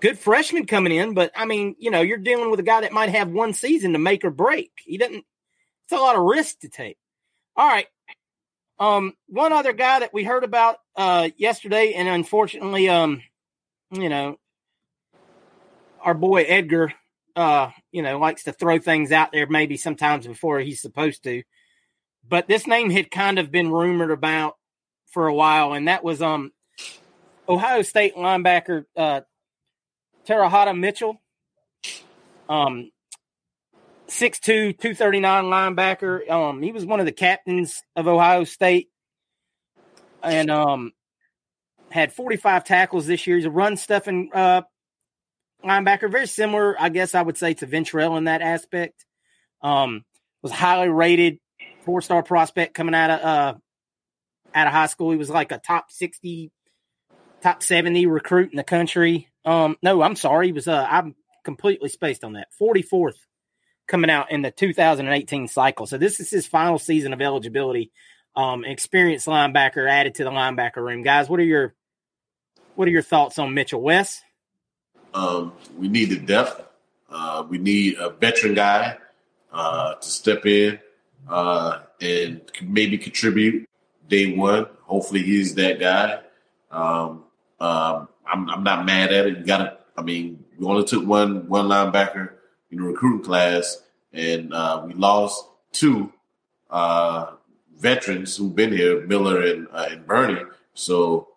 Good freshman coming in, but I mean, you know, you're dealing with a guy that might have one season to make or break. He doesn't. It's a lot of risk to take. All right. Um, one other guy that we heard about uh yesterday, and unfortunately, um, you know, our boy Edgar, uh, you know, likes to throw things out there maybe sometimes before he's supposed to. But this name had kind of been rumored about for a while, and that was um Ohio State linebacker uh Teradja Mitchell. Um 6'2, 239 linebacker. Um, he was one of the captains of Ohio State and um had 45 tackles this year. He's a run stuffing uh linebacker, very similar, I guess I would say, to Ventrell in that aspect. Um, was highly rated, four star prospect coming out of uh, out of high school. He was like a top sixty, top seventy recruit in the country. Um, no, I'm sorry, he was. Uh, I'm completely spaced on that. Forty fourth coming out in the 2018 cycle. So this is his final season of eligibility. Um, experienced linebacker added to the linebacker room. Guys, what are your what are your thoughts on Mitchell West? Um, we need the depth. Uh, we need a veteran guy uh, to step in uh, and maybe contribute day one. Hopefully, he's that guy. Um, um, I'm, I'm not mad at it. You got to. I mean, we only took one one linebacker in the recruiting class, and uh, we lost two uh, veterans who've been here, Miller and uh, and Burney. So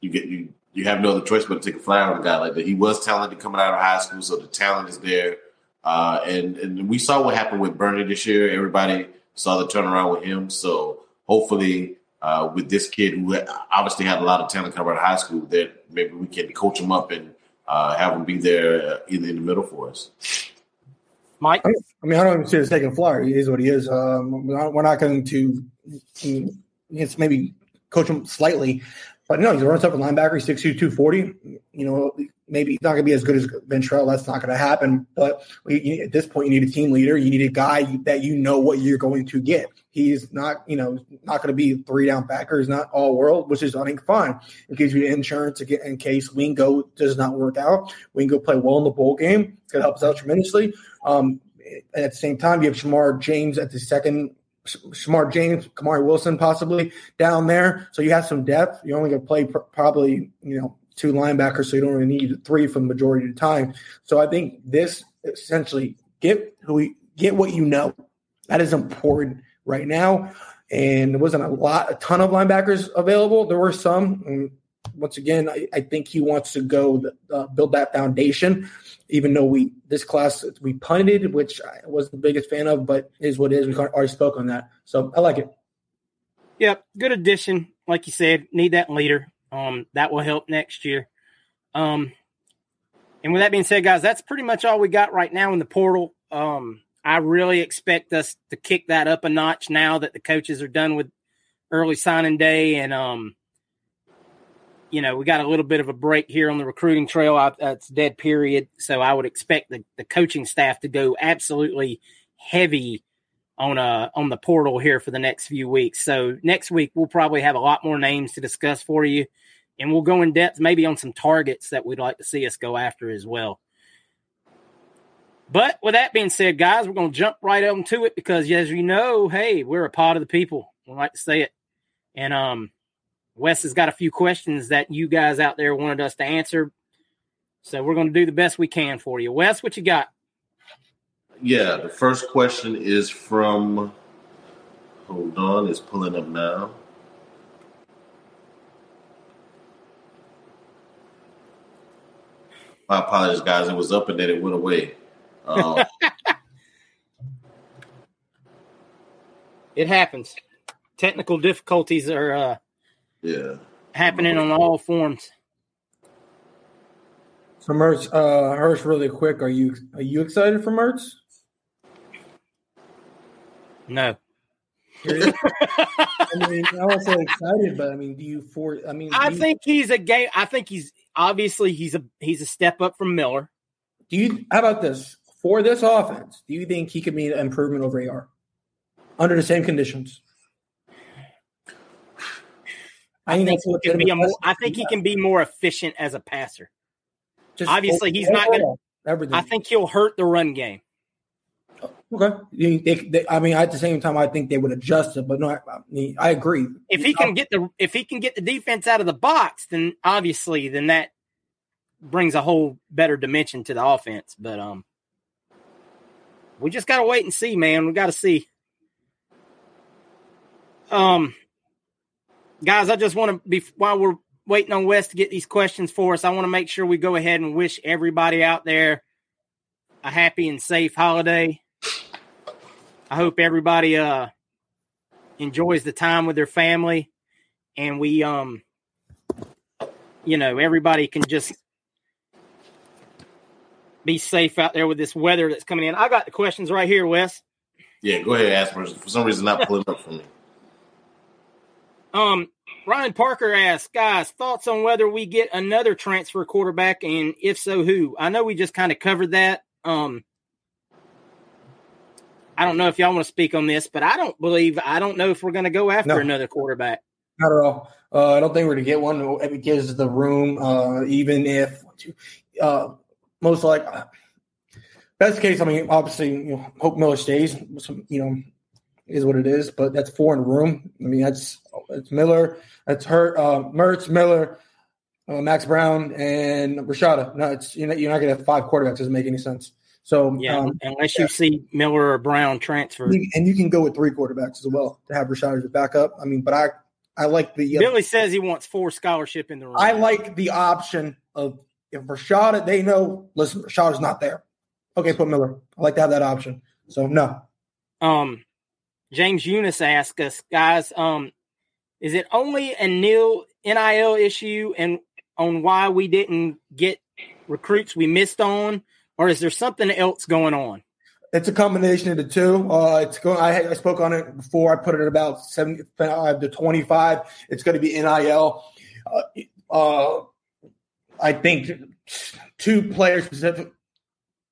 you get you you have no other choice but to take a flyer on a guy like that. He was talented coming out of high school, so the talent is there. Uh, and and we saw what happened with Burney this year. Everybody saw the turnaround with him. So hopefully, uh, with this kid who obviously had a lot of talent coming out of high school, that maybe we can coach him up and uh, have him be there uh, in, in the middle for us. Mike, I mean, I don't even see his taking a flyer. He is what he is. Um, we're not going to. It's maybe coach him slightly, but no, he's a run tough linebacker. He's 6'2", 240. You know, maybe he's not going to be as good as Ventrell. That's not going to happen. But we, at this point, you need a team leader. You need a guy that you know what you're going to get. He's not, you know, not going to be three down backer. He's not all world, which is I think fine. It gives you insurance in case Wingo does not work out. Wingo play well in the bowl game. It's going to help us out tremendously. Um, at the same time, you have Shemar James at the second Shemar James, Kamari Wilson, possibly down there. So you have some depth. You're only going to play pr- probably you know two linebackers, so you don't really need three for the majority of the time. So I think this essentially get who we get what you know. That is important right now. And there wasn't a lot, a ton of linebackers available. There were some. And once again, I, I think he wants to go uh, build that foundation even though we this class we punted, which I wasn't the biggest fan of, but is what is. We already spoke on that, so I like it. Yep, good addition. Like you said, need that leader. Um, that will help next year. Um, and with that being said, guys, that's pretty much all we got right now in the portal. Um, I really expect us to kick that up a notch now that the coaches are done with early signing day and um you know, we got a little bit of a break here on the recruiting trail. It's dead period. So I would expect the, the coaching staff to go absolutely heavy on uh on the portal here for the next few weeks. So next week we'll probably have a lot more names to discuss for you, and we'll go in depth maybe on some targets that we'd like to see us go after as well. But with that being said, guys, we're going to jump right into it because, as you know, hey, we're a part of the people. We like to say it, and um, Wes has got a few questions that you guys out there wanted us to answer. So we're going to do the best we can for you. Wes, what you got? Yeah, the first question is from, hold on, it's pulling up now. My apologies, guys. It was up and then it went away. Um, it happens technical difficulties are uh, Yeah. happening on all forms. So Mertz, uh, Hirsch, really quick. Are you are you excited for Mertz? No, I mean, I don't say excited, but I mean, do you for? I mean, I do you, think he's a game. I think he's obviously he's a he's a step up from Miller. Do you? How about this for this offense? Do you think he could be an improvement over AR under the same conditions? I think that's he can be a more. I think he can be more efficient as a passer. Just obviously, he's not gonna- I think he'll hurt the run game. Okay. They, they, they, I mean, at the same time, I think they would adjust it, but no, I, I, mean, I agree. If he can get the if he can get the defense out of the box, then obviously then that brings a whole better dimension to the offense. But um, we just gotta wait and see, man. We gotta see. Um, guys, I just want to be while we're waiting on Wes to get these questions for us. I want to make sure we go ahead and wish everybody out there a happy and safe holiday. I hope everybody uh enjoys the time with their family and we um you know everybody can just be safe out there with this weather that's coming in. I got the questions right here, Wes. Yeah, go ahead, ask for for some reason not (laughs) pulling up for me. Um Ryan Parker asks, guys, thoughts on whether we get another transfer quarterback and if so who? I know we just kind of covered that. Um I don't know if y'all want to speak on this, but I don't believe I don't know if we're going to go after No. another quarterback. Not at all. Uh, I don't think we're going to get one. because gives the room, uh, even if uh, most like best case. I mean, obviously, you know, Hope Miller stays. You know, is what it is. But that's four in the room. I mean, that's it's Miller. That's her. Uh, Mertz, Miller, uh, Max Brown, and Rashada. No, it's you're not, you're not going to have five quarterbacks. Doesn't make any sense. So Yeah, um, unless you see Miller or Brown transfer. and you can go with three quarterbacks as well to have Rashada as a backup. I mean, but I I like the uh, Billy says he wants four scholarship in the room. I like the option of if Rashada, they know, listen, Rashad is not there. Okay, put Miller. I like to have that option. So no. Um, James Eunice asked us, guys, um, is it only a nil NIL issue and on why we didn't get recruits we missed on, or is there something else going on? It's a combination of the two. Uh, it's going. I, I spoke on it before. I put it at about seventy-five to twenty-five. It's going to be NIL. Uh, uh, I think two players specific,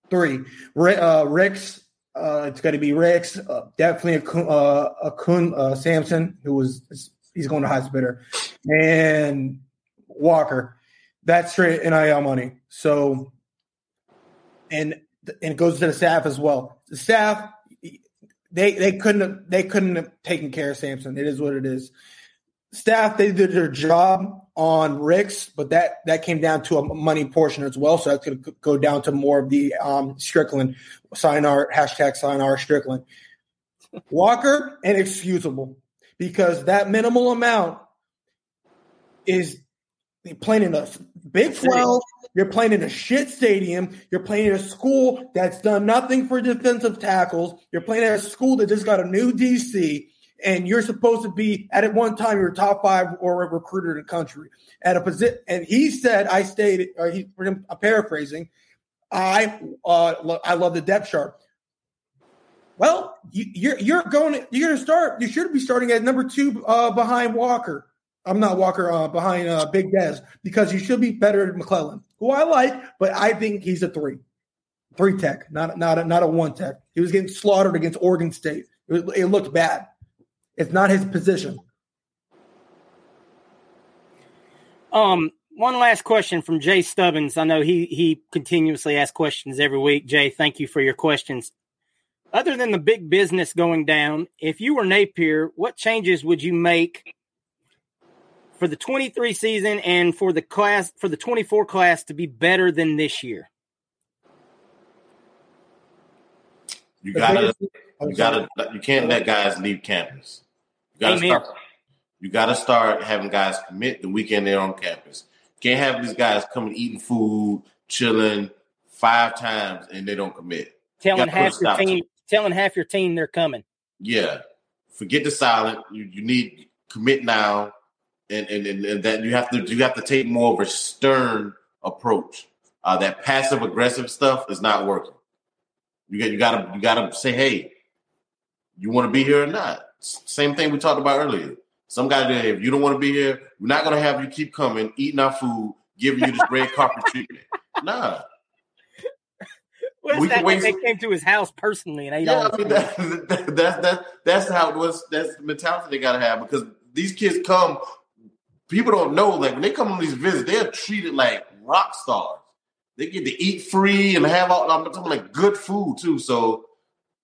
three. Uh, Ricks. Uh, it's going to be Ricks. Uh, definitely a Kun uh, Samson who was he's going to highest bidder, and Walker. That's straight NIL money. So, and and it goes to the staff as well. The staff, they they couldn't have, they couldn't have taken care of Samson. It is what it is. Staff, they did their job on Ricks, but that that came down to a money portion as well. So that's going to go down to more of the um, Stricklin sign our hashtag sign our Stricklin. Walker inexcusable because that minimal amount is playing in a Big 12. You're playing in a shit stadium. You're playing in a school that's done nothing for defensive tackles. You're playing at a school that just got a new DC, and you're supposed to be at at one time you're top five or a recruiter in the country at a position. And he said, I stated, or he, I'm paraphrasing, I uh, lo- I love the depth chart. Well, you, you're you're going you're going to start. You should be starting at number two uh, behind Walker. I'm not Walker uh, behind uh, Big Dez because you should be better than McClellan, who I like, but I think he's a three, three tech, not not a, not a one tech. He was getting slaughtered against Oregon State. It, it looked bad. It's not his position. Um, one last question from Jay Stubbins. I know he he continuously asks questions every week. Jay, thank you for your questions. Other than the big business going down, if you were Napier, what changes would you make for the 23 season and for the class for the 24 class to be better than this year? You gotta, you gotta, you can't let guys leave campus. You gotta Amen. start. You gotta start having guys commit the weekend they're on campus. Can't have these guys coming eating food, chilling five times, and they don't commit. Telling Gotta put a half your stop to team telling half your team they're coming. Yeah, forget the silent. You you need commit now, and and and, and that you have to you have to take more of a stern approach. Uh, that passive aggressive stuff is not working. You got you gotta you gotta say, hey, you want to be here or not? Same thing we talked about earlier. Some guy there, if you don't want to be here, we're not gonna have you keep coming, eating our food, giving you this red (laughs) carpet treatment. Nah. What is that? Like they came to his house personally and ate Yeah, all I mean that, that, (laughs) that, that, that's how it was. That's the mentality they gotta have because these kids come. People don't know like when they come on these visits, they're treated like rock stars. They get to eat free and have all. I'm talking like good food too. So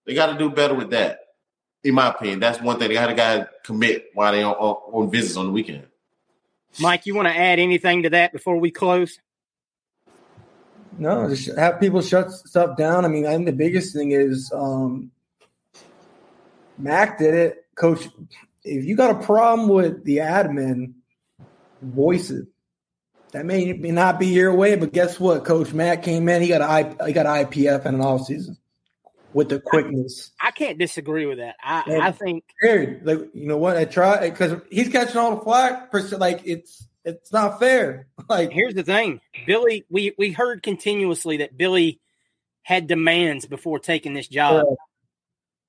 they got to do better with that. In my opinion, that's one thing they got to got commit while they on, on, on visits on the weekend. Mike, you want to add anything to that before we close? No, just have people shut stuff down. I mean, I think the biggest thing is um, Mac did it. Coach, if you got a problem with the admin, voice it. That may, may not be your way, but guess what? Coach Matt came in. He got I he got IPF in an off season with the quickness. I can't disagree with that. I, And- I think. Like you know what? I try because he's catching all the flack. Like it's it's not fair. (laughs) Like here's the thing. Billy, we, we heard continuously that Billy had demands before taking this job.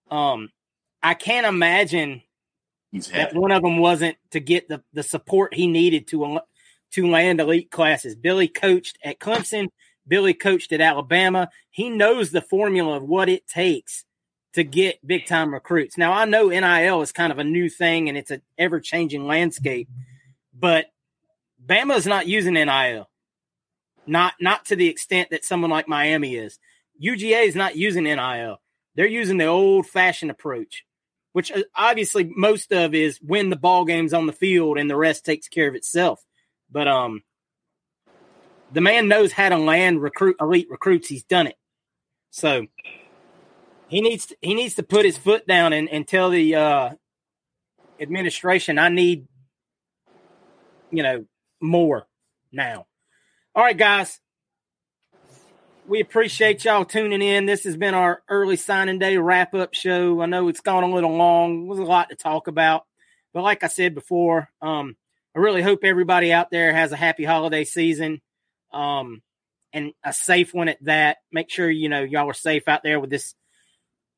Um, I can't imagine He's that happy. one of them wasn't to get the, the support he needed to to land elite classes. Billy coached at Clemson. Billy coached at Alabama. He knows the formula of what it takes to get big time recruits. Now I know NIL is kind of a new thing and it's an ever changing landscape, but Bama is not using NIL. Not not to the extent that someone like Miami is. UGA is not using NIL. They're using the old fashioned approach which uh, obviously most of is when the ball games on the field and the rest takes care of itself. But um the man knows how to land recruit elite recruits. He's done it. So he needs to, he needs to put his foot down and, and tell the uh administration I need you know more now. All right, guys. We appreciate y'all tuning in. This has been our early signing day wrap up show. I know it's gone a little long. Was a lot to talk about. But like I said before, um, I really hope everybody out there has a happy holiday season um, and a safe one at that. Make sure, you know, y'all are safe out there with this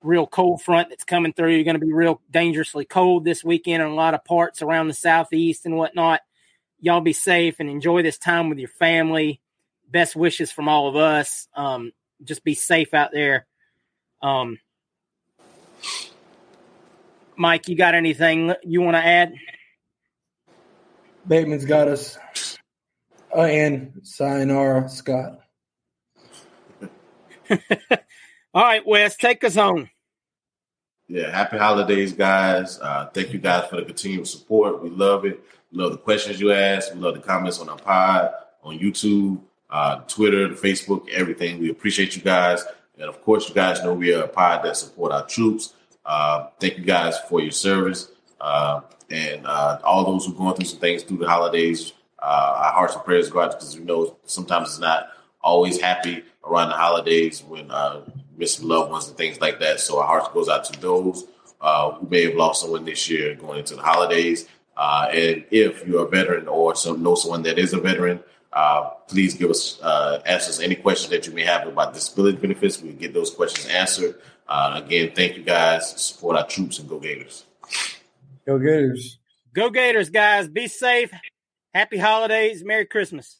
real cold front that's coming through. You're going to be real dangerously cold this weekend in a lot of parts around the southeast and whatnot. Y'all be safe and enjoy this time with your family best wishes from all of us. Um, just be safe out there. Um, Mike, you got anything you want to add? Bateman's got us. Uh, and sayonara, Scott. (laughs) All right, Wes, take us home. Yeah, happy holidays, guys. Uh, thank you guys for the continued support. We love it. We love the questions you ask. We love the comments on our pod, on YouTube, uh, Twitter, Facebook, everything. We appreciate you guys. And of course, you guys know we are a pod that support our troops. Uh, thank you guys for your service. Uh, and uh, all those who are going through some things through the holidays, uh, our hearts and prayers go out because we know sometimes it's not always happy around the holidays when uh, missing loved ones and things like that. So our hearts goes out to those uh, who may have lost someone this year going into the holidays. And if you're a veteran or some know someone that is a veteran, uh, please give us uh, ask us any questions that you may have about disability benefits. We get those questions answered. Uh, again, thank you guys. Support our troops and go Gators. Go Gators. Go Gators, guys. Be safe. Happy holidays. Merry Christmas.